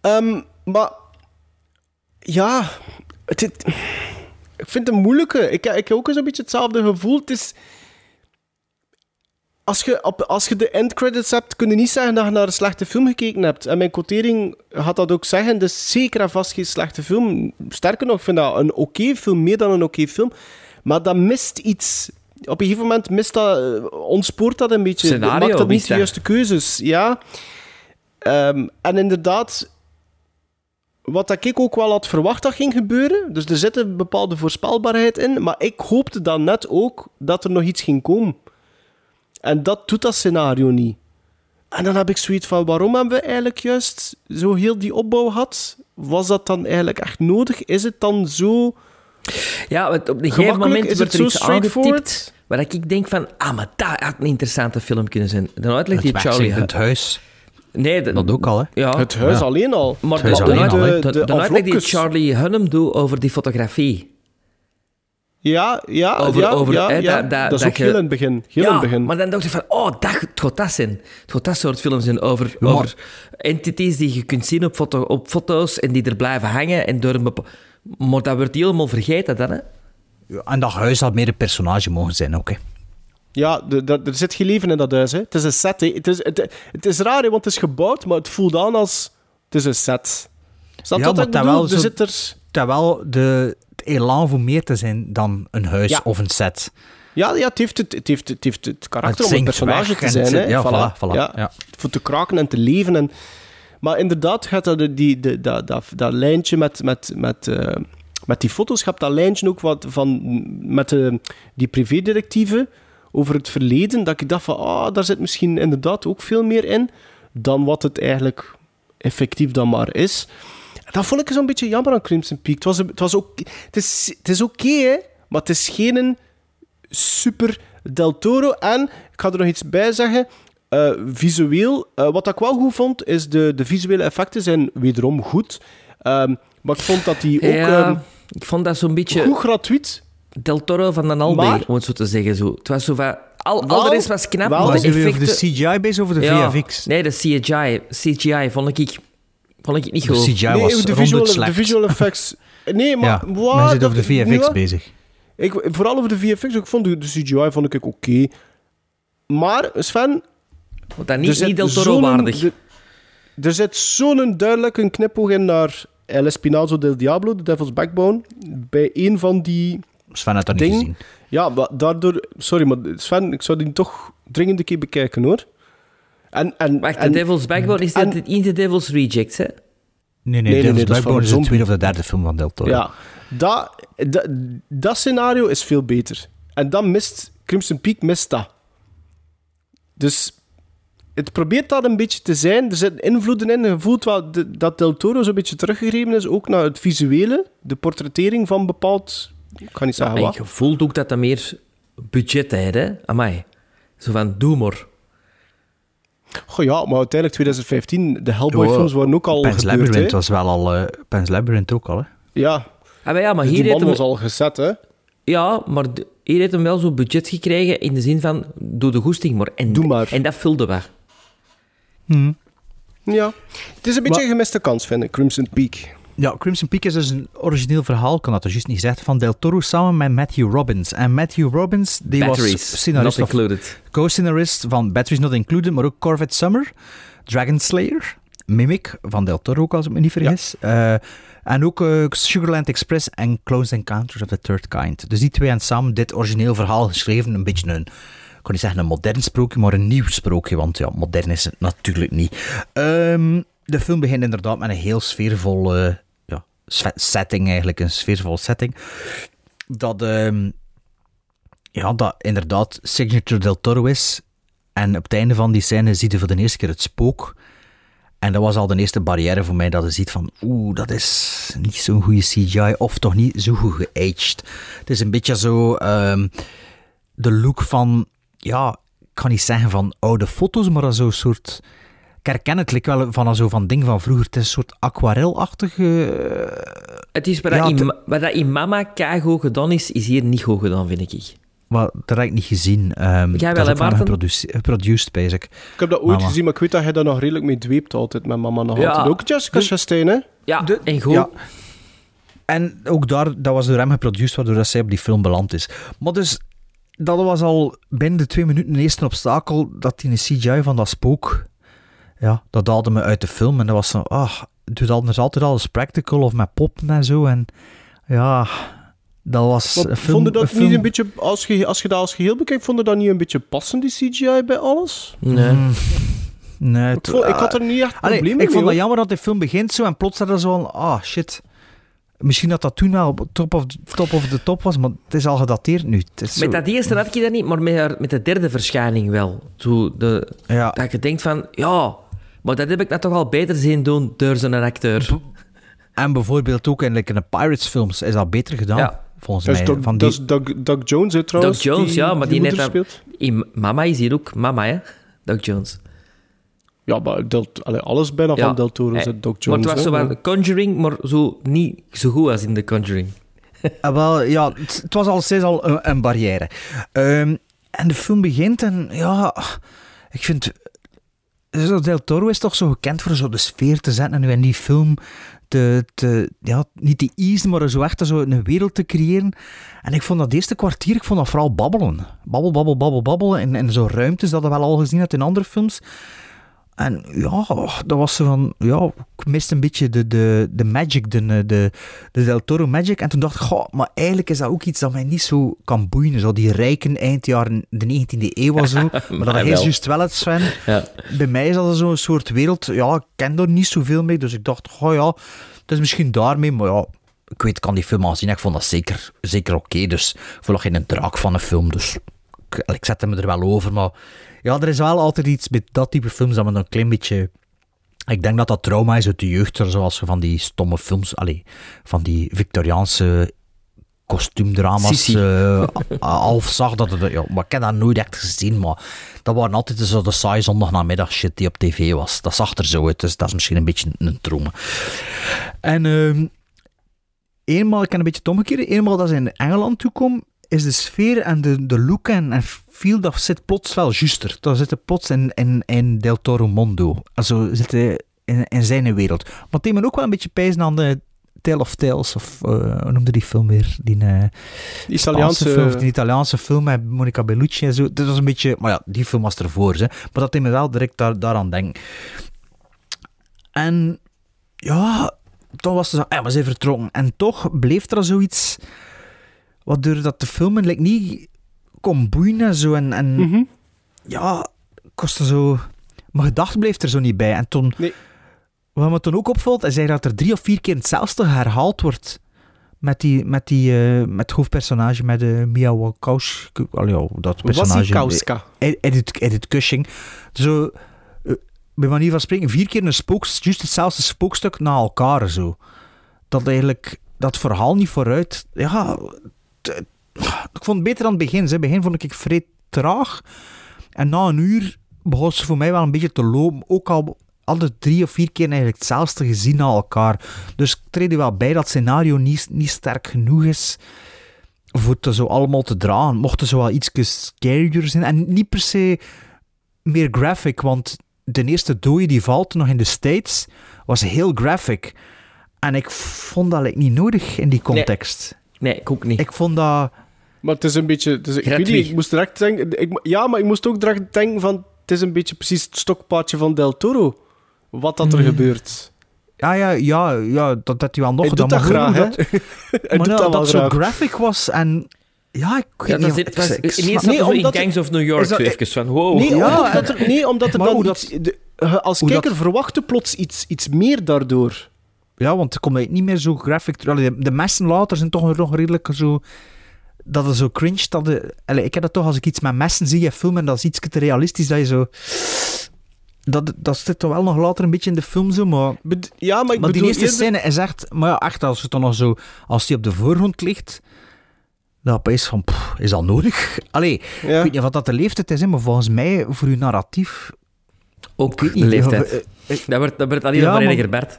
Ehm, maar ja, het, het- ik vind het een moeilijke. Ik, ik heb ook eens een beetje hetzelfde gevoel. Het is, als, je op, als je de endcredits hebt, kun je niet zeggen dat je naar een slechte film gekeken hebt. En mijn quotering gaat dat ook zeggen. Dus zeker en vast geen slechte film. Sterker nog, ik vind dat een oké film, meer dan een oké film. Maar dat mist iets. Op een gegeven moment mist dat, eh, ontspoort dat een beetje. Scenario Maakt dat niet de juiste keuzes. Ja. Ehm, en inderdaad, wat dat ik ook wel had verwacht dat ging gebeuren. Dus er zit een bepaalde voorspelbaarheid in. Maar ik hoopte dan net ook dat er nog iets ging komen. En dat doet dat scenario niet. En dan heb ik zoiets van, waarom hebben we eigenlijk juist zo heel die opbouw gehad? Was dat dan eigenlijk echt nodig? Is het dan zo... Ja, op een gegeven moment Is wordt het er zo iets aangetipt straightforward? waar ik denk van, ah, maar dat had een interessante film kunnen zijn. Dan uitlegt Het die Charlie... wegzinkend huis. Nee, dat, Dat ook al, hè. Ja. Het huis Ja. alleen al. Maar Het huis alleen al, De- de dan uitlegt die. Charlie Hunnam doet over die fotografie. Ja, ja, Over- ja, over- ja, ja. dat- dat- dat is ook je- heel in het begin. Heel ja, in het begin. maar dan dacht ik van, oh, dat, het gaat dat zijn. Het gaat dat soort films zijn over, maar- over entities die je kunt zien op, foto, op foto's en die er blijven hangen. En door een bepa- maar dat wordt helemaal vergeten dan, hè. Ja, En dat huis had meer een personage mogen zijn ook, hè. Ja, er zit geen leven in dat huis. Hè. Het is een set. Hè. Het, is, het, het is raar, hè, want het is gebouwd, maar het voelt aan als... Het is een set. Je Ja, wat ik dat bedoel? wel Er zo- zit er... Wel de, het elan voor meer te zijn dan een huis Ja. of een set. Ja, ja het, heeft het, het, heeft, het heeft het karakter Het om een personage te zijn. Hè. ja, voilà, voilà, Ja, ja. Voor te kraken en te leven. En... Maar inderdaad gaat dat, die, die, dat, dat, dat, lijntje met, met, met, eh, met die foto's, gaat dat lijntje ook wat van, met de, die privédirectieven over het verleden, dat ik dacht van, ah, daar zit misschien inderdaad ook veel meer in dan wat het eigenlijk effectief dan maar is. Dat vond ik zo'n beetje jammer aan Crimson Peak. Het, was, het, was ook, het is, het is oké, hè, maar het is geen een super Del Toro. En, ik ga er nog iets bij zeggen, eh, visueel, eh, wat ik wel goed vond, is de, de visuele effecten zijn wederom goed. Ehm, maar ik vond dat die ook Ja, ehm, ik vond dat zo'n beetje goed gratuit. Del Toro van den Albe, Maar- om het zo te zeggen. Zo. Het was zo van... Al, Wel- al de rest was knap, wel- maar de jullie over de effecten... CGI bezig of de Ja, VFX? Nee, de CGI. CGI vond ik, vond ik niet De goed. CGI nee, was de visual, de slecht. visual effects. Nee, maar... ja, wat, maar je zit over de niet VFX wat? bezig. Ik, vooral over de VFX. Ik vond de, de CGI vond ik oké. Maar, Sven... Want dat niet, niet Del Toro waardig. Er zit zo'n duidelijk een knipoog in naar El Espinazo del Diablo, The Devil's Backbone, bij een van die Sven had dat niet gezien. Ja, maar daardoor... Sorry, maar Sven, ik zou die toch dringend een keer bekijken, hoor. En, en, Wacht, en, The Devil's Backbone is en- dit niet The Devil's Rejects, hè? Nee, nee, nee, Devil's nee, dat Backbone een is de tweede of de derde film van Del Toro. Ja, dat, dat, dat scenario is veel beter. En dan mist... Crimson Peak mist dat. Dus... Het probeert dat een beetje te zijn. Er zitten invloeden in. Je voelt wel de- dat Del Toro zo'n beetje teruggegrepen is. Ook naar het visuele. De portrettering van bepaald... Ik ga niet zeggen en wat. je voelt ook dat dat meer budget heeft, hè? Amai. Zo van, doe maar. Goh ja, maar uiteindelijk 2015, de Hellboy-films waren ook al gebeurd, Labyrinth was wel al... eh Pan's Labyrinth ook al, hè. Ja. Ah, maar ja, maar Dus hier die man hem... was al gezet, hè. Ja, maar de- hier heeft hem wel zo'n budget gekregen in de zin van, doe de goesting maar. En, Doe maar. En dat vulde wel. Ja. Het is een beetje een gemiste kans, vind ik, Crimson Peak. Ja, Crimson Peak is dus een origineel verhaal, ik kan dat dus juist niet gezegd, van Del Toro samen met Matthew Robbins. En Matthew Robbins, die Batteries, was scenarist not included. co-scenarist van Batteries Not Included, maar ook Corvette Summer, Dragon Slayer, Mimic van Del Toro ook, als ik me niet vergis. Eh, en ook eh, Sugarland Express en Close Encounters of the Third Kind. Dus die twee hebben samen dit origineel verhaal geschreven. Een beetje een, ik kan niet zeggen een modern sprookje, maar een nieuw sprookje, want ja, modern is het natuurlijk niet. Ehm, de film begint inderdaad met een heel sfeervol ja, sve- setting eigenlijk, een sfeervolle setting. Dat... ehm, ja, dat inderdaad Signature del Toro is. En op het einde van die scène zie je voor de eerste keer het spook. En dat was al de eerste barrière voor mij, dat je ziet van, oeh, dat is niet zo'n goede CGI, of toch niet zo goed geaged. Het is een beetje zo ehm, de look van, ja, ik kan niet zeggen van oude foto's, maar zo'n soort... Ik herken het like wel van zo van ding van vroeger. Het is een soort aquarelachtige... eh, Het is wat, Ja, dat, in, wat dat in Mama keigoed gedaan is, is hier niet goed gedaan, vind ik. Maar dat heb ik niet gezien. Ehm Jij wel, hè, ook van Maarten? geproduce- geproduced, bezig. Ik heb dat ooit Mama. gezien, maar ik weet dat hij daar nog redelijk mee dweept altijd, met mama nog Ja. altijd. Ook Jessica Dus- Chastain, hè? Ja, en goed. Ja. En ook daar, dat was door hem geproduceerd, waardoor dat zij op die film beland is. Maar dus, dat was al binnen de twee minuten de eerste obstakel dat die een CGI van dat spook, ja, dat haalde me uit de film. En dat was zo, ah, doe dat dus altijd alles practical of met poppen en zo. En ja, dat was een film... vond je dat een film- niet een beetje, als je, als je dat als geheel bekijkt, vond je dat niet een beetje passend, die CGI, bij alles? Nee. Mm, nee, Ik, vond- ik had er niet echt problemen ik mee. vond dat hoor. jammer dat de film begint zo en plots dat er zo van, ah shit. Misschien dat dat toen wel op top of, top of de top was, maar het is al gedateerd nu. Het is zo- Met dat eerste had ik dat niet, maar met, haar- met de derde verschijning wel. Zo de, Ja. Dat je denkt van, ja, maar dat heb ik nou toch al beter zien doen door zo'n acteur. En bijvoorbeeld ook in, like, in de Pirates films is dat beter gedaan, Ja. volgens Dat is mij. Doug, van dat die, is Doug, Doug Jones, hè, trouwens. Doug Jones, ja, maar die, net moeder dat- speelt. In Mama is hier ook Mama, hè? Doug Jones. Ja, maar Del, allee, alles bijna Ja. van Del Toro is Eh, het Doug Maar Jones. het was hè, zo maar- van Conjuring, maar zo niet zo goed als in The Conjuring. Ah, wel, ja, het, het was al steeds al een, een barrière. Ehm, en de film begint en ja, ik vind... Zo Del Toro is toch zo gekend voor zo de sfeer te zetten en nu in die film te, ja, niet te easen, maar zo echt zo een wereld te creëren. En ik vond dat eerste kwartier, ik vond dat vooral babbelen. Babbel, babbel, babbel, babbel. En, en zo ruimtes, dat we wel al gezien had in andere films. En ja, dat was zo van, ja, ik miste een beetje de, de, de magic, de, de, de Del Toro magic. En toen dacht ik, goh, maar eigenlijk is dat ook iets dat mij niet zo kan boeien. Zo die rijken eind de 19e eeuw was zo. Maar dat is juist wel het, Sven. Ja. Bij mij is dat zo'n soort wereld, ja, ik ken er niet zoveel mee. Dus ik dacht, goh ja, het is misschien daarmee, maar ja, ik weet, ik kan die film al zien. Ik vond dat zeker, zeker oké. dus ik vond nog geen draak van een film. Dus ik, ik zette me er wel over. Maar ja, er is wel altijd iets met dat type films dat me dan een klein beetje... Ik denk dat dat trauma is uit de jeugd, zoals je van die stomme films, allee, van die Victoriaanse kostuumdrama's eh, half zag. Dat het, ja, maar ik heb dat nooit echt gezien, maar dat waren altijd zo de saai zondagnamiddag shit die op tv was. Dat zag er zo uit, dus dat is misschien een beetje een trauma. En ehm, eenmaal, ik kan een beetje het omgekeerde, eenmaal dat ze in Engeland toekomen, is de sfeer en de, de look en, en feel, dat zit plots wel juster. Dat zit plots in, in, in Del Toro Mondo. Also, zit in, in zijn wereld. Maar het deed me ook wel een beetje pijzen aan de Tale of Tales, of eh, hoe noemde die film weer? Die, eh, Italiaanse- film, die Italiaanse film met Monica Bellucci en zo. Dat was een beetje, maar ja, die film was ervoor, hè. maar dat deed me wel direct daar, daaraan denken. En ja, Toen was het zo, ja, maar ze vertrokken. En toch bleef er zoiets... Waardoor dat de film like, niet kon boeien en zo. En, en Mhm. ja, kostte zo... Mijn gedachte bleef er zo niet bij. En toen... Wat me toen ook opvalt, is dat er drie of vier keer hetzelfde herhaald wordt. Met, die, met, die, eh, met het hoofdpersonage, met de Mia Wasikowska. Allee, ja, dat personage. Wasikowska. Eh, Edith, Edith Cushing. Zo, eh, bij manier van spreken, vier keer een spookstuk, juist hetzelfde spookstuk na elkaar. Zo. Dat eigenlijk dat verhaal niet vooruit. Ja, ik vond het beter aan het begin. In het begin vond ik vrij traag. En na een uur begon ze voor mij wel een beetje te lopen. Ook al alle drie of vier keer eigenlijk hetzelfde gezien na elkaar. Dus ik treed er wel bij dat het scenario niet, niet sterk genoeg is voor het zo allemaal te dragen. Mocht het zo wel iets scarier zijn. En niet per se meer graphic, want de eerste dode die valt nog in de States was heel graphic. En ik vond dat like, niet nodig in die context. Nee, ik ook niet. Ik vond dat... Maar het is een beetje... Het is, ik weet niet, ik moest direct denken... Ik, ja, maar ik moest ook direct denken van... Het is een beetje precies het stokpaardje van Del Toro. Wat dat er Mm. gebeurt. Ja, ja, ja, ja dat had hij wel nog Hij gedaan. doet dat maar graag, hè? dat- maar nou, dat dat zo graphic was en... Ja, ik weet Ja, niet... dat ik- ineens zo in Gangs of New York is dat- even van, wow. Nee, Ja, omdat, er, nee, omdat er dan hoe iets... de- je als kijker dat- verwachtte plots iets, iets meer daardoor. Ja, want er komt niet meer zo graphic... de messen later zijn toch nog redelijk zo... Dat is zo cringe. Dat de, allee, ik heb dat toch als ik iets met messen zie in film en dat is iets te realistisch, dat je zo... Dat, dat zit toch wel nog later een beetje in de film zo, maar... Bed- Ja, maar ik maar die eerste eerder- scène is echt... Maar ja, echt, als het dan nog zo... Als die op de voorgrond ligt... Dan opeens van... pff, is dat nodig? Allee, ik weet niet wat dat de leeftijd is, hè, maar volgens mij, voor uw narratief... Ook de niet, leeftijd. eh, eh, Dat wordt, dat wordt alleen Ja, maar maar- Bert.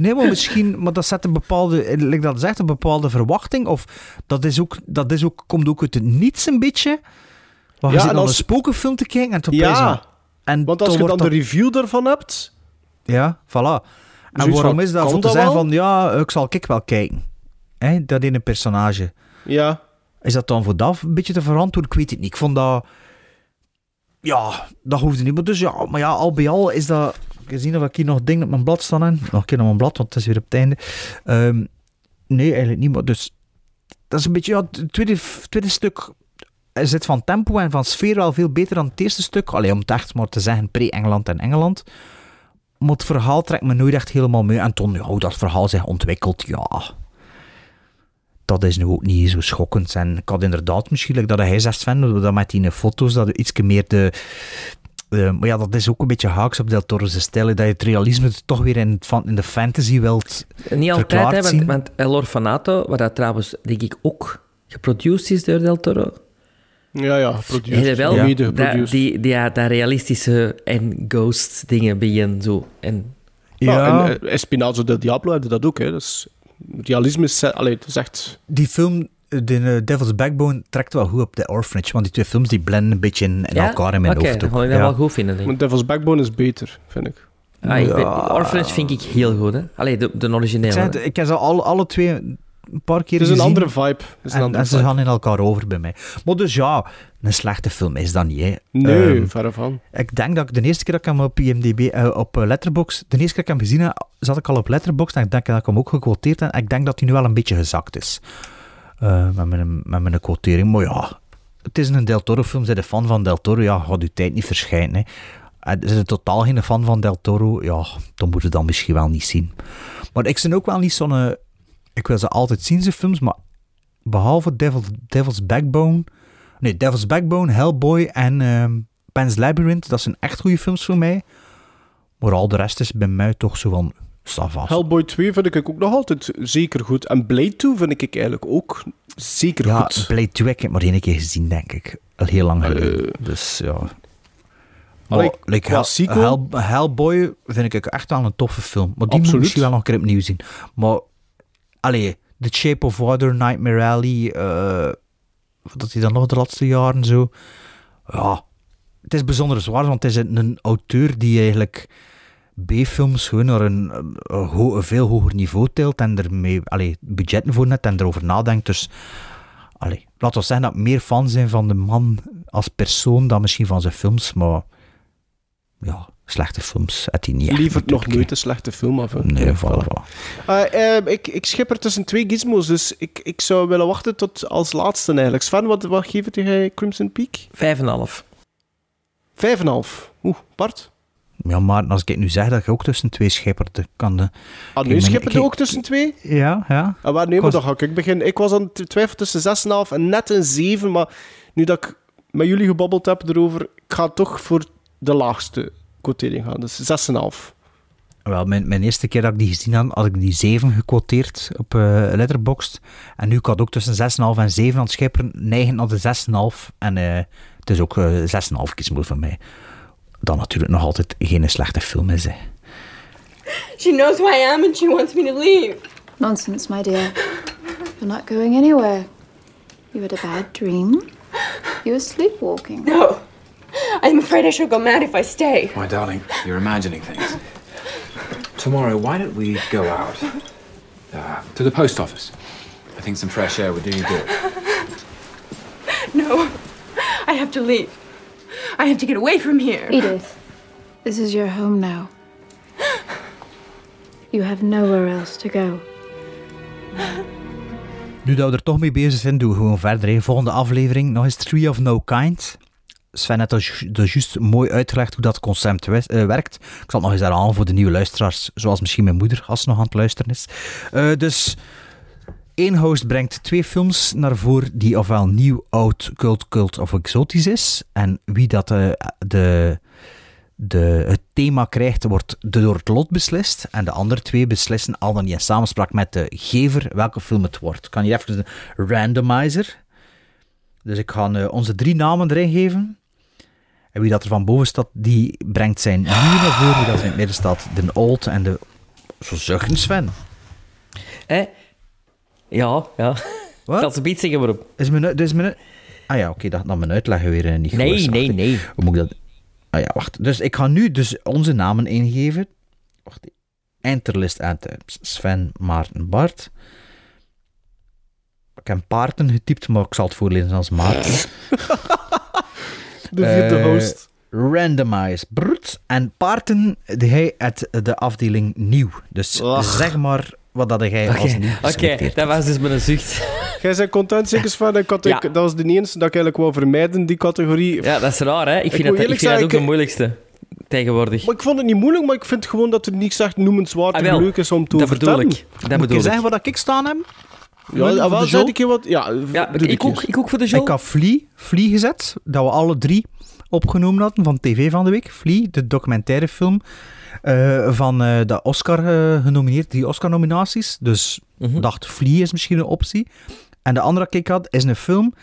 Nee, maar misschien, maar dat zet een bepaalde, like dat zegt een bepaalde verwachting, of dat is ook, dat is ook, komt ook uit het niets een beetje. Ja, je zit en naar als- een spokenfilm te kijken en toen Ja, en Want als je dan de review daarvan hebt... Ja, voilà. En Zoiets waarom van, is dat? Voor te dat zeggen wel? van, ja, ik zal ik wel kijken. Hè, dat in een personage. Ja. Is dat dan voor dat een beetje te verantwoorden? Ik weet het niet. Ik vond dat... Ja, dat hoefde niet. Maar dus ja, maar ja, al bij al is dat... Gezien of ik hier nog dingen op mijn blad staan. Nog een keer op mijn blad, want het is weer op het einde. Ehm, nee, eigenlijk niet. Maar dus... Dat is een beetje... Ja, het tweede, tweede stuk zit van tempo en van sfeer wel veel beter dan het eerste stuk. Alleen om het echt maar te zeggen, pre-Engeland en Engeland. Maar het verhaal trekt me nooit echt helemaal mee. En toen, hoe dat verhaal zich ontwikkelt, ja... Dat is nu ook niet zo schokkend. En ik had inderdaad misschien, dat hij zegt, Sven, dat met die foto's, dat iets meer de... eh, maar ja, dat is ook een beetje haaks op Del Toro's stijl, dat je het realisme toch weer in, van, in de fantasy wilt Niet altijd, hè, want, want El Orfanato, wat dat trouwens denk ik ook geproduceerd is door Del Toro, Ja, ja, geproduceerd. wel geproduceerd. die, die, ja, dat realistische en ghost dingen begin zo. En, Ja, en uh, Espinazo del Diablo hadden dat ook, hè. Dus realisme is... eh, Allee, het is echt... Die film, de eh, Devil's Backbone, trekt wel goed op The Orphanage, want die twee films die blenden een beetje in, in Ja? elkaar in mijn Oké, hoofd. ook. ik dat Ja. wel goed vinden, denk ik. Maar Devil's Backbone is beter, vind ik. Ah. Orphanage vind ik heel goed, hè. Allee, de, de Ik, originele. ik heb ze alle, alle twee een paar keer Het is een gezien. andere vibe. Is een En, andere en ze vibe. gaan in elkaar over bij mij. Maar dus ja, een slechte film is dat niet, hè. Nee, Ehm, verre van. Ik denk dat ik de eerste keer dat ik hem op IMDb, eh, op eh, Letterboxd, de eerste keer dat ik hem gezien heb, zat ik al op Letterboxd en ik denk dat ik hem ook gequoteerd heb. En ik denk dat hij nu wel een beetje gezakt is. Eh, met, mijn, met mijn quotering. Maar ja, het is een Del Toro film. Zijn de fan van Del Toro? Ja, gaat uw tijd niet verschijnen. Hè. Is er totaal geen fan van Del Toro? Ja, dan moet je dat misschien wel niet zien. Maar ik ben ook wel niet zo'n... eh, Ik wil ze altijd zien, ze films, maar behalve Devil, Devil's Backbone... Nee, Devil's Backbone, Hellboy en ehm Pan's Labyrinth, dat zijn echt goede films voor mij. Maar al de rest is bij mij toch zo van... Hellboy 2 vind ik ook nog altijd zeker goed. En Blade 2 vind ik eigenlijk ook zeker Ja, goed. Blade 2 heb ik maar één keer gezien, denk ik. Al heel lang geleden. dus ja... Maar, Allee, like, Hell- Hell- Hellboy vind ik echt wel een toffe film. Maar die moet ik misschien wel nog een keer opnieuw zien. Maar, allee, The Shape of Water, Nightmare Alley, eh, wat dat hij dan nog de laatste jaren zo... Ja, het is bijzonder zwaar, want het is een, een auteur die eigenlijk B-films gewoon naar een, een ho- een veel hoger niveau tilt en ermee allee, budgetten voor net en erover nadenkt. Dus allee, laten we zeggen dat meer fan zijn van de man als persoon dan misschien van zijn films, maar ja, slechte films had hij niet Liever nog nooit een slechte film af. hè. Nee, voilà, voilà. Eh, eh, ik, ik schip er tussen twee gizmos, dus ik, ik zou willen wachten tot als laatste eigenlijk. Sven, wat, wat geeft jij Crimson Peak? Vijf en een half. Vijf en een half. Oeh, Bart? Ja, maar als ik nu zeg dat je ook tussen twee schipperde kan de... Ah, nu ook tussen twee? Ja, ja. Ah, maar nee, Ik maar was- dan ga ik beginnen. Ik was aan het twijfelen tussen 6,5 en net een 7, maar nu dat ik met jullie gebabbeld heb erover, ik ga toch voor de laagste quotering gaan, dus 6,5. Wel, mijn, mijn eerste keer dat ik die gezien had, had ik die 7 gequoteerd op eh Letterboxd. En nu kan ook tussen 6,5 en 7 aan het schipperen, neigen naar de 6,5. En eh, het is ook eh 6,5 kiesmoed van mij. Dat natuurlijk nog altijd geen slechte film is. Hè. She knows who I am and she wants me to leave. Nonsense, my dear. You're not going anywhere. You had a bad dream. You were sleepwalking. No. I'm afraid I shall go mad if I stay. My darling, you're imagining things. Tomorrow, why don't we go out uh, to the post office? I think some fresh air would do you good. No. I have to leave. I have to get away from here. Edith, this is your home now. You have nowhere else to go. Nu dat we er toch mee bezig zijn, doen we gewoon verder. hè. Volgende aflevering, nog eens Tree of No Kind. Sven ju- dat juist mooi uitgelegd hoe dat concept eh, werkt. Ik zal het nog eens herhalen voor de nieuwe luisteraars, zoals misschien mijn moeder, als ze nog aan het luisteren is. Eh, dus één host brengt twee films naar voren die ofwel nieuw, oud, cult, cult of exotisch is. En wie dat eh, de, de, het thema krijgt, wordt door het lot beslist. En de andere twee beslissen, al dan niet in samenspraak met de gever, welke film het wordt. Kan je even een randomizer. Dus ik ga eh, onze drie namen erin geven. En wie dat er van boven staat, die brengt zijn nieuwe naar voren. Wie dat in het midden staat, de old en de... Zo zuchten, Sven. Hè? Ja, ja. Wat? Dat is een beetje zeggen waarom. Is mijn, dus mijn, ah ja, oké, dat dat mijn uitleg weer eh, niet goed Nee, nee, nee. Hoe moet ik dat... Ah ja, wacht. Dus ik ga nu dus onze namen ingeven. Wacht. Enterlist enter. Sven, Maarten, Bart. Ik heb Paarten getypt, maar ik zal het voorlezen als Maarten. De vierde Eh, host. Randomize. Brut. En Paarten, die hij uit de afdeling nieuw. Dus Ach. zeg maar wat dat jij Oké, als nieuw Oké, dat was dus met een zucht. Jij bent content zeker van, ik had, Ja. ik, dat was de enige dat ik eigenlijk wou vermijden, die categorie. Ja, dat is raar, hè? Ik Ik vind, dat, ik dat zeggen, ook de ik- moeilijkste tegenwoordig. Maar ik vond het niet moeilijk, maar ik vind gewoon dat er niets echt noemenswaardig Ah, wel. leuk is om te Dat bedoel vertellen. ik. Dat Moet ik bedoel je ik. zeggen wat ik staan heb? Ja, wel, zeg ik je wat? Ja, ik, ik ook, ik ook voor de show. Ik had Flea, Flea gezet, dat we alle drie opgenomen hadden van TV van de week. Flea, de documentairefilm eh van eh, de Oscar eh, genomineerd, die Oscar-nominaties. Dus ik dacht, Flea is misschien een optie. En de andere ik had, is een film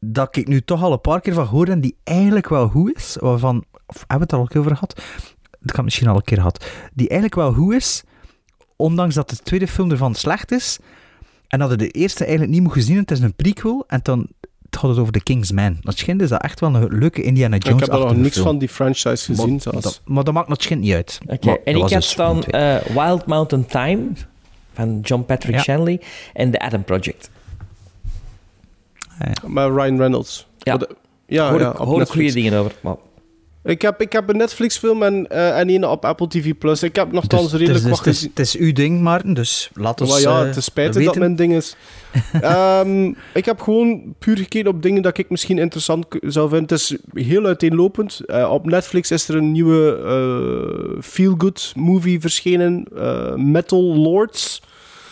dat ik nu toch al een paar keer van hoor en die eigenlijk wel goed is. Waarvan, of hebben we het er al een keer over gehad? Dat kan misschien al een keer gehad. Die eigenlijk wel goed is, ondanks dat de tweede film ervan slecht is. En dat je de eerste eigenlijk niet moet gezien. Het is een prequel. En dan het gaat het over The King's Man. Dat schijnt is dat echt wel een leuke Indiana Ik Jones heb er nog niks film. van die franchise gezien Maar, zelfs. dat, maar dat maakt dat schijnt niet uit. Oké, en ik had dus een eh, Wild Mountain Time van John Patrick Ja. Shanley en The Adam Project. Maar Ryan Reynolds. Ja. Ja, hoor ja, ik, hoor ik goede dingen over. Maar, Ik heb, ik heb een Netflix-film en, eh en een op Apple TV+. Plus. Ik heb nogthans Dus, redelijk is, wat het, is, gezien. het is uw ding, Maarten. Dus laat ons Maar ja, eh, het is spijtig dat mijn ding is. Ehm, ik heb gewoon puur gekeken op dingen dat ik misschien interessant zou vinden. Het is heel uiteenlopend. Eh, op Netflix is er een nieuwe eh, feel-good movie verschenen. Metal Lords.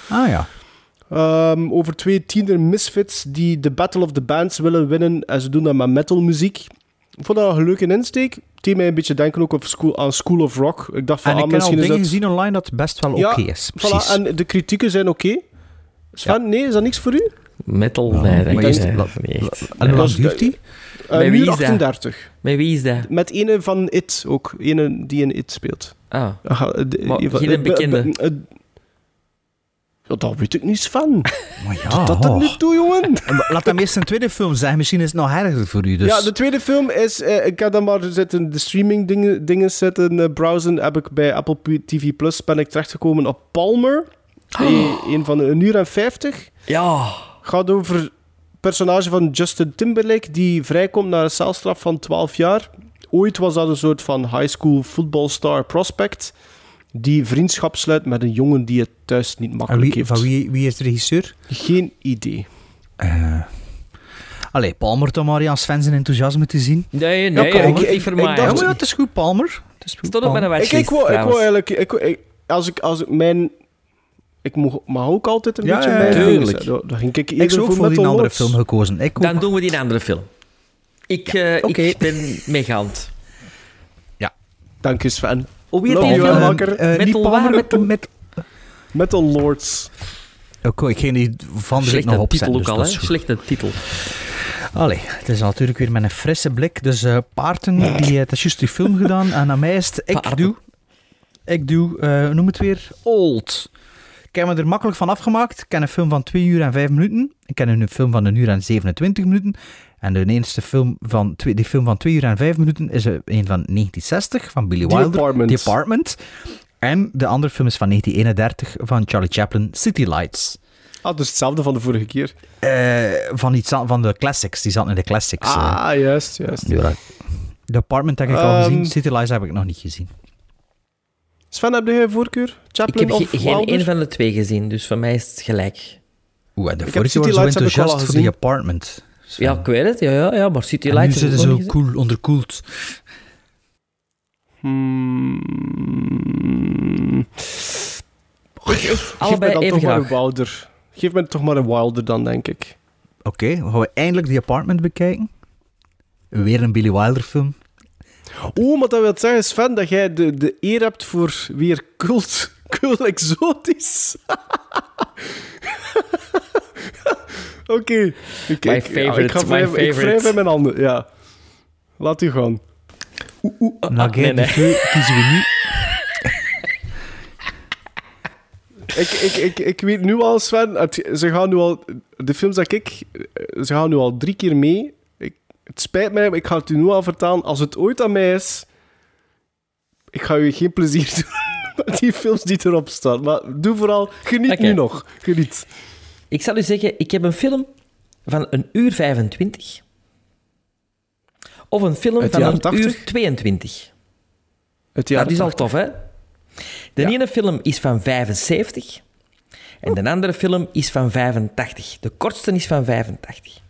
Ah ja. Ehm, over twee tiener misfits die de Battle of the Bands willen winnen. En ze doen dat met metalmuziek. Ik vond dat een leuke insteek. Het mij een beetje denken ook op school, aan School of Rock. Ik dacht van, En ah, ik heb al misschien is dingen dat... gezien online dat best wel Ja, oké is. Voilà, Precies. en de kritieken zijn oké. Sven, nee, is dat niks voor u? metal, Ja, nee, dat is eh, niet echt. En hoe lang Dus, duurt die? Uh, Met wie uur is dat? 38. Met wie is dat? Met ene van It ook. Ene die in It speelt. Ah, Aha, de- Maar een van- geen eh, be- bekende? be- eh, ja, daar weet ik niets van. Maar ja, Dat er oh. niet toe, jongen. Laat hem eerst een tweede film zeggen. Misschien is het nog erger voor u. Dus. Ja, de tweede film is... eh, ik heb dan maar zitten, de streaming dingen, dingen zitten eh, browsen. Heb ik bij Apple TV Plus ben ik terechtgekomen op Palmer. Eh, een van een uur en vijftig. Ja. Gaat over het personage van Justin Timberlake die vrijkomt na een celstraf van 12 jaar. Ooit was dat een soort van high school voetbalstar prospect die vriendschap sluit met een jongen die het thuis niet makkelijk wie, heeft. van wie, wie is de regisseur? Geen idee. Eh allee, Palmer toch maar aan Sven zijn enthousiasme te zien. Nee, nee, nee, ik- ik, ik- dacht- Ja, ja, het is goed, Palmer. Het is goed, Stond op mijn. Ik, ik, wou, ik wou eigenlijk... Ik, ik- als, ik, als ik mijn... Ik mag, mag ook altijd een Ja, beetje ja, mijn ja. Tuurlijk. Dan ging ik eerder ook voor voor die andere Lords. film gekozen. Ik. Dan doen we die andere film. Ik, eh, Oké. ik ben meegaand. Dank je, Sven. Hoe heet Love die makker. Eh, Metal Palmer, waar? met, met, Metal Lords. Oké, ik ging die van de week nog Slechte opzetten. titel ook dus al, dat hè? Slechte titel. Allee, het is natuurlijk weer met een frisse blik. Dus eh Paarten, die het is juist die film gedaan. En aan mij is het, ik doe, ik doe, eh, noem het weer, Old. Ik heb me er makkelijk van afgemaakt. Ik ken een film van 2 uur en 5 minuten. Ik ken een film van 1 uur en 27 minuten. En de eerste film van, twee, die film van 2 uur en 5 minuten is eh, een van 1960 van Billy The Wilder. Apartment. The Apartment. En de andere film is van 1931 van Charlie Chaplin, City Lights. Ah, dus hetzelfde van de vorige keer. Eh, van, iets, an- van de classics, die zaten in de classics. eh. Ah, juist, juist. Ja. The Apartment heb ik al Ehm, gezien, City Lights heb ik nog niet gezien. Sven, heb jij een voorkeur? Ik Chaplin heb of ge- geen een van de twee gezien, dus voor mij is het gelijk. Oeh, de heb vorige City was zo heb ik enthousiast voor. The Apartment. Sven. Ja, ik weet het. Ja, ja, ja maar City en nu Lights... zitten ze cool, onderkoeld. Hmm. Geef Allebei me dan even toch maar een. Wilder. Geef me toch maar een Wilder dan, denk ik. Oké, dan gaan we eindelijk The Apartment bekijken. Weer een Billy Wilder film. Oeh, maar dat wil zeggen, Sven, dat jij de, de eer hebt voor weer cult, cult exotisch. Oké. Ik, My ik, ja, favorite, ik, ga my wrijven- ik favorite. wrijf in mijn handen, ja. Laat u gaan. La Guerre nee, nee. Feu kiezen we nu. Ik, ik, ik, ik weet nu al, Sven, het- ze gaan nu al... De films dat ik... Ze gaan nu al drie keer mee. Ik, het spijt mij, maar ik ga het u nu al vertellen. Als het ooit aan mij is... Ik ga u geen plezier doen met die films die erop staan. Maar doe vooral... Geniet nu nog. Geniet. Ik zal u zeggen, ik heb een film van een uur 25. Of een film van een 80? uur 22. Het Dat is al tof, hè? De ene film is van 75 en de andere film is van 85. De kortste is van 85.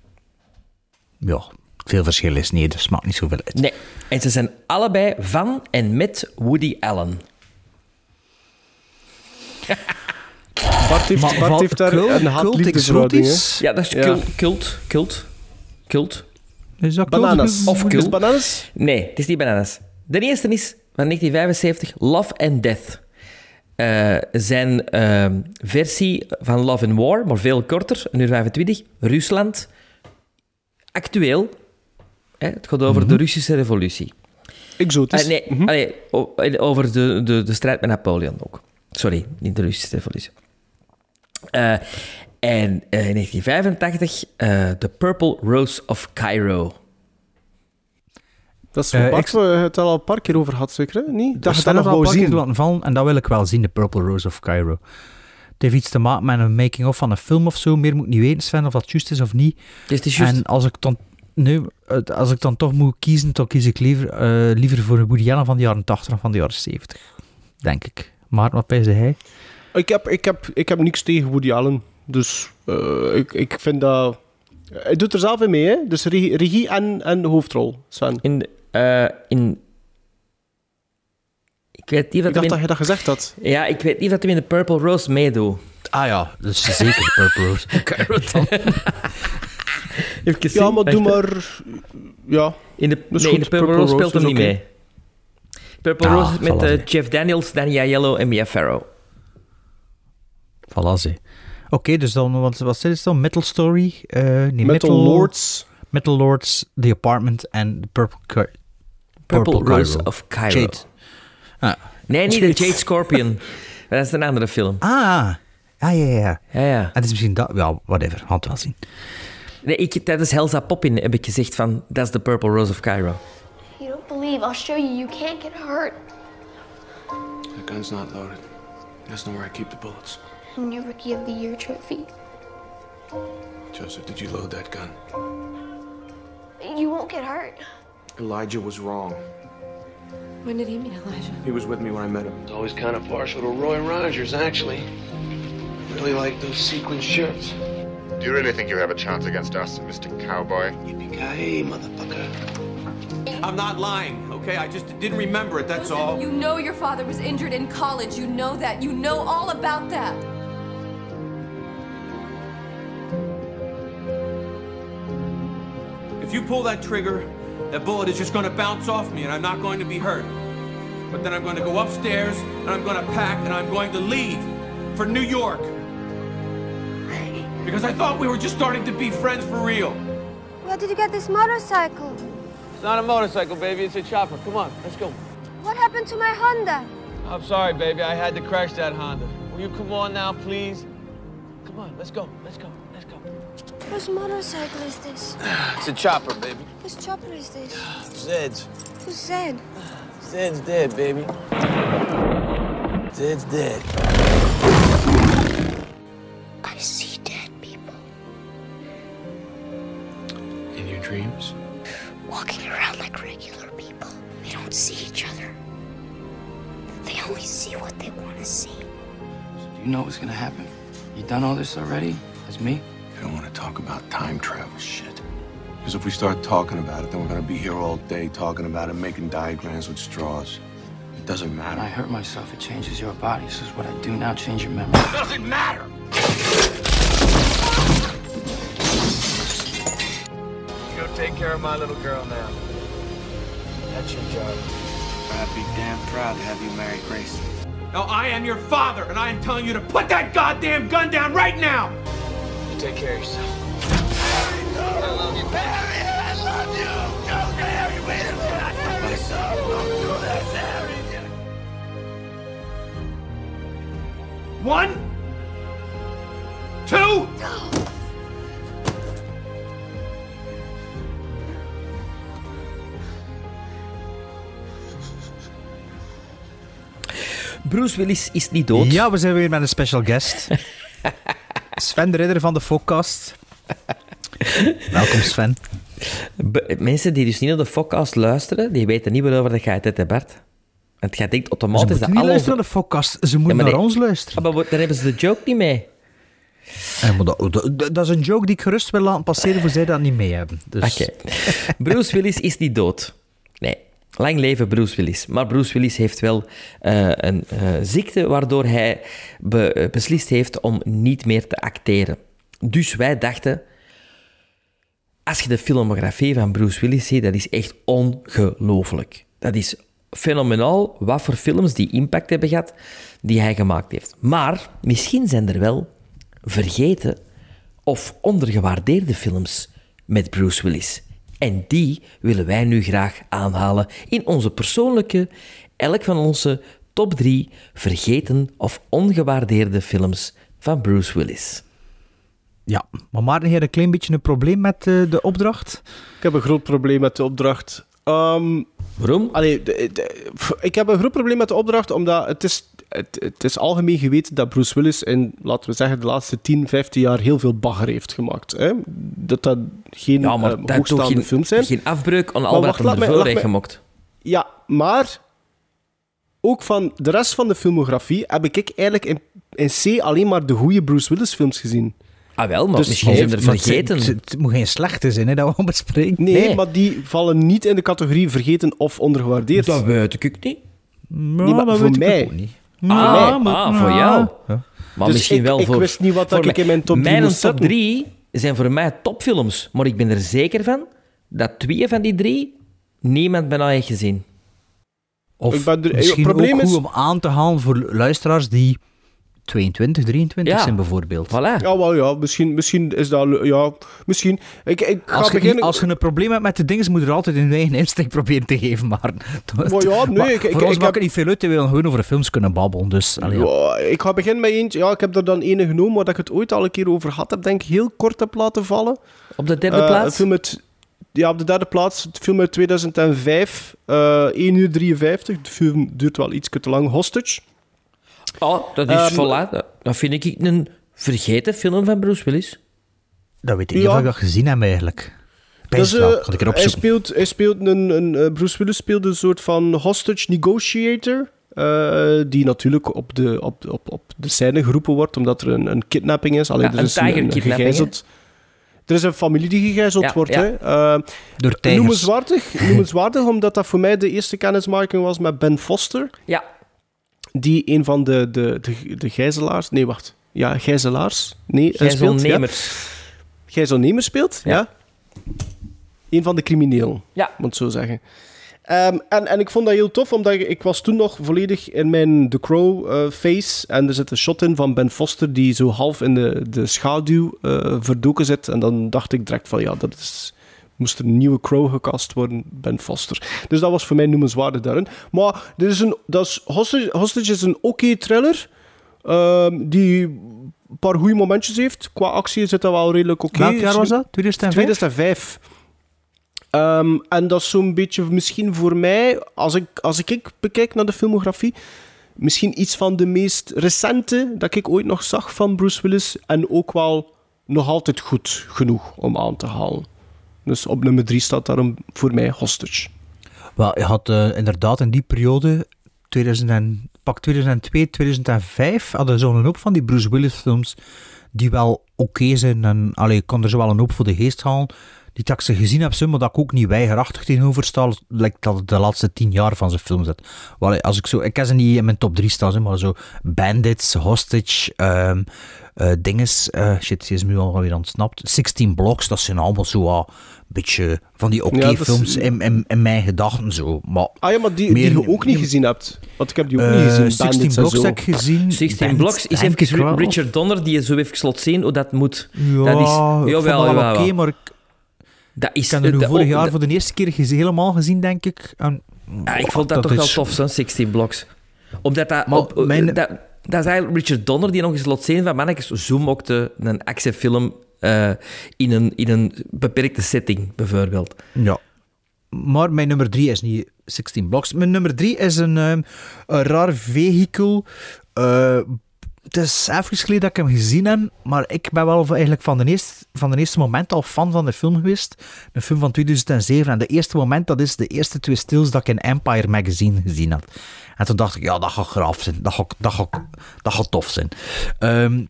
Ja, veel verschil is niet, dus maakt niet zoveel uit. Nee, en ze zijn allebei van en met Woody Allen. Bart heeft, Maar Bart wat heeft daar cult- een exotisch? Ja, dat is Ja. cult, cult, cult, cult. Is dat Bananas. cult? Of Is cult. bananas? Nee, het is niet bananas. De eerste is van 1975, Love and Death. Eh, zijn ehm, versie van Love and War, maar veel korter, een uur 25. Rusland. Actueel. Hè, het gaat over de Russische revolutie. Exotisch. Eh, nee, en over de, de, de strijd met Napoleon ook. Sorry, niet de Russische revolutie. Eh, en eh, in 1985, eh The Purple Rose of Cairo. Dat is Bart, ik- we het al een paar keer over gehad, zeker? Hè? Niet? Dat Dat je is dat nog wou zien. laten vallen en dat wil ik wel zien, de Purple Rose of Cairo. Het heeft iets te maken met een making-of van een film of zo. Meer moet ik niet weten, Sven, of dat juist is of niet. Het is juist... En als ik dan, nee, als ik dan toch moet kiezen, dan kies ik liever, eh, liever voor een Woody Allen van de jaren 80 dan van de jaren 70. Denk ik. Maar wat pijsde hij? Ik heb, ik, heb, ik heb niks tegen Woody Allen. Dus eh, ik, ik vind dat... Hij doet er zelf in mee, hè? Dus regie, regie en, en hoofdrol, Sven. In, de- eh, in... Ik weet niet Ik of dacht dat je dat gezegd had. Ja, ik weet niet of hij in de Purple Rose meedoet. Ah ja, dat is zeker de Purple Rose. Even Ja, maar doe maar... Ja, In de, Dat is nee, in goed, de Purple, Purple Rose speelt hem niet mee. Purple Ah, Rose met eh. Jeff Daniels, Danny Aiello en Mia Farrow. Voilà, ze. Oké, dus dan, wat, wat is het dan? Metal Story? eh nee, Metal Lords. Metal Lords, The Apartment en The Purple, Ca- Purple, Rose of Cairo. Jade. Ah. Nee, niet de Jade Scorpion. dat is een andere film. Ah, ah ja, ja. Ja, ja. En het is misschien dat... Ja, whatever. Gaan het wel zien. Nee, ik, tijdens Helza Poppin heb ik gezegd van, dat is de Purple Rose of Cairo. You don't believe, I'll show you. You can't get hurt. The gun's not loaded. That's not where I keep the bullets. And your Rookie of the Year trophy. Joseph, did you load that gun? You won't get hurt. Elijah was wrong. When did he meet Elijah? He was with me when I met him. was always kind of partial to Roy Rogers, actually. Really like those sequin shirts. Do you really think you have a chance against us, Mr. Cowboy? Yippee-ki-yay, motherfucker. I'm not lying, okay? I just didn't remember it, that's all. You know your father was injured in college. You know that. You know all about that. If you pull that trigger, that bullet is just going to bounce off me and I'm not going to be hurt. But then I'm going to go upstairs and I'm going to pack and I'm going to leave for New York. Because I thought we were just starting to be friends for real. Where did you get this motorcycle? It's not a motorcycle, baby. It's a chopper. Come on, let's go. What happened to my Honda? I'm sorry, baby. I had to crash that Honda. Will you come on now, please? Come on, let's go. Let's go. Let's go. Whose motorcycle is this? It's a chopper, baby. Whose chopper is this? Zed's. Who's Zed? Zed's dead, baby. Zed's dead. I see dead people In your dreams? walking around like regular people. They don't see each other. They only see what they want to see. Do you know what's gonna happen? You done all this already? As me? I don't want to talk about time travel shit. Because if we start talking about it, then we're going to be here all day talking about it, making diagrams with straws. It doesn't When matter. I hurt myself, it changes your body. This is what I do now change your memory? It doesn't matter! Go take care of my little girl now. That's your job. I'd be damn proud to have you marry Grace. Now, I am your father, and I am telling you to put that goddamn gun down right now! You take care of yourself. I love you. Harry, I love you. Don't Harry, wait a minute. My son, don't do this, Harry. One, two, Bruce Willis is niet dood. Ja, we zijn weer met een special guest. Sven de Ridder van de Focast. Welkom Sven. Be- mensen die dus niet naar de podcast luisteren, die weten niet waarover dat gaat, hè, Bart. Want jij denkt automatisch Ze moeten niet luisteren naar de Focast, ze moeten naar nee. ons luisteren. Ah, maar daar hebben ze de joke niet mee. Eh, maar dat, dat- dat is een joke die ik gerust wil laten passeren voor zij dat niet mee hebben. Dus... Oké. Bruce Willis is niet dood. Lang leven Bruce Willis. Maar Bruce Willis heeft wel eh, een eh, ziekte waardoor hij eh, beslist heeft om niet meer te acteren. Dus wij dachten, als je de filmografie van Bruce Willis ziet, dat is echt ongelooflijk. Dat is fenomenaal wat voor films die impact hebben gehad die hij gemaakt heeft. Maar misschien zijn er wel vergeten of ondergewaardeerde films met Bruce Willis. En die willen wij nu graag aanhalen in onze persoonlijke, elk van onze top drie vergeten of ongewaardeerde films van Bruce Willis. Ja, maar Maarten heeft een klein beetje een probleem met eh, de opdracht. Ik heb een groot probleem met de opdracht. Ehm, Waarom? Allee, de- de- pff, ik heb een groot probleem met de opdracht, omdat het is, het, het is algemeen geweten dat Bruce Willis in, laten we zeggen, de laatste 10, 15 jaar heel veel bagger heeft gemaakt. Hè? Dat dat geen Ja, maar eh, dat geen, films zijn. geen afbreuk aan al wat heeft mij- gemokt. Ja, maar ook van de rest van de filmografie heb ik eigenlijk in, in C alleen maar de goede Bruce Willis films gezien. Ah wel, maar Dus misschien zijn er heeft- maar vergeten. Het, het moet geen slechte zijn hè, dat we bespreken. Nee, maar die vallen niet in de categorie vergeten of ondergewaardeerd. Dat weet ik niet. Nee, maar voor mij. Ah, Voor mij. ah, voor jou. Maar Dus misschien ik- wel ik voor... wist niet wat voor dat ik in mijn top drie Mijn moest top zetten. drie zijn voor mij topfilms. Maar ik ben er zeker van dat twee van die drie niemand bijna heeft gezien. Of Ik ben er- misschien het probleem ook is- goed om aan te halen voor luisteraars die 22, 23 Ja. zijn bijvoorbeeld. Voilà. Ja, wel ja. Misschien, misschien is dat... Ja, misschien... Ik, ik ga Als je, beginnen... als je een probleem hebt met de dingen, moet je er altijd een eigen insteek proberen te geven. Maar, Maar ja, nee, Maar ik- ik- voor ik ons maakt het niet veel uit, we willen gewoon over films kunnen babbelen. Dus, allee, ja. Ja, ik ga beginnen met eentje. Ja, ik heb er dan ene genomen waar ik het ooit al een keer over had. Heb denk ik heel kort heb laten vallen. Op de derde Eh, plaats? Een film uit, ja, op de derde plaats. Het film uit 2005. eh 1 uur 53. De film duurt wel iets te lang. Hostage. Oh, dat is voilà. Dat, dat vind ik een vergeten film van Bruce Willis. Dat weet ik niet Ja. of ik dat gezien heb eigenlijk. Dus, ik hij speelt, hij speelt een, een, eh, Bruce Willis speelde een soort van hostage negotiator. eh, die natuurlijk op de, op, op, op de scène geroepen wordt omdat er een, een kidnapping is. Alleen Ja, er een is een, een gegijzeld. Er is een familie die gegijzeld Ja, wordt. ja. Hè. Eh, Door tijgers. noemenswaardig, noemenswaardig, omdat dat voor mij de eerste kennismaking was met Ben Foster. Ja. Die een van de, de, de, de gijzelaars... Nee, wacht. Ja, gijzelaars. Nee, eh, speelt, ja. Gijzelnemers. Gijzelnemer speelt, ja. Een van de criminelen, Ja. moet ik zo zeggen. Ehm, en, en ik vond dat heel tof, omdat ik, ik was toen nog volledig in mijn The Crow eh, face. En er zit een shot in van Ben Foster die zo half in de, de schaduw eh, verdoken zit. En dan dacht ik direct van, ja, dat is... Moest er een nieuwe Crow gecast worden, Ben Foster. Dus dat was voor mij noemenswaardig daarin. Maar dit is een, dat is, Hostage, Hostage is een oké thriller. ehm, die een paar goede momentjes heeft. Qua actie zit dat wel redelijk oké. Welk jaar was dat? 2005? 2005. Ehm, en dat is zo'n beetje misschien voor mij, als ik, als ik, ik bekijk naar de filmografie, misschien iets van de meest recente dat ik ooit nog zag van Bruce Willis. En ook wel nog altijd goed genoeg om aan te halen. Dus op nummer 3 staat daarom voor mij Hostage. Wel, je had eh, inderdaad in die periode, 2000 en, pak 2002, 2005, hadden zo'n hoop van die Bruce Willis films die wel oké zijn. En allee, kon er zo wel een hoop voor de geest halen. Die dat ik ze gezien heb, maar dat ik ook niet weigerachtig tegenover sta, lijkt dat de laatste tien jaar van zijn film zit. Wel, allee, als ik, zo, ik heb ze niet in mijn top 3 staan, maar zo Bandits, Hostage, eh, dinges, eh, shit, die is me alweer ontsnapt. 16 Blocks, dat zijn allemaal zo een beetje van die oké Ja, dat is- films in, in, in mijn gedachten zo. Maar Ah ja, maar die, meer- die je ook niet gezien hebt. Want ik heb die ook niet Eh, gezien. 16 Bandits en Blocks zo. heb ik gezien. 16 Bandits, Blocks is even wel. Richard Donner die je zo even laat zien hoe dat moet. Ja, dat is, ik vond jawel, dat wel jawel. oké, maar ik, dat is, ik heb dat- vorig oh, jaar voor de eerste keer geze- helemaal gezien, denk ik. En, Ja, ik vond dat, toch is- wel tof, zo'n 16 blocks. Omdat dat... Maar op, mijn- dat, dat is eigenlijk Richard Donner die nog eens laat zien van mannetjes, zoom ook de, een actiefilm eh, in, een, in een beperkte setting, bijvoorbeeld. Ja. Maar mijn nummer 3 is niet 16 Blocks. Mijn nummer 3 is een, ehm, een raar vehikel. Eh, het is even geleden dat ik hem gezien heb, maar ik ben wel eigenlijk van de, eerste, van de eerste moment al fan van de film geweest. Een film van 2007. En de eerste moment, dat is de eerste twee stils dat ik in Empire Magazine gezien had. En toen dacht ik, ja, dat gaat graaf zijn. Dat gaat, dat gaat, dat gaat tof zijn. Ehm,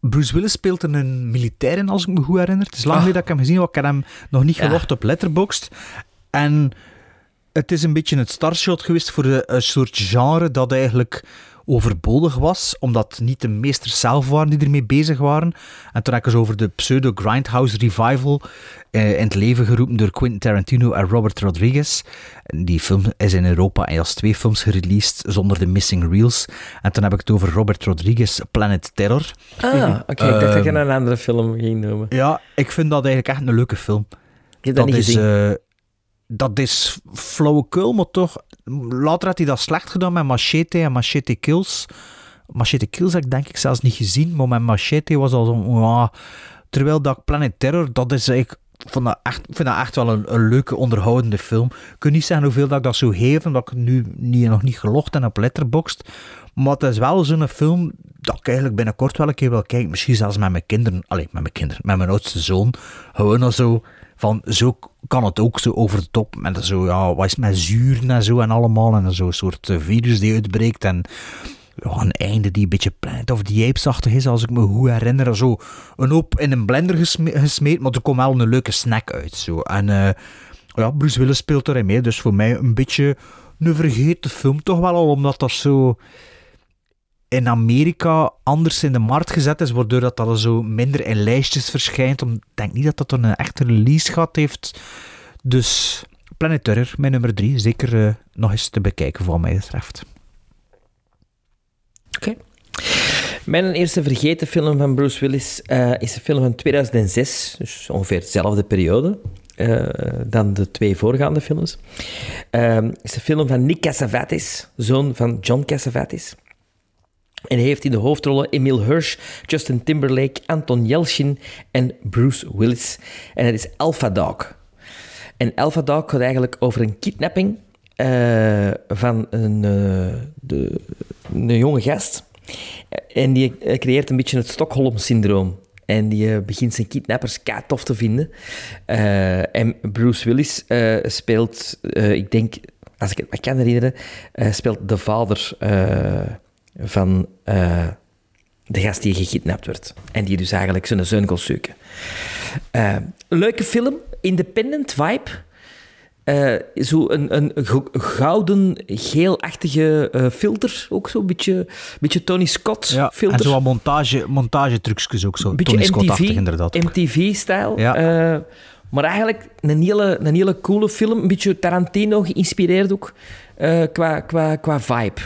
Bruce Willis speelt een militair in, als ik me goed herinner. Het is lang geleden dat ik hem gezien heb. Ik heb hem nog niet Ja. gelogd op Letterboxd. En het is een beetje het startshot geweest voor een, een soort genre dat eigenlijk overbodig was, omdat niet de meesters zelf waren die ermee bezig waren. En toen heb ik eens over de pseudo-Grindhouse Revival eh, in het leven geroepen door Quentin Tarantino en Robert Rodriguez. En die film is in Europa en als twee films gereleased zonder de missing reels. En toen heb ik het over Robert Rodriguez' Planet Terror. Ah, oké. ik dacht dat je Ehm, een andere film ging noemen. ja, ik vind dat eigenlijk echt een leuke film. Ik heb dat, niet is, gezien. eh, dat is flauwekul, maar toch... Later had hij dat slecht gedaan met Machete en Machete Kills. Machete Kills heb ik denk ik zelfs niet gezien, maar met Machete was al zo... ja. terwijl dat Planet Terror, dat is. Ik vond dat echt, vind dat echt wel een, leuke, onderhoudende film. Ik kan niet zeggen hoeveel dat ik dat zou geven, dat ik nu niet, nog niet gelogd en op Letterboxd. Maar het is wel zo'n film dat ik eigenlijk binnenkort wel een keer wil kijken. Misschien zelfs met mijn kinderen. Allee, met mijn kinderen. Met mijn oudste zoon. Gewoon al zo van, zo kan het ook zo over de top. Met zo, ja, wat is met zuren en zo en allemaal. En zo'n soort eh, virus die uitbreekt. En een einde die een beetje Planet of the Apes-achtig is, als ik me goed herinner. Zo een hoop in een blender gesme- gesmeed, maar er komt wel een leuke snack uit. Zo. En eh, ja, Bruce Willis speelt erin mee. Dus voor mij een beetje een vergeten film toch wel al, omdat dat zo in Amerika anders in de markt gezet is, waardoor dat, dat zo minder in lijstjes verschijnt. Ik denk niet dat dat een echte release gehad heeft. Dus Planet Terror, mijn nummer drie, zeker eh, nog eens te bekijken wat mij betreft. Mijn eerste vergeten film van Bruce Willis eh, is een film van 2006, dus ongeveer dezelfde periode eh, dan de twee voorgaande films. Het is een film van Nick Cassavetes, zoon van John Cassavetes. En hij heeft in de hoofdrollen Emil Hirsch, Justin Timberlake, Anton Yelchin en Bruce Willis. En het is Alpha Dog. En Alpha Dog gaat eigenlijk over een kidnapping eh, van een, eh, de, een jonge gast. En die creëert een beetje het Stockholm-syndroom. En die eh, begint zijn kidnappers kei te vinden. En Bruce Willis speelt, ik denk, als ik het me kan herinneren, speelt de vader van eh, de gast die gekidnapt werd. En die dus eigenlijk zijn zoon kon zoeken. Eh, leuke film, independent vibe. Eh, zo een, een go- gouden, geelachtige eh, filter. Ook zo, een beetje, beetje Tony Scott Ja, filter. en zo wat montage, montagetrucjes ook zo. Een beetje Tony Scott-achtig MTV, inderdaad. MTV-stijl. Ja. Maar eigenlijk een hele, een hele coole film. Een beetje Tarantino geïnspireerd ook. qua, qua, qua vibe.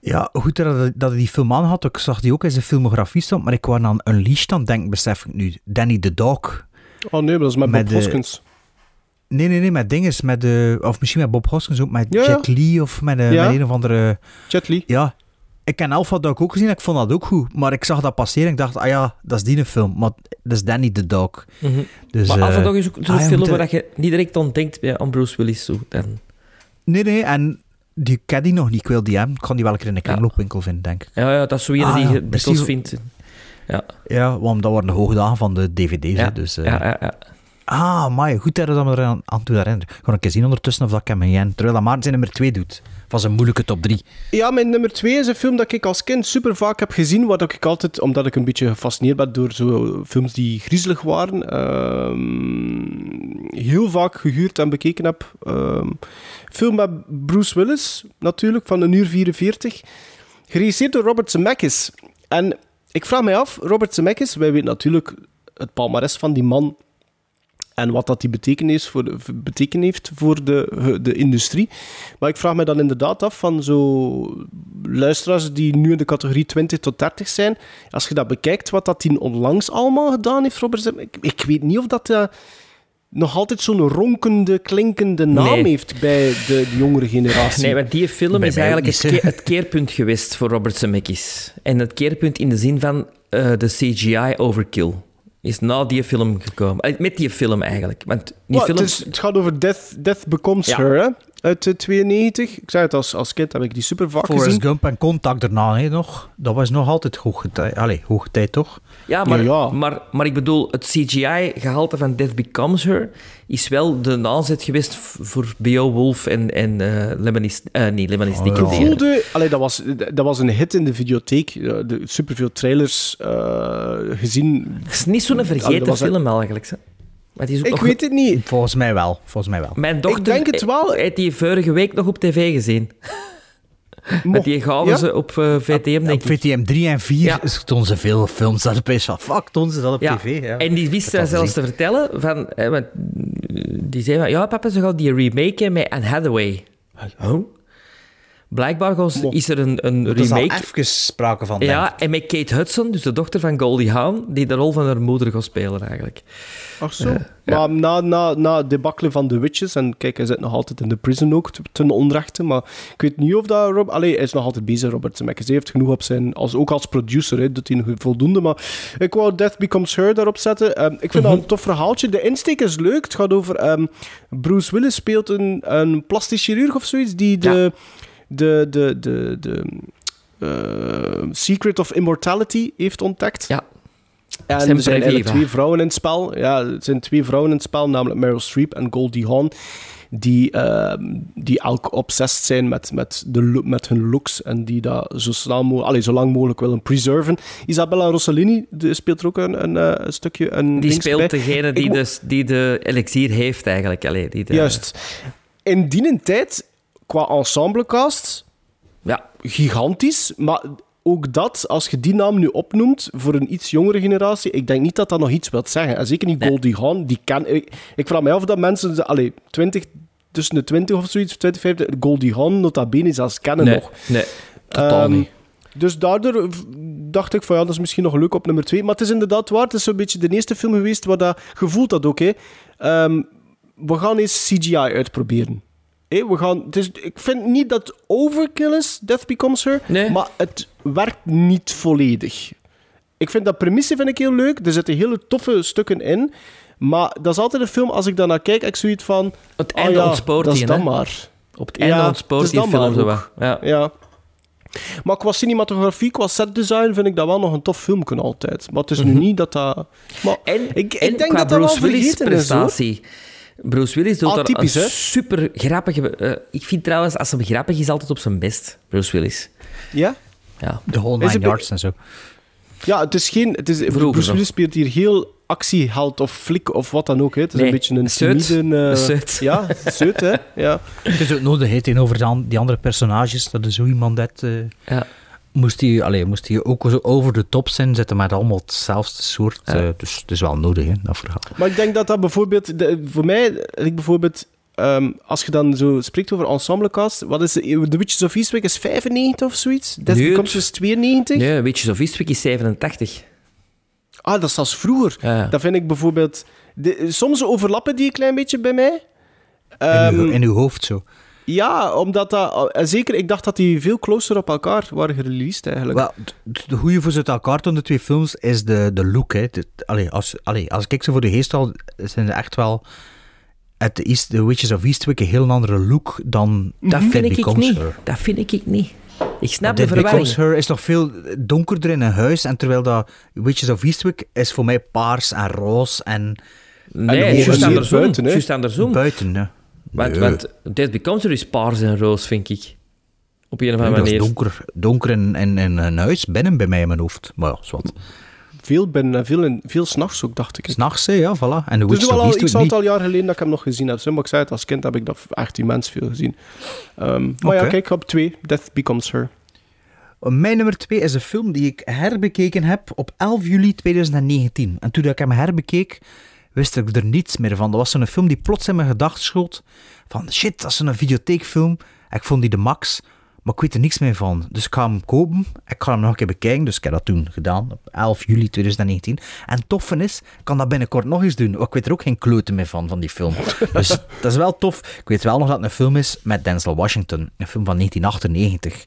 Ja, goed dat, dat hij die film aan had. Ik zag die ook in zijn filmografie staan, maar ik was aan Unleashed aan het denken, besef ik nu. Danny the Dog. Oh nee, maar dat is met, Met Bob de- Hoskins. Nee, nee, nee, met dinges, met de, of misschien met Bob Hoskins ook, met Ja, ja. Jet Li of met, eh, Ja. met een of andere... Jet Li. Ja. Ik ken Alpha Dog ook gezien, ik vond dat ook goed. Maar ik zag dat passeren en ik dacht, ah ja, dat is die een film. Maar dat is Danny the Dog. Mhm. Dus, maar af en toe is ook zo'n ah film waar je niet direct aan denkt bij- aan Bruce Willis. Zo. Dan. Nee, nee, en die ken die nog niet. Ik wil die hebben. Ik kan die wel een keer in de kringloopwinkel vinden, denk ik. Ja, ja, dat is zo Ah, die ja, je dikwijls precies. vindt. Ja. Ja, want dat waren de hoogdagen van de dvd's. hè, Ja, dus, eh, ja, ja, ja. Ah, maar goed dat je dat aan toe herinneren. Gewoon een keer zien ondertussen of dat hem ken. Terwijl dat Maarten zijn nummer 2 doet. Van zijn moeilijke top 3. Ja, mijn nummer twee is een film dat ik als kind super vaak heb gezien. Wat ik altijd, omdat ik een beetje gefascineerd ben door zo films die griezelig waren, ehm, heel vaak gehuurd en bekeken heb. Ehm, film met Bruce Willis, natuurlijk, van een uur 44. Geregisseerd door Robert Zemeckis. En ik vraag mij af, Robert Zemeckis, wij weten natuurlijk het palmares van die man en wat dat die betekend heeft voor de, heeft voor de, de industrie. Maar ik vraag me dan inderdaad af van zo luisteraars die nu in de categorie 20 tot 30 zijn, als je dat bekijkt, wat dat die onlangs allemaal gedaan heeft, Robert Zemeckis, ik, ik weet niet of dat eh, nog altijd zo'n ronkende, klinkende naam Nee. heeft bij de, de jongere generatie. Nee, want die film Bij is eigenlijk het, niet, ke- het keerpunt geweest voor Robert Zemeckis. En het keerpunt in de zin van eh, de CGI overkill is na die film gekomen. Eh, Met die film eigenlijk. Want die film... het, is- het gaat over Death, Death Becomes Ja. Her, hè? Uit eh, 92. Ik zei het, als, als kind heb ik die super vaak Forrest gezien. Gump en Contact daarna hè, nog. Dat was nog altijd hoge tijd. Allee, hoge tijd toch? Ja, maar, Maar, maar ik bedoel, het CGI-gehalte van Death Becomes Her is wel de aanzet geweest voor Beowulf en, en eh Lemony... eh nee, Lemony Snicket. Ik voelde, allee, dat, was, dat was een hit in de videotheek. Eh, De, superveel trailers eh, gezien. Het is niet zo'n Allee, vergeten dat was- film eigenlijk. Hè. Maar het is ook Ik nog- weet het niet. Volgens mij wel. Volgens mij wel. Mijn dochter denk het wel. heeft die vorige week nog op tv gezien. Met die Ja? ze op eh, VTM, denk Op ik. VTM 3 en 4 tonen ze veel films. Dat is van, fuck, tonen ze dat op Ja, tv. Ja. en die wist Dat zelfs te vertellen. Van, hè, want, die zei van, ja papa, ze gaan die remaken met Anne Hathaway. Oh? Blijkbaar is er een, een Er is remake... even sprake van, denk Ja, en met Kate Hudson, dus de dochter van Goldie Hawn, die de rol van haar moeder gaat spelen eigenlijk. Ach zo. Maar na, na, na het debakkelen van The Witches, en kijk, hij zit nog altijd in de prison ook, te- ten onrechte, maar ik weet niet of dat Rob... Allee, hij is nog altijd bezig, Robert Zemeckis. Hij heeft genoeg op zijn... Als, ook als producer, hè, doet hij nog voldoende, maar ik wou Death Becomes Her daarop zetten. Ehm, ik vind dat een tof verhaaltje. De insteek is leuk. Het gaat over... ehm, Bruce Willis speelt een, een plastisch chirurg of zoiets, die de... De... De... De... de eh, Secret of Immortality heeft ontdekt. Ja. En Sempre er zijn eigenlijk viva. twee vrouwen in het spel. Ja, er zijn twee vrouwen in het spel, namelijk Meryl Streep en Goldie Hawn. Die, ehm, die elk obsessed zijn met, met, de, met hun looks en die dat zo, snel mo allee, zo lang mogelijk willen preserven. Isabella Rossellini die speelt er ook een, een, eh, een stukje. Een Die speelt bij. degene die, dus, die de elixier heeft eigenlijk. Allee, die de, Juist. In die tijd, qua ensemblecast, ja. gigantisch. Maar ook dat, als je die naam nu opnoemt voor een iets jongere generatie, ik denk niet dat dat nog iets wil zeggen. En zeker niet Goldie Hawn. Die ken, ik, ik vraag mij af dat mensen, allee, 20, tussen de 20 of zoiets, 20, 50, Goldie Hawn nota bene zelfs kennen Nee, nog. nee, totaal Ehm, niet. Dus daardoor dacht ik van ja, dat is misschien nog leuk op nummer 2. Maar het is inderdaad waar. Het is zo'n beetje de eerste film geweest waar dat gevoeld dat ook. Hè. Ehm, we gaan eens CGI uitproberen. We gaan, is, ik vind niet dat overkill is, Death Becomes Her, maar het werkt niet volledig. Ik vind dat premisse vind ik heel leuk. Er zitten hele toffe stukken in. Maar dat is altijd een film, als ik daarnaar kijk, ik zoiets van... Het ah einde ja, ontspoort dat is dan maar. Op het einde ontspoort het is die film maar zo. Ja. Ja. Maar qua cinematografie, qua setdesign, vind ik dat wel nog een tof filmpje altijd. Maar het is nu Mhm. niet dat dat... Maar En, ik, en ik denk qua dat dat wel Bruce Willis vergeten is, prestatie. Bruce Willis doet Ah, daar een hè? super grappige... eh, ik vind trouwens, als hij grappig is, altijd op zijn best. Bruce Willis. Ja? Ja. De whole Is nine het- yards en zo. Ja, het is geen... Het is, Vroeger Bruce nog. Willis speelt hier heel actieheld of flik of wat dan ook. Hè. Het is Nee, een beetje een zeut. timide... eh, Zeut. Ja, zeut, hè. Ja. Het is ook nodig hè, tegenover de an- die andere personages, dat er zo iemand dat... eh, Ja. Moest hij, allee, moest hij ook zo over de top zijn, zitten met allemaal hetzelfde soort. Ja. eh, dus het is wel nodig, hè, dat verhaal. Maar ik denk dat dat bijvoorbeeld... De, voor mij, ik bijvoorbeeld... ehm, als je dan zo spreekt over ensemblecast, wat is The Witches of Eastwick is 95 of zoiets? Death Nee, Becomes is 92? Nee, Witches of Eastwick is 87. Ah, dat is zelfs vroeger. Ja. Dat vind ik bijvoorbeeld... De, soms overlappen die een klein beetje bij mij. In, Ehm, uw, in uw hoofd zo. Ja, omdat dat... en Zeker, ik dacht dat die veel closer op elkaar waren gereleased, eigenlijk. Wel, de goede voor ze uit elkaar doen, de twee films, is de, de look. Hè. De- allee, als, allee, als ik ze voor de geest al, zijn ze echt wel... Het The, East, the Witches of Eastwick een heel andere look dan Dat vind ik niet. Her. Dat vind ik niet. Ik snap de verwarring. Her is nog veel donkerder in een huis, en terwijl dat Witches of Eastwick is voor mij paars en roze en... Nee, En juist andersom. buiten, hè? Juist andersom. Buiten, hè. Want, Nee. want Death Becomes Her is paars en roos, vind ik. Op een of Nee, andere dat is manier. donker, donker in, in, in een huis, binnen bij mij in mijn hoofd. Maar ja, zwart. Veel, ben, veel, in- veel s'nachts ook, dacht ik. S'nachts, hè, ja, voilà. En de Het is Witches nu of wel al jaar geleden dat ik hem nog gezien heb. Maar ik zei het, als kind heb ik dat echt immens veel gezien. Ehm, maar ja, kijk, op twee. Death Becomes Her. Mijn nummer twee is een film die ik herbekeken heb op 11 juli 2019. En toen ik hem herbekeek, wist ik er niets meer van. Dat was zo'n film die plots in mijn gedachten schoot. Van shit, dat is een videotheekfilm. Ik vond die de max, maar ik weet er niks meer van. Dus ik ga hem kopen. Ik ga hem nog een keer bekijken. Dus ik heb dat toen gedaan, op 11 juli 2019. En het toffe is, ik kan dat binnenkort nog eens doen. Ik weet er ook geen kloten meer van, van die film. Dus dat is wel tof. Ik weet wel nog dat het een film is met Denzel Washington. Een film van 1998.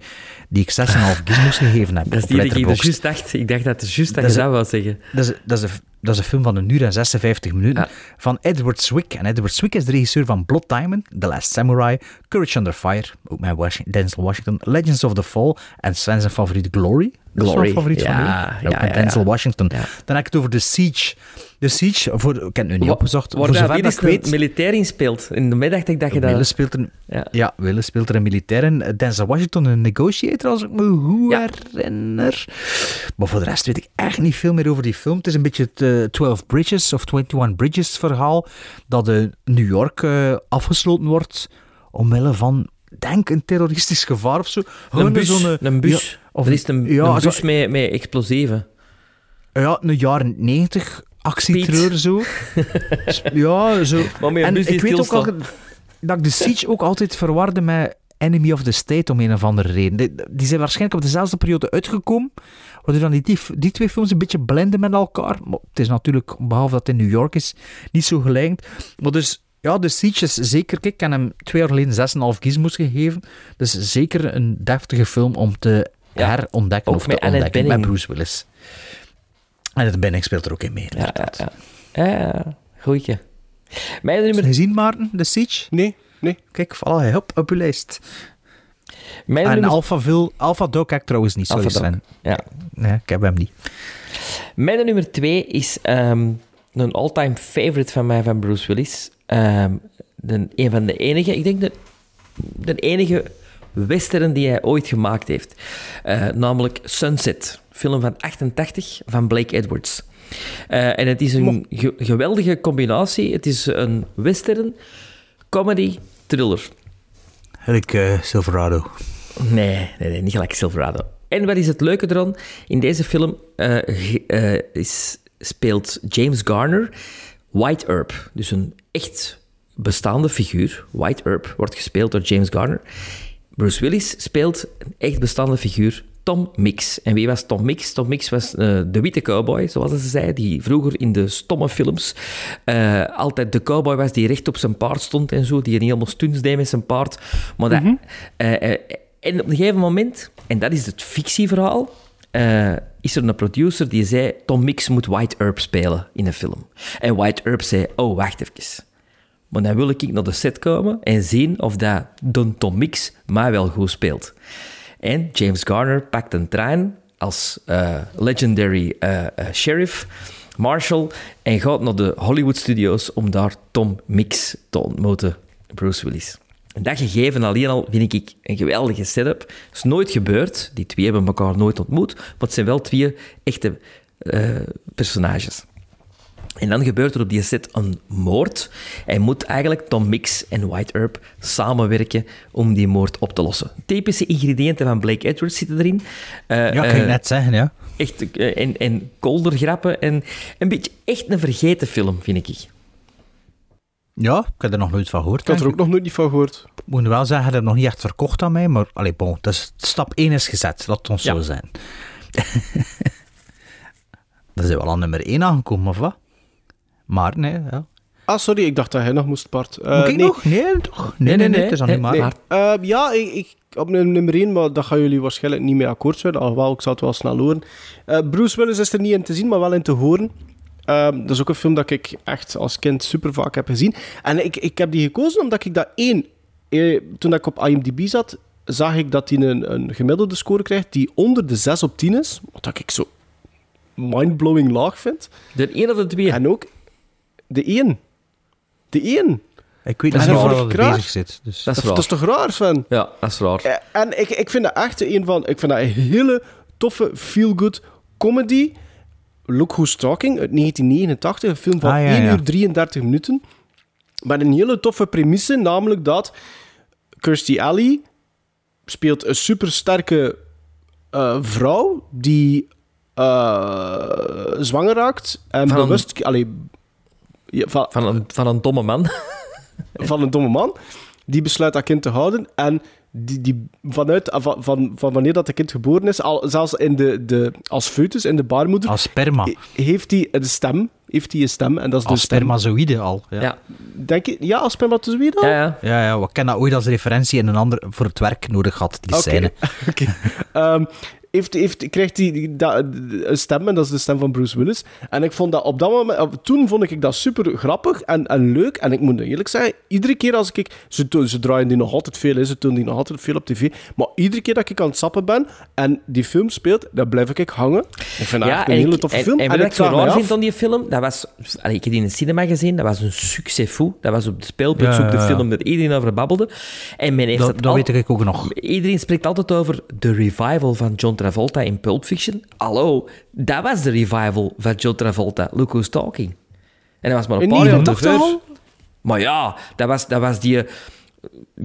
Die ik 6,5 gizmos gegeven heb. Dat is die die ik juist dacht. Ik dacht dat het juist dat Dat je dat wou zeggen. Dat is, dat, is een, dat is een film van een uur en 56 minuten Ja. van Edward Zwick. En Edward Zwick is de regisseur van Blood Diamond, The Last Samurai, Courage Under Fire, ook met Denzel Washington, Legends of the Fall en zijn favoriet Glory. Is Glory, een favoriet van ja, ja, met Denzel. Washington. Dan heb ik het over The Siege. The Siege, voor, ik heb het nu niet Wa- opgezocht, Waar zover hier dat is ik weet... een militair in speelt. In de middag dacht ik dat je Wille dat... speelt Ja. ja. Wille speelt er een militair in. Eh, Denzel Washington een negotiator, als ik me goed herinner. Maar voor de rest weet ik echt niet veel meer over die film. Het is een beetje het eh, 12 Bridges of 21 Bridges verhaal. Dat eh, New York eh, afgesloten wordt omwille van, denk een terroristisch gevaar of zo. Een bus. eh, Een bus. Of is het een, ja, een zo- bus met, met explosieven? ja, een jaren 90 actietreur zo. ja, zo. Maar en ik weet ook al dat ik de Siege ook altijd verwarde met Enemy of the State om een of andere reden. Die, die zijn waarschijnlijk op dezelfde periode uitgekomen, waardoor dan die, die, die twee films een beetje blenden met elkaar. Maar het is natuurlijk, behalve dat het in New York is, niet zo gelinkt. Maar dus, ja, de Siege is zeker, kijk, ik heb hem twee jaar geleden 6,5 gizmos gegeven. Dus zeker een deftige film om te Ja, herontdekken ook of te ontdekken met. Bruce Willis. En het Benning speelt er ook in mee. Ja, ja, ja. Ja, ja, goeie. Mijn Heb je nummer, gezien, Maarten, de Siege? Nee, nee. Kijk, voilà, hop, op uw lijst. mijn En nummer, Alpha, Vil, Alpha Dog heb ik trouwens niet, sorry Sven. ja. Nee, ik heb hem niet. mijn nummer twee is ehm, een all-time favorite van mij van Bruce Willis. Ehm, de, een van de enige, ik denk de, de enige western die hij ooit gemaakt heeft. Eh, namelijk Sunset, film van 88 van Blake Edwards. Eh, en het is een ge- geweldige combinatie. Het is een western, comedy, thriller. Ik, eh Silverado. Nee, nee, nee, niet gelijk Silverado. En wat is het leuke eraan? In deze film eh, is, speelt James Garner White Earp. Dus een echt bestaande figuur. White Earp wordt gespeeld door James Garner. Bruce Willis speelt een echt bestaande figuur, Tom Mix. En wie was Tom Mix? Tom Mix was eh, de witte cowboy, zoals ze zei, die vroeger in de stomme films eh, altijd de cowboy was die recht op zijn paard stond en zo, die niet helemaal stunts deed met zijn paard. Maar dat, eh, en op een gegeven moment, en dat is het fictieverhaal, is er een producer die zei, Tom Mix moet White Earp spelen in een film. En White Earp zei, oh, wacht even. Maar dan wil ik naar de set komen en zien of dat Don Tom Mix mij wel goed speelt. En James Garner pakt een trein als eh, legendary eh, eh, sheriff, Marshall, en gaat naar de Hollywood Studios om daar Tom Mix te ontmoeten, Bruce Willis. En dat gegeven alleen al vind ik een geweldige setup. Het is nooit gebeurd. Die twee hebben elkaar nooit ontmoet. Maar het zijn wel twee echte personages. En dan gebeurt er op die set een moord. En moet eigenlijk Tom Mix en White Earp samenwerken om die moord op te lossen. Typische ingrediënten van Blake Edwards zitten erin. Eh, Ja, kan ik eh, net zeggen, ja. Echt, eh, en, en koldergrappen. En een beetje echt een vergeten film, vind ik. Ja, ik heb er nog nooit van gehoord. Ik had er ook nog nooit niet van gehoord. Ik moet wel zeggen, hij heeft nog niet echt verkocht aan mij, maar allee, bon, dus stap 1 is gezet, laat het ons zo zijn. Dan zijn we al aan nummer 1 aangekomen, of wat? Maar nee, ja. Ah, sorry, ik dacht dat hij nog moest, Bart. Eh, Moet ik nee. nog? Nee, toch? Nee, nee, nee, het is niet maar. Nee. Eh, ja, ik, ik, op num- nummer 1, maar dat gaan jullie waarschijnlijk niet mee akkoord zijn. Alhoewel, ik zal het wel snel horen. Eh, Bruce Willis is er niet in te zien, maar wel in te horen. Ehm, dat is ook een film dat ik echt als kind super vaak heb gezien. En ik, ik heb die gekozen omdat ik dat één... eh, toen ik op IMDb zat, zag ik dat hij een, een gemiddelde score krijgt die onder de 6 op 10 is. Wat ik zo mindblowing laag vind. De één of de twee? En ook de één. De één. Ik weet En niet dat waar raar. bezig zit. Dus. Dat is Dat is toch raar, Sven? Ja, dat is raar. Eh, En ik, ik vind dat echt een van... Ik vind dat een hele toffe, feel-good comedy. Look Who's Talking uit 1989. Een film van Ah, ja, 1 ja. uur 33 minuten. Met een hele toffe premisse, namelijk dat Kirstie Alley speelt een supersterke eh vrouw die eh, zwanger raakt en Van een- bewust... Allee, ja, van, Van een, van een domme man. van een domme man. Die besluit dat kind te houden. En die, die vanuit, van, van, van wanneer dat de kind geboren is, al, zelfs in de, de, als foetus, in de baarmoeder, Als sperma. he- heeft hij een stem. Heeft hij een stem. En dat is Als de stem. spermazoïde al. Ja. Ja. Denk je, ja, als spermatozoïde al? Ja, ja. Ja, ja, we kennen dat ooit als referentie in een ander voor het werk nodig had, die scène. Oké. Ehm, heeft, heeft, krijgt hij die- dat- een stem, en dat is de stem van Bruce Willis. En ik vond dat op dat moment, toen vond ik dat super grappig en, en leuk. En ik moet eerlijk zeggen, iedere keer als ik, ze, ze draaien die nog altijd veel, ze doen die nog altijd veel op tv. Maar iedere keer dat ik aan het sappen ben en die film speelt, dan blijf ik hangen. Ik vind dat echt een en hele toffe en- film. En, wat ik zo raar af- vind aan die film, dat was... Allee, ik heb die in de cinema gezien, dat was een succesfou. Dat was op de speelpunt Ja, de ja, ja. film waar iedereen over babbelde. En men heeft Dat, het dat al- weet ik ook nog. Iedereen spreekt altijd over de revival van John Travolta in Pulp Fiction. Hallo, dat was de revival van John Travolta, Look Who's Talking. En dat was maar een paar jaar 89 ervoor. al? Maar ja, dat was, dat was die... eh,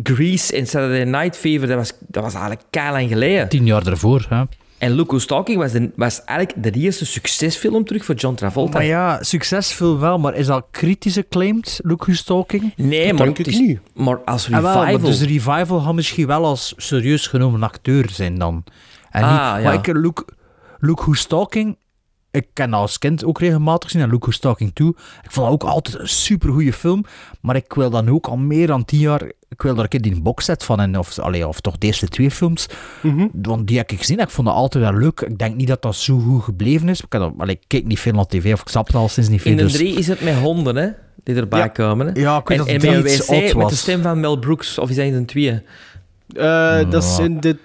Grease en Saturday Night Fever, dat was, dat was eigenlijk keihard lang geleden. Tien jaar ervoor. Hè. En Look Who's Talking was, de, was eigenlijk de eerste succesfilm terug voor John Travolta. Maar ja, succesvol wel, maar is dat kritisch acclaimed, Look Who's Talking? Nee, Dat maar, denk het ik is- niet. maar als Ah, wel, revival... maar dus de revival gaat misschien wel als serieus genomen acteur zijn dan. En Ah, niet, ja. Maar ik, Look, Look Who's Talking, ik ken dat als kind ook regelmatig zien en Look Who's Talking 2. Ik vond dat ook altijd een supergoeie film, maar ik wil dan ook al meer dan tien jaar, ik wil daar een keer die boxset van, en of, allee, of toch de eerste twee films, Mhm. want die heb ik gezien, ik vond dat altijd wel leuk. Ik denk niet dat dat zo goed gebleven is. Ik, allee, ik kijk niet veel naar tv, of ik snap het al sinds niet veel. In de dus- drie is het met honden, hè? Die erbij Ja. komen, hè? Ja, ik weet en, dat en het met wc de stem van Mel Brooks, of is hij in de twee? Eh, Dat is in de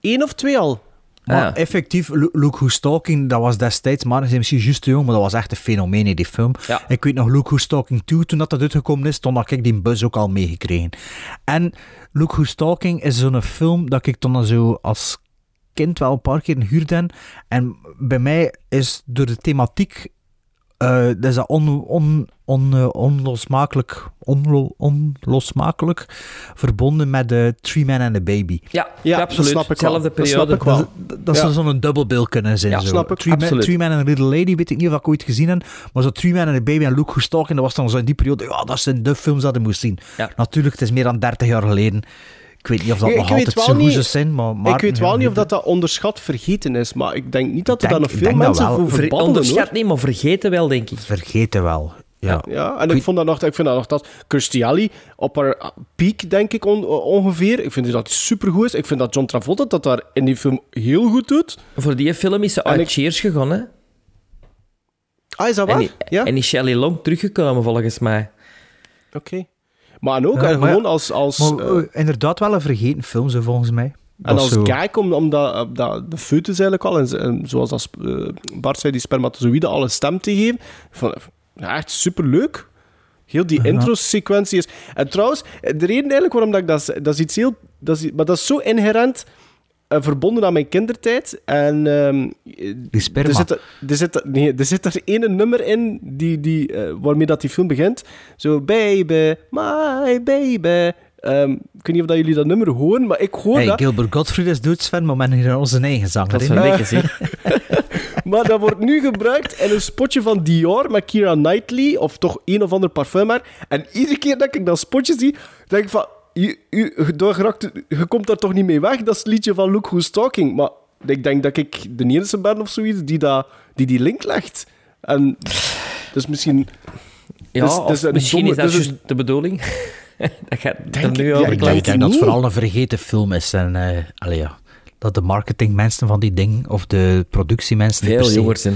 één of twee al. Maar Ja. effectief, Lu- Luke Who's Talking, dat was destijds, maar is misschien juist te jong, maar dat was echt een fenomeen in die film. Ja. Ik weet nog, Luke Who's Talking 2, toen dat, dat uitgekomen is, toen had ik die buzz ook al meegekregen. En Luke Who's Talking is zo'n film dat ik toen zo als kind wel een paar keer huurde. En bij mij is door de thematiek, eh dat is dat on, on, on, eh, onlosmakelijk, onlo, onlosmakelijk verbonden met de Three Man and a Baby. Ja, Ja, dat absoluut. snap ik wel. Zelfde Dat snap periode. ik wel. Dat, is- dat Ja. zou zo'n dubbelbill kunnen zijn. Ja, zo. snap ik. Three, man, Absoluut. Three Man and a Little Lady, weet ik niet of ik ooit gezien heb. Maar zo Three Man and a Baby en Luke Who's Talking, dat was dan zo in die periode. Ja, dat zijn de films dat je moest zien. Ja. Natuurlijk, het is meer dan 30 jaar geleden. Ik weet niet of dat Ik- nog ik altijd zo goed zijn. Maar, ik weet wel niet of dat, dat onderschat vergeten is, maar ik denk niet dat er daar nog ik veel mensen wel. over Ver- babbelen, onderschat hoor. niet, maar vergeten wel, denk ik. Vergeten wel. Ja. Ja, en ik, vond dat nog, ik vind dat nog dat Alley op haar piek, denk ik on- ongeveer. Ik vind dat supergoed is. Ik vind dat John Travolta dat daar in die film heel goed doet. Voor die film is ze En uit ik- Cheers gegaan, hè? Ah, is dat En, waar? die- Ja, en is Shelley Long teruggekomen, volgens mij. oké. Maar en ook, Ja, en maar gewoon als... als Maar eh, eh, inderdaad wel een vergeten film, zo volgens mij. En als zo- gag, om, omdat, omdat de foetus eigenlijk al, en, zoals als, eh, Bart zei, die spermatozoïden alle stem te geven. Van, ja, echt superleuk. Heel die intro-sequentie is... En trouwens, de reden eigenlijk waarom dat ik dat... Dat is iets heel... Dat is, maar dat is zo inherent eh, verbonden aan mijn kindertijd. En... ehm, Die sperma. Er zit, er, er zit, nee, er zit er ene nummer in die, die, eh, waarmee dat die film begint. Zo, baby, my baby. Ehm, ik weet niet of dat jullie dat nummer horen, maar ik hoor Hey, dat. Gilbert Gottfried is Sven, maar men hier onze eigen zanger. Dat is een. Maar dat wordt nu gebruikt in een spotje van Dior met Keira Knightley, of toch een of ander parfummer. En iedere keer dat ik dat spotje zie, denk ik van... Je, je, daar geraakt- je komt daar toch niet mee weg? Dat is het liedje van Look Who's Talking. Maar ik denk dat ik de enige ben of zoiets die dat, die, die link legt. En dus misschien... Ja, dus- dus een misschien domme- is dat dus een- de bedoeling. dat gaat Denk nu ik- over ja, ik klinken. Ik denk dat het vooral een vergeten film is. En, eh, allee, ja, dat de marketingmensen van die ding, of de productiemensen, niet Veel per se-.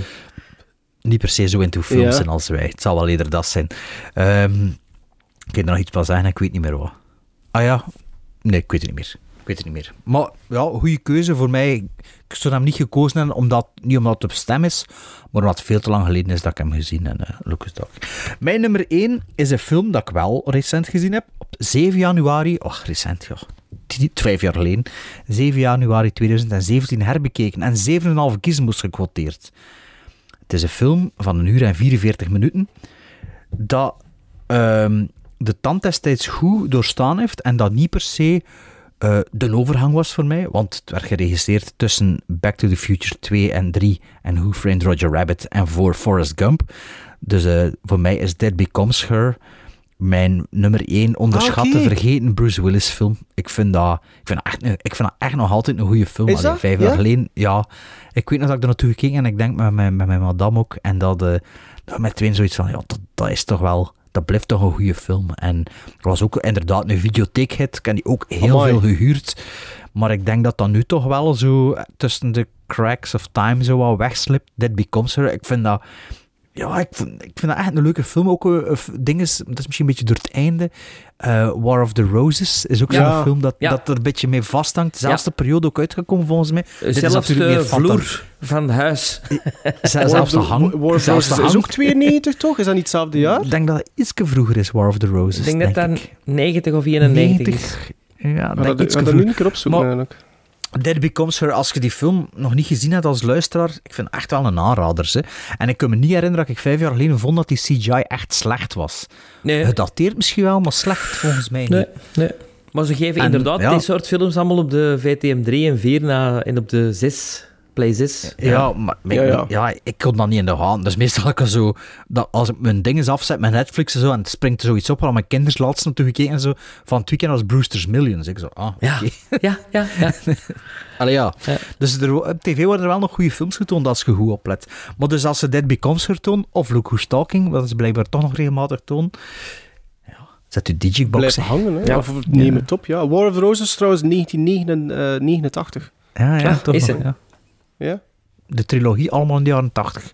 Niet per se zo into films Ja. zijn als wij. Het zal wel eerder dat zijn. Ehm, ik kan er nog iets van zeggen, ik weet niet meer wat. Ah ja, nee, ik weet het niet meer. Ik weet het niet meer. Maar ja, goede keuze voor mij. Ik zou hem niet gekozen hebben, omdat, niet omdat het op stem is, maar omdat het veel te lang geleden is dat ik hem gezien heb. Uh, Lucas. Mijn nummer 1 is een film dat ik wel recent gezien heb. Op 7 januari, oh recent ja, vijf jaar geleden, 7 januari 2017 herbekeken en 7,5 gizmos gequoteerd. Het is een film van een uur en 44 minuten dat ehm, de tand destijds goed doorstaan heeft en dat niet per se eh, de overgang was voor mij, want het werd geregisseerd tussen Back to the Future 2 en 3 en Who Framed Roger Rabbit en voor Forrest Gump. Dus eh, voor mij is Dead Becomes Her mijn nummer 1 onderschatte, Ah, vergeten Bruce Willis film. Ik vind dat, ik vind dat, echt, ik vind dat echt nog altijd een goede film. Allee, vijf Ja? jaar geleden, ja. Ik weet nog dat ik er naartoe gekeken en ik denk met, mijn- met mijn madame ook. En dat, dat met twee zoiets van, ja, dat, dat is toch wel, dat blijft toch een goede film. En er was ook inderdaad een videotheekhit. Ik heb die ook heel Amai. veel gehuurd. Maar ik denk dat dat nu toch wel zo tussen de cracks of time zo wat wegslipt. That Becomes Her. Ik vind dat... Ja, ik vind, ik vind dat echt een leuke film. Ook uh, ding is, dat is misschien een beetje door het einde. eh, War of the Roses is ook Ja. zo'n film dat, Ja. dat er een beetje mee vasthangt. Dezelfde periode ook uitgekomen volgens mij. Dit is Zelfs natuurlijk de meer vloer van huis. Zelfs de hang. War of the zelfs de Roses is hang. ook 92, toch? Is dat niet hetzelfde jaar? Ik denk dat het iets vroeger is, War of the Roses. Ik denk dat dat 90 of 91 is. Ja, denk dat, nu een keer opzoeken Maar- eigenlijk. Dead Becomes Her, als je die film nog niet gezien hebt als luisteraar, ik vind het echt wel een aanrader. Hè. En ik kan me niet herinneren dat ik vijf jaar geleden vond dat die CGI echt slecht was. Nee. Gedateerd misschien wel, maar slecht volgens mij Nee, niet. nee. Maar ze geven En, inderdaad ja. dit soort films allemaal op de VTM 3 en 4 na, en op de 6, Play 6. Ja, maar maar Ja, ik, ja. ja, ik kon dat niet in de hand. Dus meestal ik zo, dat als ik mijn dingen afzet met Netflix en zo, en het springt er zoiets op, waar mijn kinders laatst naartoe gekeken en zo, van het weekend was Brewster's Millions. Ik zo, ah, Ja, oké. ja, ja. ja. Allee, ja. Ja. Dus er, op tv worden er wel nog goede films getoond als je goed oplet. Maar dus als ze Dead Becomes Her toon, of Look Who's Talking, wat ze blijkbaar toch nog regelmatig toon, ja, zet je digibox. Blijven hangen, hè? Ja. Of neem het op, ja. War of the Roses is trouwens 1989. Ja, ja, Ja, toch is nog, het. ja. Ja. De trilogie allemaal in de jaren 80.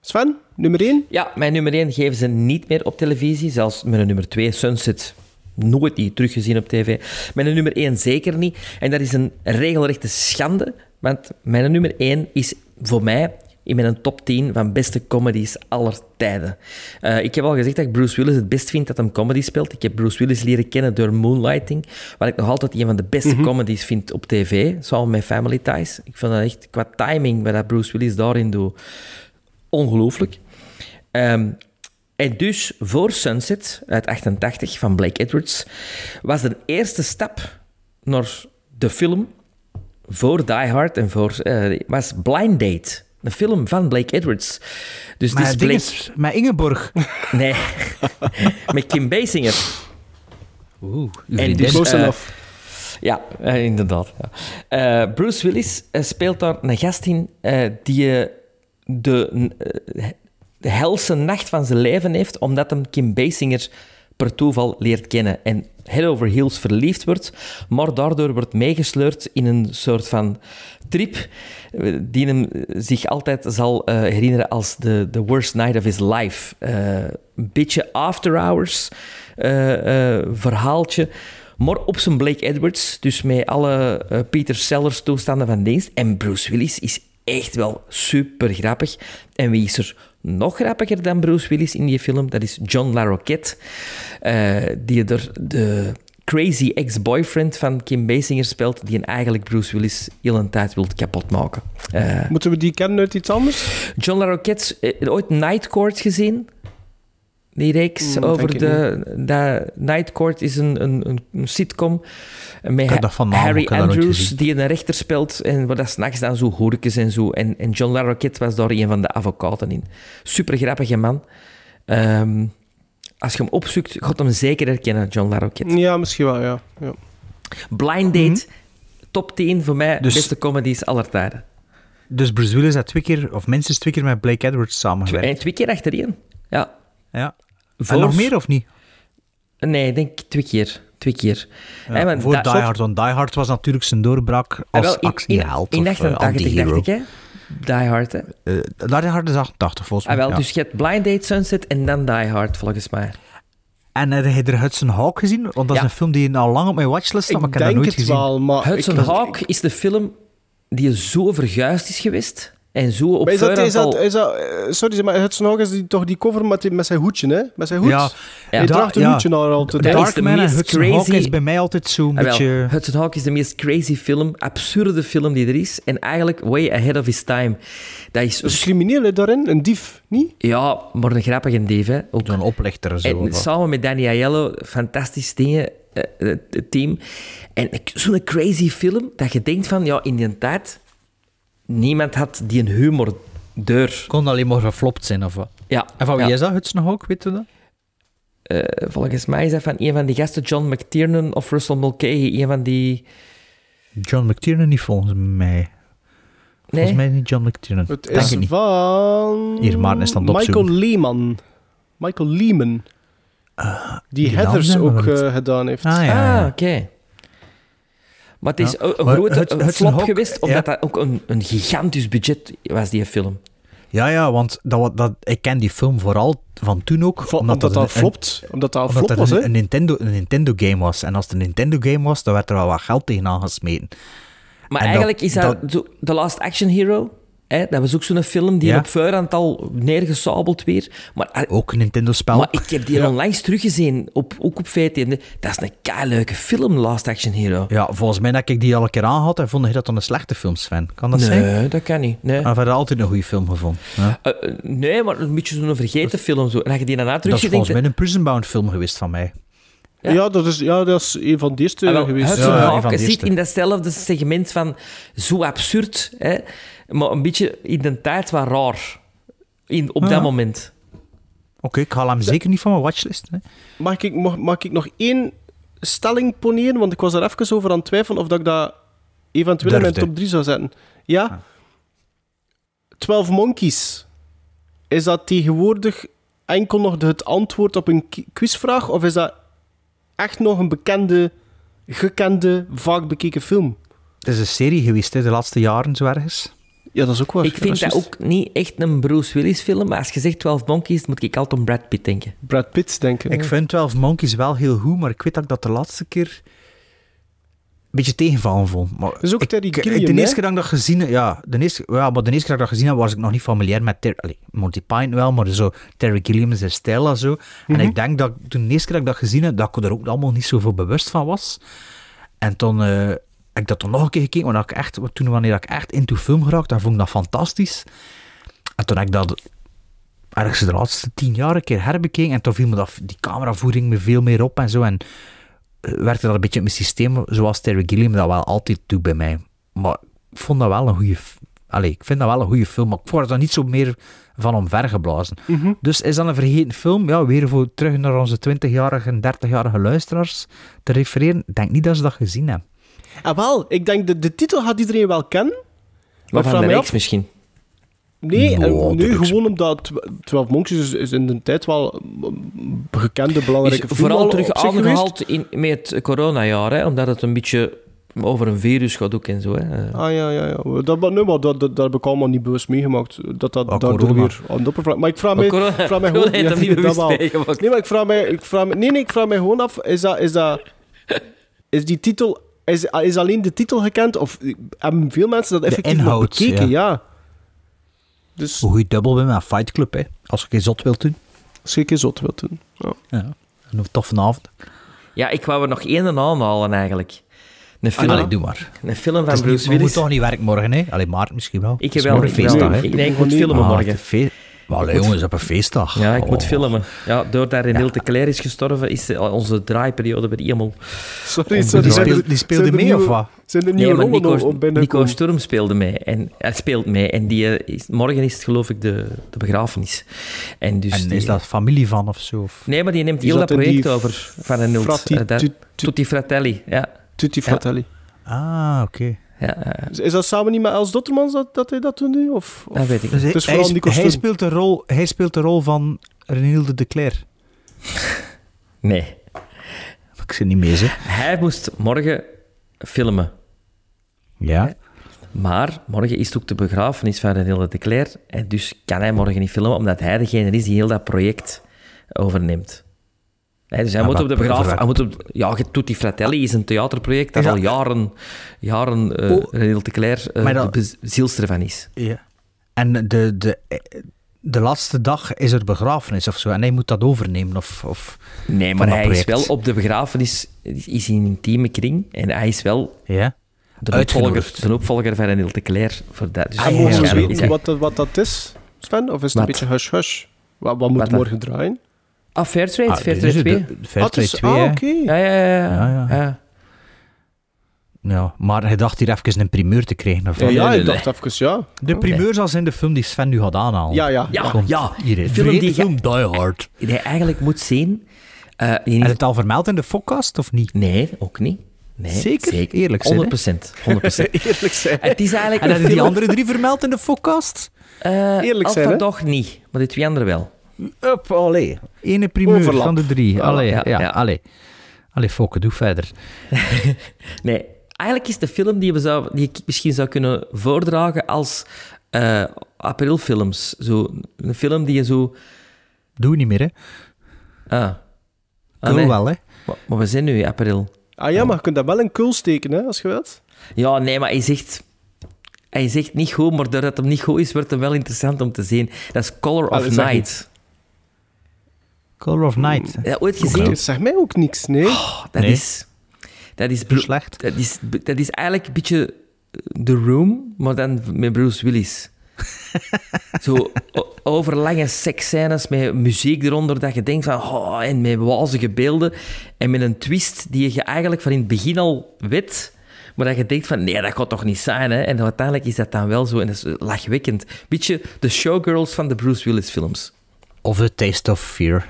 Sven, nummer 1? Ja, mijn nummer 1 geven ze niet meer op televisie. Zelfs mijn nummer 2, Sunset, nooit niet teruggezien op tv. Mijn nummer 1 zeker niet. En dat is een regelrechte schande. Want mijn nummer 1 is voor mij in mijn top 10 van beste comedies aller tijden. Eh, ik heb al gezegd dat ik Bruce Willis het best vind dat hem comedy speelt. Ik heb Bruce Willis leren kennen door Moonlighting, wat ik nog altijd een van de beste comedies vind op tv, samen met Family Ties. Ik vind dat echt qua timing, wat dat Bruce Willis daarin doet, ongelooflijk. Ehm, en dus voor Sunset uit 88 van Blake Edwards was de eerste stap naar de film voor Die Hard en voor eh, was Blind Date. Een film van Blake Edwards. Dus Maar het is Blake... is, met Ingeborg. Nee, met Kim Basinger. Oeh, En dus, Close enough. ja, eh, inderdaad. Ja. Eh, Bruce Willis speelt daar een gast in eh, die de, de helse nacht van zijn leven heeft, omdat hem Kim Basinger per toeval leert kennen en head over heels verliefd wordt, maar daardoor wordt meegesleurd in een soort van trip eh, die hem zich altijd zal eh, herinneren als de the worst night of his life. Eh, een beetje after hours verhaaltje, Maar op zijn Blake Edwards, dus met alle Peter Sellers toestanden van dienst. En Bruce Willis is echt wel super grappig. En wie is er nog grappiger dan Bruce Willis in die film? Dat is John LaRoquette, die er de crazy ex-boyfriend van Kim Basinger speelt, die een eigenlijk Bruce Willis heel een tijd wil kapotmaken. Eh, Moeten we die kennen uit iets anders? John LaRoquette, eh, ooit Night Court gezien? Die reeks Hmm, over de... de Night Court is een, een, sitcom met ken Ha- dat van naam, Harry Andrews, die een rechter speelt en waar dat s'nachts dan zo hoerkes en zo. En, en John LaRoquette was daar een van de advocaten in. Super grappige man. Ehm, als je hem opzoekt, gaat hem zeker herkennen, John LaRoquette. Ja, misschien wel, ja. ja. Blind Date, top 10 voor mij, Dus- beste comedies aller tijden. Dus Bruce Willis had twee keer, of minstens twee keer met Blake Edwards samengewerkt. En twee keer achtereen. Ja. Ja. En Voor- nog meer of niet? Nee, ik denk twee keer. Twee keer. Ja, voor Die Hard, want Die Hard was natuurlijk zijn doorbraak Ah, als in- actieheld In, in of eh, 88 anti-hero. dacht ik, hè? Die Hard, hè? Eh, Die Hard is 88 volgens Ah, mij. wel, ja. dus je hebt Blind Date, Sunset en dan Die Hard, volgens mij. En heb je er Hudson Hawk gezien? Want dat is Ja. een film die al lang op mijn watchlist staat, maar ik heb dat denk nooit het gezien. wel, maar... Hudson ik, Hawk is de film die zo verguisd is geweest en zo op Maar is dat, is voorhand dat, al- is dat, eh, sorry, maar Hudson Hawk is die, toch die cover met, die- met zijn hoedje, hè? Met zijn hoed? Ja. Hij draagt een Ja. hoedje naar altijd. hè? Dat is Darkman de en Hudson Hawk crazy- is bij mij altijd zo'n Ah, beetje... Hudson Hawk is de meest crazy film, absurde film die er is. En eigenlijk way ahead of his time. Dat is... Een crimineel hè, daarin, een dief, niet? Ja, maar een grappige dief, hè. Ook. Zo'n oplichter. Zo, En samen met Danny Aiello, fantastisch dingen, eh, het het team. En zo'n crazy film, dat je denkt van, ja, in die tijd, niemand had die een humor deur. Kon alleen maar geflopt zijn, of wat? Ja. En van wie ja. is dat, Hudson Hawk, weet je dat? Eh, volgens mij is dat van een van die gasten, John McTiernan of Russell Mulcahy, een van die... John McTiernan niet volgens mij. Volgens Nee? mij niet John McTiernan. Het Denk is ik niet. van... Hier, Maarten is het Michael opzoeken. Lehman. Michael Lehman. die die naam Heathers ook eh, gedaan heeft. Ah, ja, ja. Ah, oké. Maar het is Ja. een, grote Hudson flop Hawk, geweest, omdat ja. dat ook een, een gigantisch budget was, die film. Ja, ja, want dat, dat, ik ken die film vooral van toen ook. Vo- omdat dat een- al flopt. Omdat dat al Omdat flop dat was, een, een Nintendo, een Nintendo game was. En als het een Nintendo game was, dan werd er wel wat geld tegenaan gesmeten. Maar En eigenlijk dat- is dat, The Last Action Hero. Hè? Dat was ook zo'n film die Ja. op voorhand al neergesabeld weer. Maar, eh, Ook een Nintendo-spel. maar ik heb die onlangs teruggezien, op, ook op VTM. Dat is een keileuke film, Last Action Hero. Ja, volgens mij dat ik die al een keer aangehad en vond je dat dan een slechte film, Sven. Kan dat zijn? Nee, dat kan niet. Nee. Heb je altijd een goede film gevonden? Ja. Eh, eh, nee, maar een beetje zo'n vergeten film. Zo. En als je die daarna Dat is volgens mij een Prison Bound film geweest van mij. Ja. Ja, dat, is, ja, dat is een van de eerste Ah, wel, geweest. Hudson Ja, van de zit in datzelfde segment van zo absurd, hè, maar een beetje in de tijd wat raar. In, op dat moment. Oké, ik haal hem zeker niet van mijn watchlist. Hè. Mag ik, mag, mag ik nog één stelling poneren? Want ik was er even over aan het twijfelen of dat ik dat eventueel in mijn top 3 zou zetten. Ja? 12 Monkeys. Is dat tegenwoordig enkel nog het antwoord op een quizvraag? Of is dat echt nog een bekende, gekende, vaak bekeken film? Het is een serie geweest hè, de laatste jaren, zo ergens. Ja, dat is ook waar. Ik vind Ja, dat, ook niet echt een Bruce Willis film, maar als je zegt 12 Monkeys, moet ik altijd aan Brad Pitt denken. Brad Pitt, denk ik. Ik vind 12 Monkeys wel heel goed, maar ik weet dat ik dat de laatste keer een beetje tegenvallen vond. Maar is ook ik, Terry Gilliam, De eerste keer dat ik dat gezien heb, ja, de eerste, ja, maar de eerste keer dat ik dat gezien heb, was ik nog niet familiair met Ter allee, Monty Python wel, maar zo Terry Gilliam zijn stijl en zo. En Mhm. ik denk dat toen de eerste keer dat ik dat gezien heb, dat ik er ook allemaal niet zoveel bewust van was. En toen eh, heb ik dat toen nog een keer gekeken, want ik echt, toen wanneer ik echt into film geraakt, dan vond ik dat fantastisch. En toen heb ik dat ergens de laatste tien jaar een keer herbekeken. En toen viel me dat, die cameravoering me veel meer op en zo. En eh, werkte dat een beetje in mijn systeem, zoals Terry Gilliam dat wel altijd doet bij mij. Maar ik vond dat wel een goede... Allee, ik vind dat wel een goede film, maar ik word er niet zo meer van omvergeblazen. Mhm. Dus is dat een vergeten film? Ja, weer voor terug naar onze 20-jarige en 30-jarige luisteraars te refereren. Ik denk niet dat ze dat gezien hebben. Ah, wel, ik denk de, de titel gaat iedereen wel kennen. Maar ik van de me reeks af- misschien. Nee, en Nou, nee dat gewoon omdat tw- 12 Monkeys is, is in de tijd wel een bekende, belangrijke Is film vooral al terug aangehaald in, met het coronajaar, hè, omdat het een beetje over een virus gaat ook en zo. Hè. Eh, Ah ja, ja, ja. Dat, maar, nee, maar dat, dat, dat heb ik allemaal niet bewust meegemaakt. Dat dat Ah, daardoor weer aan de oppervlakte... Maar ik vraag mij, corona- ik vraag mij corona gewoon... niet dat bewust meegemaakt. Nee, maar ik vraag mij... Ik vraag mij nee, nee, ik vraag mij gewoon af... Is dat... Is dat is die titel... Is, is alleen de titel gekend? Of hebben veel mensen dat effectief inhoud, bekeken? ja. Ja. Dus Hoe je dubbel bent met Fight Club, hè. Als je geen zot wilt doen. als je een keer zot wilt doen. Ja. Ja. Een toffe avond. Ja, ik wou er nog één en aanhalen eigenlijk. Een film, Allee, doe maar. een film van niet, Bruce we moeten Willis. toch niet werken morgen, hè? Alleen Maarten misschien wel. Ik heb wel. wel. feestdag, hè? Ik, nee, ik moet filmen Ah, morgen. De allee, moet- jongens, op een feestdag. Ja, ik moet Oh. filmen. Ja, doordat René de Claire is gestorven, is eh, onze draaiperiode weer helemaal... Sorry, Die sorry. die speelde mee, nieuwe- of wat? Zijn er nieuwe Nico, Sturm speelde mee. En, hij speelt mee. En die, eh, is, morgen is het geloof ik de, de begrafenis. En, dus En die- is dat familie van of zo? Of? Nee, maar die neemt heel dat project die over van Eh, tu- Tutti Fratelli, ja. Tutti Fratelli. Ah, oké. Ja eh, Is- Is dat samen niet met Els Dottermans dat, dat hij dat doet nu? Of, of? dat weet ik Dus niet. hij, sp- speelt de rol, hij speelt de rol van Renilde de Cler. Nee. Ik zit niet mee, zeg. Hij moest morgen filmen. Ja. Maar morgen is het ook de begrafenis van René de Claire. En dus kan hij morgen niet filmen, omdat hij degene is die heel dat project overneemt. Hè, dus hij Ja, moet op de begrafenis... Hij moet op, ja, Tutti Fratelli is een theaterproject dat Is al jaren, jaren eh Oh. René de Claire eh, Maar dat- de zielster van is. ja. En de, de, de laatste dag is er begrafenis of zo. En hij moet dat overnemen. Of, of Nee, maar hij is wel op de begrafenis is in een intieme kring. En hij is wel Ja. de opvolger, de opvolger van René de Claire. Voor dat. Dus En Ah, ja, mogen we waarschijnlijk weten wat, dat- wat dat is, Sven? Of is het Wat? een beetje hush-hush? Wat, wat moet Wat morgen draaien? Ah, Fairtrade, Ah, Fairtrade dit is 2. de- de Fairtrade Ah, het is- 2, ah, hè. oké. Ja, ja, ja. ja. Ja. Ja, maar hij dacht hier even een primeur te krijgen. Of Ja, wat? ja, ik dacht even, ja. De primeur zal zijn de film die Sven nu gaat aanhalen. Ja, ja. Ja, Komt ja. Hier, De film die film Die Hard. Die je eigenlijk moet zien. eh, je het al vermeld in de podcast of niet? Nee, ook niet. Nee, Zeker? Eerlijk zijn, hè? 100%. 100%. Eerlijk zijn. Het is eigenlijk En een heb je die andere drie vermeld in de podcast? Eh, Eerlijk zijn? Dog niet, maar die twee anderen wel. Up, allee. Ene primeur Overlap. van de drie. Allee, ja, ja, ja. allee. Allee, Fokke, doe verder. Nee, eigenlijk is de film die, we zou, die ik misschien zou kunnen voordragen als eh aprilfilms. Zo, een film die je zo... Doe niet meer, hè. Ah. ah nee. wel, hè. Maar, maar we zijn nu in april. Ah ja, maar je kunt dat wel in kul steken, hè, als je wilt. Ja, nee, maar hij zegt... Hij zegt niet goed, maar doordat hem niet goed is, wordt hem wel interessant om te zien. Dat is Color of Allee, zeg Night. Color of Night. Heb je dat ooit gezien? Dat zegt mij ook niks, nee. Dat Nee. is... Dat is, Slecht. Dat is, dat is eigenlijk een beetje The Room, maar dan met Bruce Willis. Zo o- overlange seksscènes met muziek eronder, dat je denkt van... Oh, en met wazige beelden. En met een twist die je eigenlijk van in het begin al weet... Maar dat je denkt van, nee, dat gaat toch niet zijn, hè? En uiteindelijk is dat dan wel zo, en dat is lachwekkend. Beetje de showgirls van de Bruce Willis films. Of The Taste of Fear.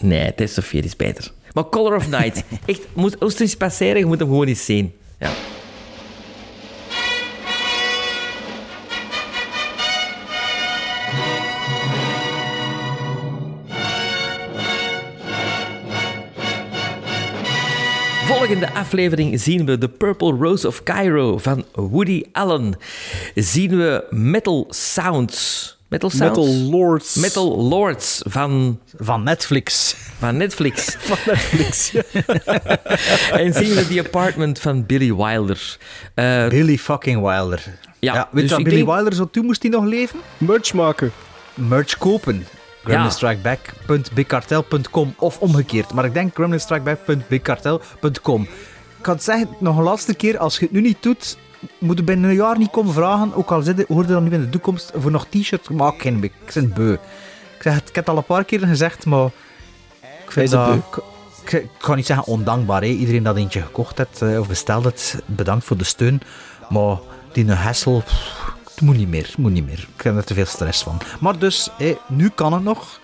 Nee, Test of Fear is beter. Maar Color of Night, echt, moet, er iets passeren, je moet hem gewoon eens zien. Ja. Volgende aflevering zien we The Purple Rose of Cairo van Woody Allen. Zien we Metal Sounds. Metal Sounds? Metal Lords. Metal Lords van, Van Netflix. van Netflix. Van Netflix, ja. en zien we The Apartment van Billy Wilder. Eh, Billy fucking Wilder. Ja, weet dus je wat ik Billy denk- Wilder zo toe moest hij nog leven? Merch maken. Merch kopen. gremlinstrikeback.bigcartel.com of omgekeerd. Maar ik denk gremlinstrikeback.bigcartel.com. Ik kan het zeggen, nog een laatste keer, als je het nu niet doet, moet je binnen een jaar niet komen vragen, ook al zit je, hoor je dan nu in de toekomst, voor nog t-shirt, maak geen ik ben beu. Ik, zeg, het, ik heb het al een paar keer gezegd, maar ik vind het dat... Ik, ik ga niet zeggen ondankbaar, hè. iedereen dat eentje gekocht heeft eh, of besteld heeft, bedankt voor de steun. Maar die een hassel, pff, het moet niet meer, het moet niet meer. Ik heb er te veel stress van. Maar dus, hè, nu kan het nog.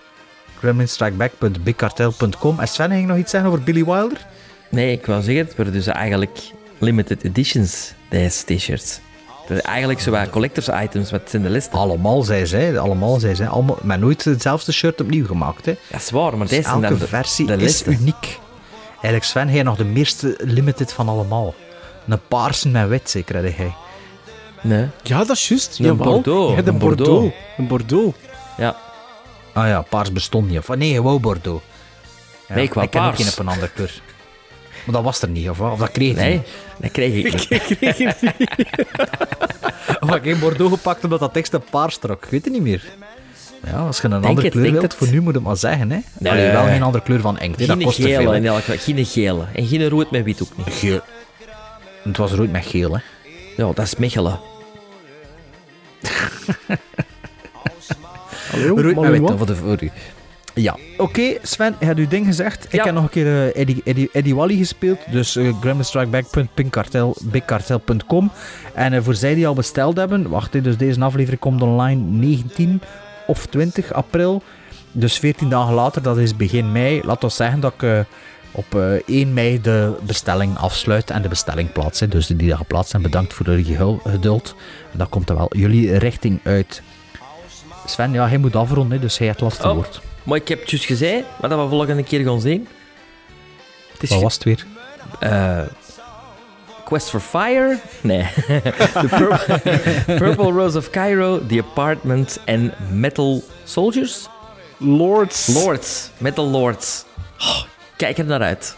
gremlinstrikeback.bigcartel.com En Sven, ging nog iets zeggen over Billy Wilder? Nee, ik wou zeggen, het worden dus eigenlijk limited editions, deze t-shirts. Dat is eigenlijk zo wat collectors items, wat zijn de list. Allemaal, zij. Allemaal, zei zij. Allemaal, maar nooit hetzelfde shirt opnieuw gemaakt. Hè. Dat is waar, maar Dus deze zijn elke dan de, versie de is uniek. Eigenlijk, Sven, hij nog de meeste limited van allemaal. Een paarse met wit, zeker, had hij. Nee. Ja, dat is juist. Een Jawel. Bordeaux, Je hebt een Bordeaux. Bordeaux. Een Bordeaux. Ja. Ah ja, paars bestond niet. Of, nee, gewoon Bordeaux. Ja, Nee, ik wou ken ook paars. geen op een andere kleur. Maar dat was er niet, of wat? Of dat kreeg je Nee, niet? dat kreeg ik niet. Ik kreeg het niet. Of had ik geen Bordeaux gepakt omdat dat tekst een paars trok? Ik weet het niet meer. Ja, als je een andere het, kleur denk wilt, het. voor nu moet je het maar zeggen. Hè? Nee. Allee, wel geen andere kleur van inkt. hè. Dat Geen kost gele veel. in elk geval. Geen gele. En geen rood met wit ook niet. Geel. Het was rood met geel, hè. Ja, dat is Mechelen. rood maar met wat? wit, voor de voor u. Ja, oké, Sven, je hebt uw ding gezegd. Ik Ja. heb nog een keer eh, Eddie, Eddie, Eddie Wally gespeeld. Dus uh. En eh, voor zij die al besteld hebben, wacht, hè, dus deze aflevering komt online 19 of 20 april. Dus 14 dagen later, dat is begin mei. Laat ons zeggen dat ik eh, op eh, 1 mei de bestelling afsluit en de bestelling plaats. Dus die die daar geplaatst zijn, bedankt voor jullie geduld. En dat komt er wel jullie richting uit. Sven, ja, hij moet afronden, hè, dus hij heeft het laatste Oh, woord. Maar ik heb het juist gezegd, maar dat we volgende keer gaan zien. Het is Wat was het weer? Eh, Quest for Fire? Nee. The Purple, Purple Rose of Cairo, The Apartment en Metal Soldiers? Lords. Lords. Metal Lords. Oh, kijk er naar uit.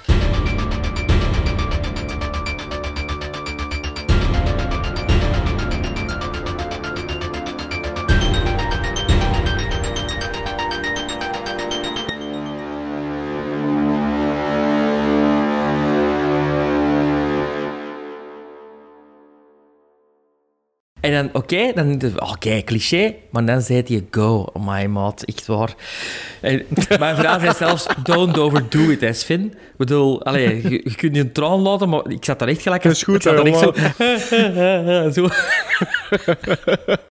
En dan, oké, dan denk je, oké, cliché, maar dan zei hij go, oh my maat, echt waar. En mijn vrouw zei zelfs, don't overdo it, hè, Sven. Ik bedoel, allee, je, je kunt je een traan laten, maar ik zat daar echt gelijk... Dat is goed, ik zat daar hè, echt zo... zo.